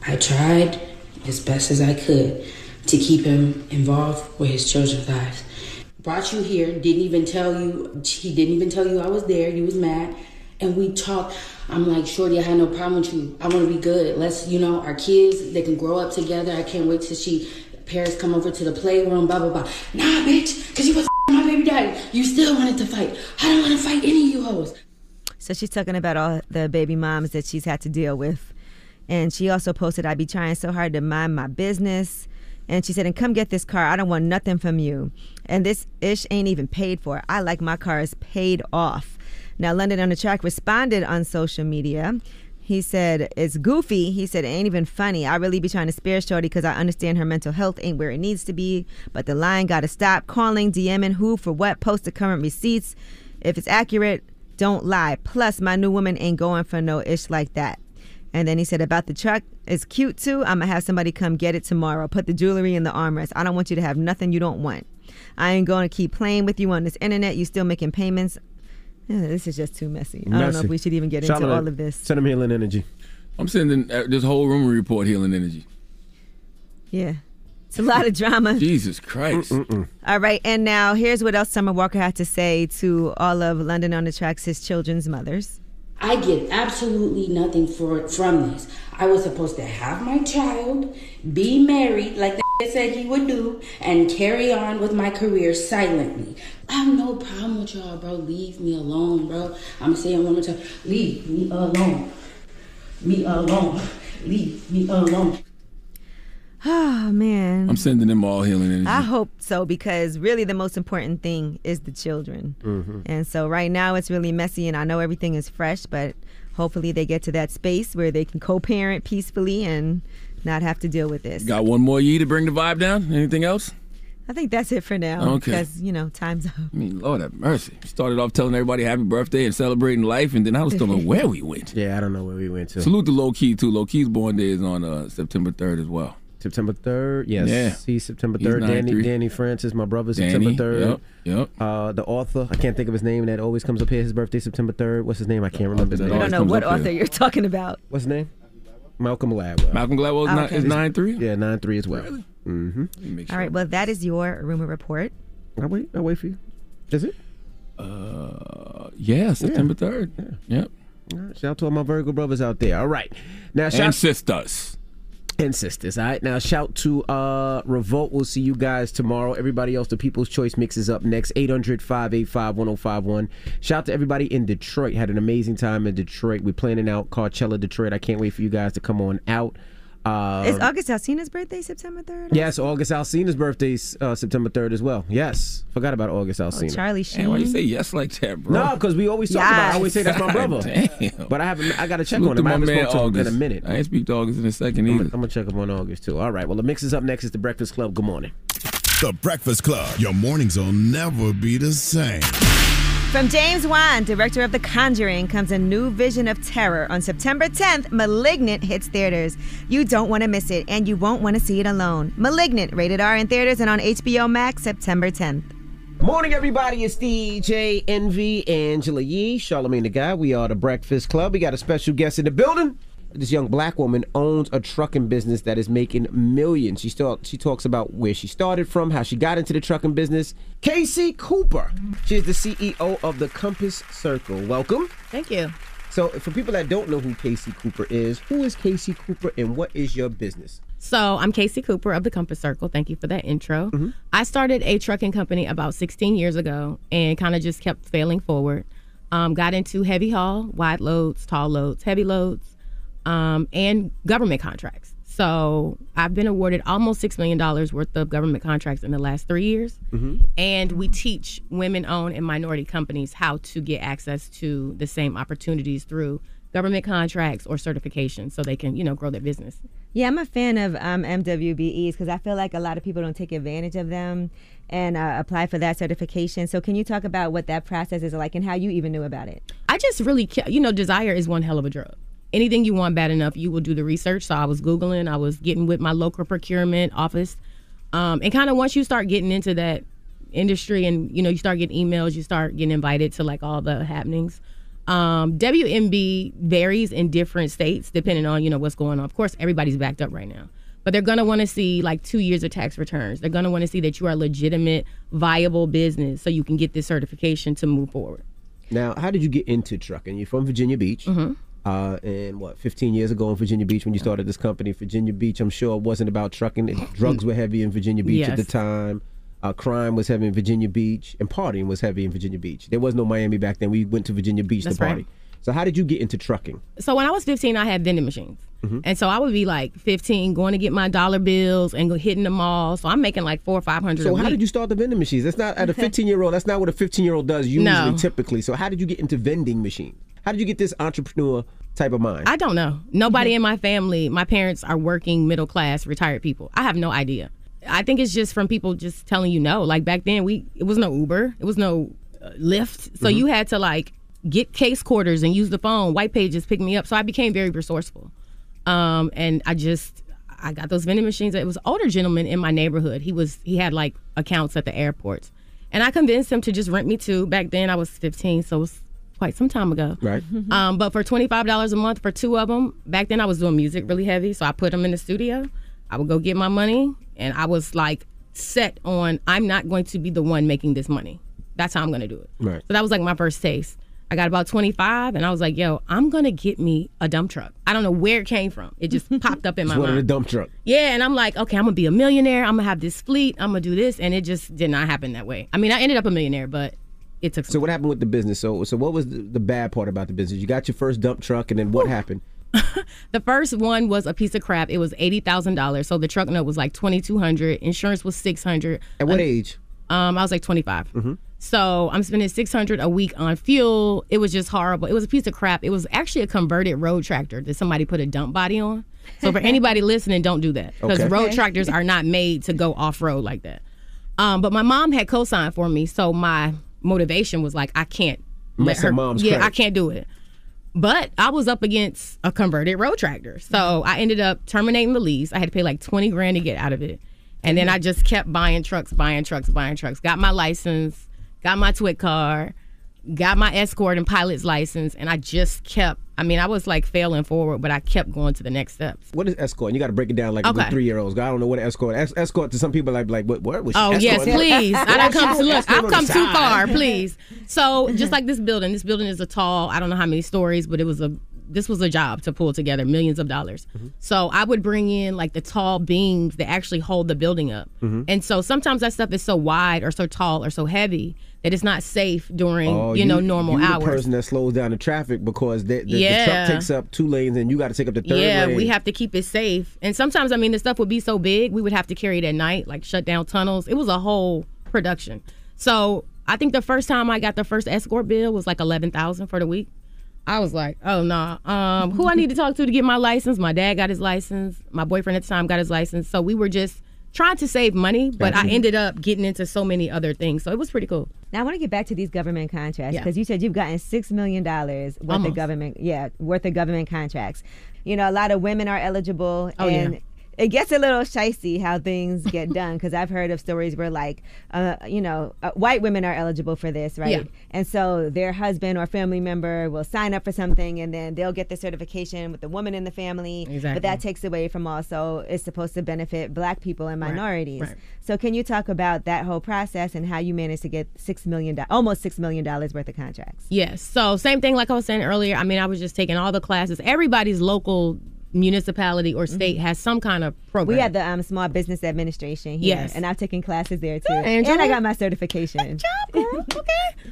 [SPEAKER 26] I tried as best as I could to keep him involved with his children's lives. Brought you here, didn't even tell you, he didn't even tell you I was there, you was mad. And we talked. I'm like, Shorty, I had no problem with you. I want to be good. Let's, you know, our kids, they can grow up together. I can't wait till she, parents come over to the playroom, blah, blah, blah. Nah, bitch, because you was baby daddy. You still wanted to fight. I don't want to fight any of you hoes.
[SPEAKER 5] So she's talking about all the baby moms that she's had to deal with. And she also posted, I'd be trying so hard to mind my business. And she said, and come get this car. I don't want nothing from you. And this ish ain't even paid for. I like my cars paid off. Now, London on the Track responded on social media. He said, It's goofy. He said, It ain't even funny. I really be trying to spare Shorty because I understand her mental health ain't where it needs to be. But the line got to stop. Calling, DMing, who, for what, post the current receipts. If it's accurate, don't lie. Plus, my new woman ain't going for no ish like that. And then he said about the truck, it's cute too. I'm gonna have somebody come get it tomorrow. Put the jewelry in the armrest. I don't want you to have nothing you don't want. I ain't going to keep playing with you on this internet. You still making payments. Yeah, this is just too messy. I don't know if we should even get into all of this.
[SPEAKER 6] Send him healing energy.
[SPEAKER 7] I'm sending uh, this whole rumor report healing energy.
[SPEAKER 5] Yeah, it's a lot of drama. *laughs*
[SPEAKER 7] Jesus Christ.
[SPEAKER 5] All right, and now here's what else Summer Walker had to say to all of London on the Tracks, his children's mothers.
[SPEAKER 26] I get absolutely nothing for from this. I was supposed to have my child, be married like the *laughs* said he would do, and carry on with my career silently. I have no problem with y'all, bro. Leave me alone, bro. I'm saying one more time. Leave me alone. Me alone. Leave me alone.
[SPEAKER 5] Oh man.
[SPEAKER 7] I'm sending them all healing energy.
[SPEAKER 5] I hope so because really the most important thing is the children.
[SPEAKER 7] Mhm.
[SPEAKER 5] And so right now it's really messy and I know everything is fresh, but hopefully they get to that space where they can co-parent peacefully and not have to deal with this.
[SPEAKER 7] Got one more year to bring the vibe down. Anything else?
[SPEAKER 5] I think that's it for now
[SPEAKER 7] Okay.
[SPEAKER 5] because, you know, time's up.
[SPEAKER 7] I mean, Lord have mercy. Started off telling everybody happy birthday and celebrating life, and then I was still know where we went. *laughs*
[SPEAKER 6] Yeah, I don't know where we went to.
[SPEAKER 7] Salute to Low Key too. Low Key's born day is on uh, September 3rd as well.
[SPEAKER 6] September 3rd, yes.
[SPEAKER 7] Yeah.
[SPEAKER 6] He's September 3rd. Danny Danny Francis, my brother,
[SPEAKER 7] Danny,
[SPEAKER 6] September 3rd.
[SPEAKER 7] yep, yep.
[SPEAKER 6] Uh, the author, I can't think of his name, that always comes up here. His birthday, September 3rd. What's his name? I can't remember his name.
[SPEAKER 5] I don't know what author you're talking about.
[SPEAKER 6] What's his name? Malcolm Gladwell.
[SPEAKER 7] Malcolm Gladwell is,
[SPEAKER 5] Oh, okay.
[SPEAKER 7] is 9 3?
[SPEAKER 6] Yeah, 9 3 as well. Mm-hmm.
[SPEAKER 5] All right. Well, that is your rumor report.
[SPEAKER 6] I'll wait. I'll wait for you. Is it?
[SPEAKER 7] Uh, yeah, September third. Yep.
[SPEAKER 6] All right, shout out to all my Virgo brothers out there. All right. Now, shout
[SPEAKER 7] And sisters.
[SPEAKER 6] And sisters. All right. Now, shout to uh Revolt. We'll see you guys tomorrow. Everybody else, the People's Choice mix is up next. 800 585 1051. Shout out to everybody in Detroit. Had an amazing time in Detroit. We're planning out Coachella Detroit. I can't wait for you guys to come on out. Uh,
[SPEAKER 5] is August Alsina's birthday September 3rd?
[SPEAKER 6] Yes, August Alsina's birthday's uh, September 3rd as well. Yes. Forgot about August Alsina.
[SPEAKER 5] Oh, Charlie
[SPEAKER 7] Man, why do
[SPEAKER 5] you
[SPEAKER 7] say yes like that, bro?
[SPEAKER 6] No, because we always talk about. it. I always say that's my brother. *laughs*
[SPEAKER 7] damn.
[SPEAKER 6] But I haven't. I got to check
[SPEAKER 7] Salute
[SPEAKER 6] on
[SPEAKER 7] to
[SPEAKER 6] him. I
[SPEAKER 7] my
[SPEAKER 6] haven't
[SPEAKER 7] man
[SPEAKER 6] spoken to him in a minute.
[SPEAKER 7] I ain't speak to August in a second
[SPEAKER 6] I'm
[SPEAKER 7] either.
[SPEAKER 6] gonna, I'm gonna check up on August too. All right. Well, the mix is up next. It's the Breakfast Club. Good morning.
[SPEAKER 4] The Breakfast Club. Your mornings will never be the same.
[SPEAKER 5] From James Wan, director of The Conjuring, comes a new vision of terror. On September 10th, Malignant hits theaters. You don't want to miss it, and you won't want to see it alone. Malignant, rated R in theaters and on HBO Max September 10th.
[SPEAKER 6] Morning, everybody. It's DJ Envy, Angela Yee, Charlamagne the God. We are the Breakfast Club. We got a special guest in the building. This young black woman owns a trucking business that is making millions. She start, she talks about where she started from, how she got into the trucking business. Casey Cooper. She is the CEO of the Compass Circle. Welcome.
[SPEAKER 27] Thank you.
[SPEAKER 6] So, for people that don't know who Casey Cooper is, who is Casey Cooper and what is your business?
[SPEAKER 27] So I'm Casey Cooper of the Compass Circle. Thank you for that intro.
[SPEAKER 6] Mm-hmm.
[SPEAKER 27] I started a trucking company about 16 years ago and kind of just kept failing forward. Um, got into heavy haul, wide loads, tall loads, heavy loads, um, and government contracts. So I've been awarded almost $6 million worth of government contracts in the last three years.
[SPEAKER 6] Mm-hmm.
[SPEAKER 27] And we teach women owned and minority companies how to get access to the same opportunities through government contracts or certifications so they can, you know, grow their business.
[SPEAKER 5] Yeah, I'm a fan of um, MWBEs because I feel like a lot of people don't take advantage of them and uh, apply for that certification. So, can you talk about what that process is like and how you even knew about it?
[SPEAKER 27] I just really, ca- you know, desire is one hell of a drug. Anything you want bad enough, you will do the research. So I was Googling, I was getting with my local procurement office. Um, and kind of once you start getting into that industry and, you know, you start getting emails, you start getting invited to like all the happenings. Um, WMB varies in different states depending on, you know, what's going on. Of course, everybody's backed up right now. But they're gonna want to see like two years of tax returns. They're gonna want to see that you are a legitimate, viable business, so you can get this certification to move forward.
[SPEAKER 6] Now, how did you get into trucking? You're from Virginia Beach.
[SPEAKER 27] Mhm.
[SPEAKER 6] Uh, and what, 15 years ago in Virginia Beach when you started this company, Virginia Beach, I'm sure it wasn't about trucking. *laughs* Drugs were heavy in Virginia Beach at the time. Uh, crime was heavy in Virginia Beach, and partying was heavy in Virginia Beach. There was no Miami back then. We went to Virginia Beach
[SPEAKER 27] That's
[SPEAKER 6] to party.
[SPEAKER 27] right.
[SPEAKER 6] So, how did you get into trucking?
[SPEAKER 27] So when I was 15, I had vending machines.
[SPEAKER 6] Mhm.
[SPEAKER 27] And so I would be like 15, going to get my dollar bills and go hitting the mall. So I'm making like four or five hundred.
[SPEAKER 6] So, how did you start the vending machines? That's not at a *laughs* 15 year old. That's not what a 15 year old does usually,
[SPEAKER 27] No.
[SPEAKER 6] typically. So, how did you get into vending machines? How did you get this entrepreneur type of mind?
[SPEAKER 27] I don't know. Nobody in my family, my parents are working middle class retired people. I have no idea. I think it's just from people just telling you no. Like back then, we it was no Uber, it was no uh, Lyft, so
[SPEAKER 6] Mhm.
[SPEAKER 27] you had to like get case quarters and use the phone. White pages pick me up, so I became very resourceful. Um, and I just I got those vending machines. It was an older gentleman in my neighborhood. He was he had like accounts at the airports, and I convinced him to just rent me two. Back then, I was 15, so it was quite some time ago.
[SPEAKER 6] Right.
[SPEAKER 27] Um, but for twenty five dollars a month for two of them, back then I was doing music really heavy, so I put them in the studio. I would go get my money, and I was like set on I'm not going to be the one making this money. That's how I'm going to do it.
[SPEAKER 6] Right.
[SPEAKER 27] So that was like my first taste. I got about 25, and I was like, "Yo, I'm gonna get me a dump truck." I don't know where it came from. It just *laughs* popped up in my
[SPEAKER 6] Just wanted a dump truck.
[SPEAKER 27] Yeah, and I'm like, okay, I'm gonna be a millionaire. I'm gonna have this fleet. I'm gonna do this, and it just did not happen that way. I mean, I ended up a millionaire, but it took.
[SPEAKER 6] So what happened with the business? So so what was the, the bad part about the business? You got your first dump truck, and then what happened? *laughs*
[SPEAKER 27] The first one was a piece of crap. It was eighty thousand dollars. So the truck note was like twenty two hundred. Insurance was six hundred.
[SPEAKER 6] At what age?
[SPEAKER 27] Um, I was like twenty five.
[SPEAKER 6] Mm-hmm.
[SPEAKER 27] So I'm spending six hundred a week on fuel. It was just horrible. It was a piece of crap. It was actually a converted road tractor that somebody put a dump body on. So for *laughs* anybody listening, don't do that because
[SPEAKER 28] Okay.
[SPEAKER 27] road
[SPEAKER 28] Okay.
[SPEAKER 27] tractors are not made to go off road like that. Um, but my mom had co-signed for me, so my motivation was like, I can't let
[SPEAKER 6] Mess
[SPEAKER 27] her.
[SPEAKER 6] mom's
[SPEAKER 27] yeah,
[SPEAKER 6] credit.
[SPEAKER 27] I can't do it. But I was up against a converted road tractor. So I ended up terminating the lease. I had to pay like 20 grand to get out of it. And then I just kept buying trucks, buying trucks, buying trucks. Got my license, got my TWIC car, got my escort and pilot's license, and I just kept. I mean, I was like failing forward, but I kept going to the next steps.
[SPEAKER 6] What is escort? You got to break it down like
[SPEAKER 27] Okay.
[SPEAKER 6] three year olds. I don't know what escort. Es- escort to some people like like what? What was she
[SPEAKER 27] Oh yes, please. I don't come to look. I've come too far. *laughs* Please. So just like this building, this building is a tall. I don't know how many stories, but it was a. This was a job to pull together millions of dollars. So I would bring in like the tall beams that actually hold the building up.
[SPEAKER 6] Mhm.
[SPEAKER 27] And so sometimes that stuff is so wide or so tall or so heavy that it's not safe during
[SPEAKER 6] Oh,
[SPEAKER 27] you, know normal
[SPEAKER 6] you
[SPEAKER 27] hours.
[SPEAKER 6] The person that slows down the traffic because the, the, the truck takes up two lanes and you got to take up the third
[SPEAKER 27] yeah,
[SPEAKER 6] lane.
[SPEAKER 27] we have to keep it safe. And sometimes, I mean, the stuff would be so big, we would have to carry it at night, like shut down tunnels. It was a whole production. So I think the first time I got the first escort bill was like eleven thousand for the week. I was like, oh no, um, who I need to talk to to get my license? My dad got his license. My boyfriend at the time got his license. So we were just trying to save money, but I ended up getting into so many other things. So it was pretty cool.
[SPEAKER 5] Now I want to get back to these government contracts
[SPEAKER 27] Yeah.
[SPEAKER 5] because you said you've gotten six million dollars worth
[SPEAKER 27] Almost.
[SPEAKER 5] of government, yeah, worth of government contracts. You know, a lot of women are eligible,
[SPEAKER 27] Oh,
[SPEAKER 5] and
[SPEAKER 27] yeah.
[SPEAKER 5] It gets a little shicey how things get *laughs* done because I've heard of stories where, like, uh, you know, uh, white women are eligible for this, right?
[SPEAKER 27] Yeah.
[SPEAKER 5] And so their husband or family member will sign up for something, and then they'll get the certification with the woman in the family.
[SPEAKER 27] Exactly.
[SPEAKER 5] But that takes away from also it's supposed to benefit Black people and
[SPEAKER 27] Right,
[SPEAKER 5] minorities.
[SPEAKER 27] right.
[SPEAKER 5] So can you talk about that whole process and how you managed to get six million, do- almost six million dollars worth of contracts?
[SPEAKER 27] Yes. So same thing like I was saying earlier. I mean, I was just taking all the classes. Everybody's local municipality or state has some kind of program.
[SPEAKER 5] Mm-hmm. We have the um, Small Business Administration here,
[SPEAKER 27] Yes.
[SPEAKER 5] and I've taken classes there too,
[SPEAKER 27] Angela.
[SPEAKER 5] and I got my certification. Job, okay.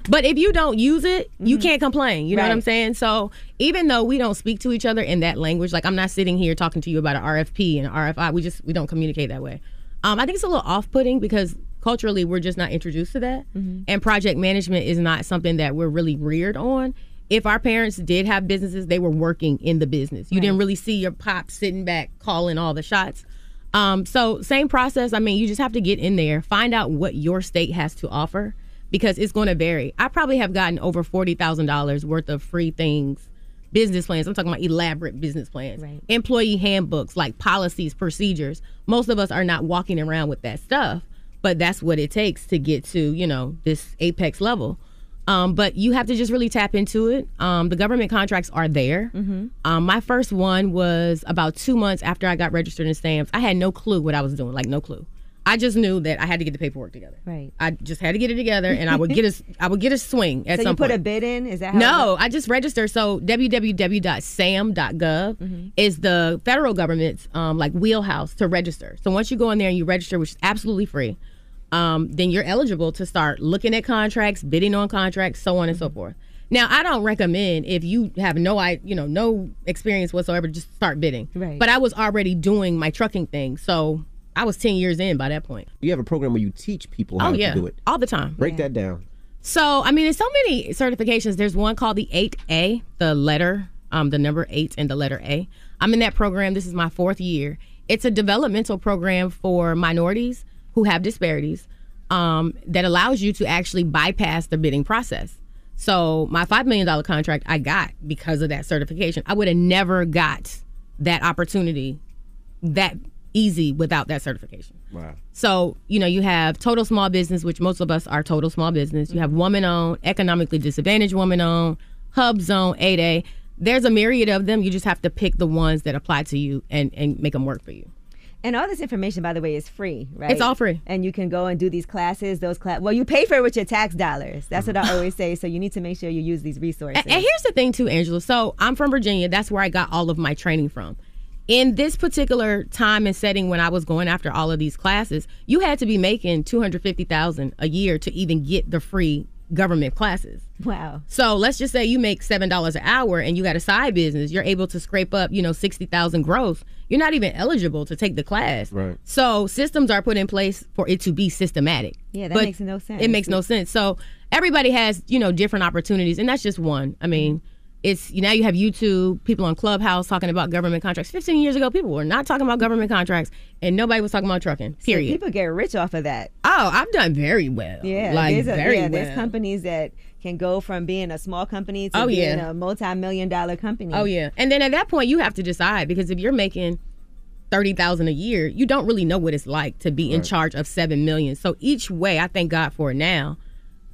[SPEAKER 27] But if you don't use it, you can't complain. You know what I'm saying? So even though we don't speak to each other in that language, like I'm not sitting here talking to you about an RFP and RFI, we just we don't communicate that way. Um, I think it's a little off-putting because culturally we're just not introduced to that,
[SPEAKER 5] Mm-hmm.
[SPEAKER 27] and project management is not something that we're really reared on. If our parents did have businesses, they were working in the business. You didn't really see your pop sitting back calling all the shots. Um, so same process. I mean, you just have to get in there, find out what your state has to offer because it's going to vary. I probably have gotten over forty thousand dollars worth of free things, business plans. I'm talking about elaborate business plans, employee handbooks, like policies, procedures. Most of us are not walking around with that stuff, but that's what it takes to get to you know this apex level. Um, but you have to just really tap into it. Um, the government contracts are there.
[SPEAKER 5] Mm-hmm.
[SPEAKER 27] Um, my first one was about two months after I got registered in stamps. I had no clue what I was doing, like no clue. I just knew that I had to get the paperwork together.
[SPEAKER 5] Right.
[SPEAKER 27] I just had to get it together, and I would get a, I would get a swing at
[SPEAKER 5] so
[SPEAKER 27] some
[SPEAKER 5] you put
[SPEAKER 27] point.
[SPEAKER 5] a bid in? Is that how
[SPEAKER 27] No, I just registered. So www.sam.gov
[SPEAKER 5] Mm-hmm.
[SPEAKER 27] is the federal government's um, like wheelhouse to register. So once you go in there and you register, which is absolutely free, um, then you're eligible to start looking at contracts, bidding on contracts, so on and
[SPEAKER 5] Mm-hmm.
[SPEAKER 27] so forth. Now, I don't recommend if you have no, I you know, no experience whatsoever, just start bidding.
[SPEAKER 5] Right.
[SPEAKER 27] But I was already doing my trucking thing, so I was ten years in by that point.
[SPEAKER 6] You have a program where you teach people how
[SPEAKER 27] oh yeah,
[SPEAKER 6] to do it.
[SPEAKER 27] all the time.
[SPEAKER 6] Break that down.
[SPEAKER 27] So, I mean, there's so many certifications. There's one called the 8A, the letter, um, the number 8 and the letter A. I'm in that program. This is my fourth year. It's a developmental program for minorities who have disparities um, that allows you to actually bypass the bidding process. So, my $5 million contract I got because of that certification. I would have never got that opportunity that easy without that certification.
[SPEAKER 6] Wow.
[SPEAKER 27] So, you know, you have total small business, which most of us are total small business. You have woman owned, economically disadvantaged woman owned, HUBZone, 8A. There's a myriad of them. You just have to pick the ones that apply to you and, and make them work for you.
[SPEAKER 5] And all this information, by the way, is free, right?
[SPEAKER 27] It's all free.
[SPEAKER 5] And you can go and do these classes, those class. Well, you pay for it with your tax dollars. That's what I mm-hmm. always say. So you need to make sure you use these resources.
[SPEAKER 27] And, and here's the thing, too, Angela. So I'm from Virginia. That's where I got all of my training from. In this particular time and setting, when I was going after all of these classes, you had to be making two hundred fifty thousand a year to even get the free government classes.
[SPEAKER 5] Wow.
[SPEAKER 27] So let's just say you make seven dollars an hour and you got a side business, you're able to scrape up, you know, sixty thousand gross. You're not even eligible to take the class.
[SPEAKER 6] Right.
[SPEAKER 27] So systems are put in place for it to be systematic.
[SPEAKER 5] Yeah, that
[SPEAKER 27] But
[SPEAKER 5] makes no sense.
[SPEAKER 27] It makes no sense. So everybody has, you know, different opportunities, and that's just one. I mean, it's now you have YouTube, people on Clubhouse talking about government contracts. Fifteen years ago, people were not talking about government contracts, and nobody was talking about trucking.
[SPEAKER 5] So
[SPEAKER 27] Period.
[SPEAKER 5] people get rich off of that.
[SPEAKER 27] oh, I've done very well.
[SPEAKER 5] Yeah,
[SPEAKER 27] like
[SPEAKER 5] there's a,
[SPEAKER 27] very
[SPEAKER 5] yeah,
[SPEAKER 27] well.
[SPEAKER 5] there's companies that can go from being a small company to
[SPEAKER 27] Oh,
[SPEAKER 5] being
[SPEAKER 27] yeah.
[SPEAKER 5] a multi-million dollar company.
[SPEAKER 27] Oh yeah, and then at that point you have to decide because if you're making thirty thousand a year, you don't really know what it's like to be in charge of seven million. So each way, I thank God for it now.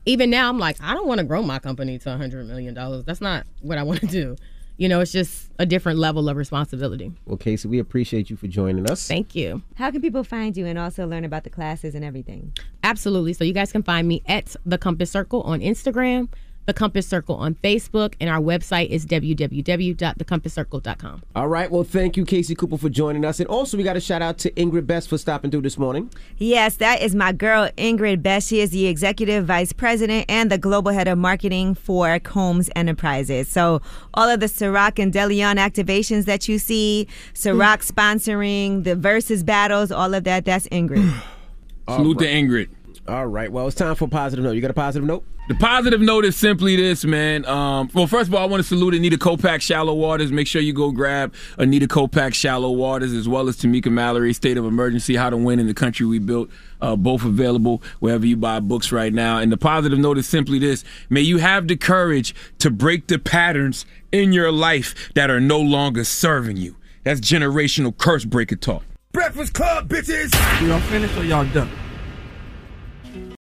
[SPEAKER 27] Even now, I'm like, I don't want to grow my company to 100 million dollars. That's not what I want to *laughs* do. You know, it's just a different level of responsibility.
[SPEAKER 6] Well, Casey, we appreciate you for joining us.
[SPEAKER 27] Thank you.
[SPEAKER 5] How can people find you and also learn about the classes and everything?
[SPEAKER 27] Absolutely. So you guys can find me at the Compass Circle on Instagram, the Compass Circle on Facebook, and our website is www.thecompasscircle.com.
[SPEAKER 6] All right. Well, thank you, Casey Cooper, for joining us. And also, we got a shout out to Ingrid Best for stopping through this morning.
[SPEAKER 5] Yes, that is my girl Ingrid Best. She is the executive vice president and the global head of marketing for Combs Enterprises. So all of the Ciroc and DeLeon activations that you see, Ciroc mm. sponsoring the versus battles, all of that, that's Ingrid. *sighs*
[SPEAKER 7] Salute to Ingrid.
[SPEAKER 6] All right. Well, it's time for a positive note. You got a positive note?
[SPEAKER 7] The positive note is simply this, man. Um, well, first of all, I want to salute Anita Kopacz Shallow Waters. Make sure you go grab Anita Kopacz Shallow Waters as well as Tamika Mallory State of Emergency How to Win in the Country We Built. Uh, both available wherever you buy books right now. And the positive note is simply this may you have the courage to break the patterns in your life that are no longer serving you. That's generational curse breaker talk.
[SPEAKER 12] Breakfast Club, bitches!
[SPEAKER 29] Y'all finished or y'all done?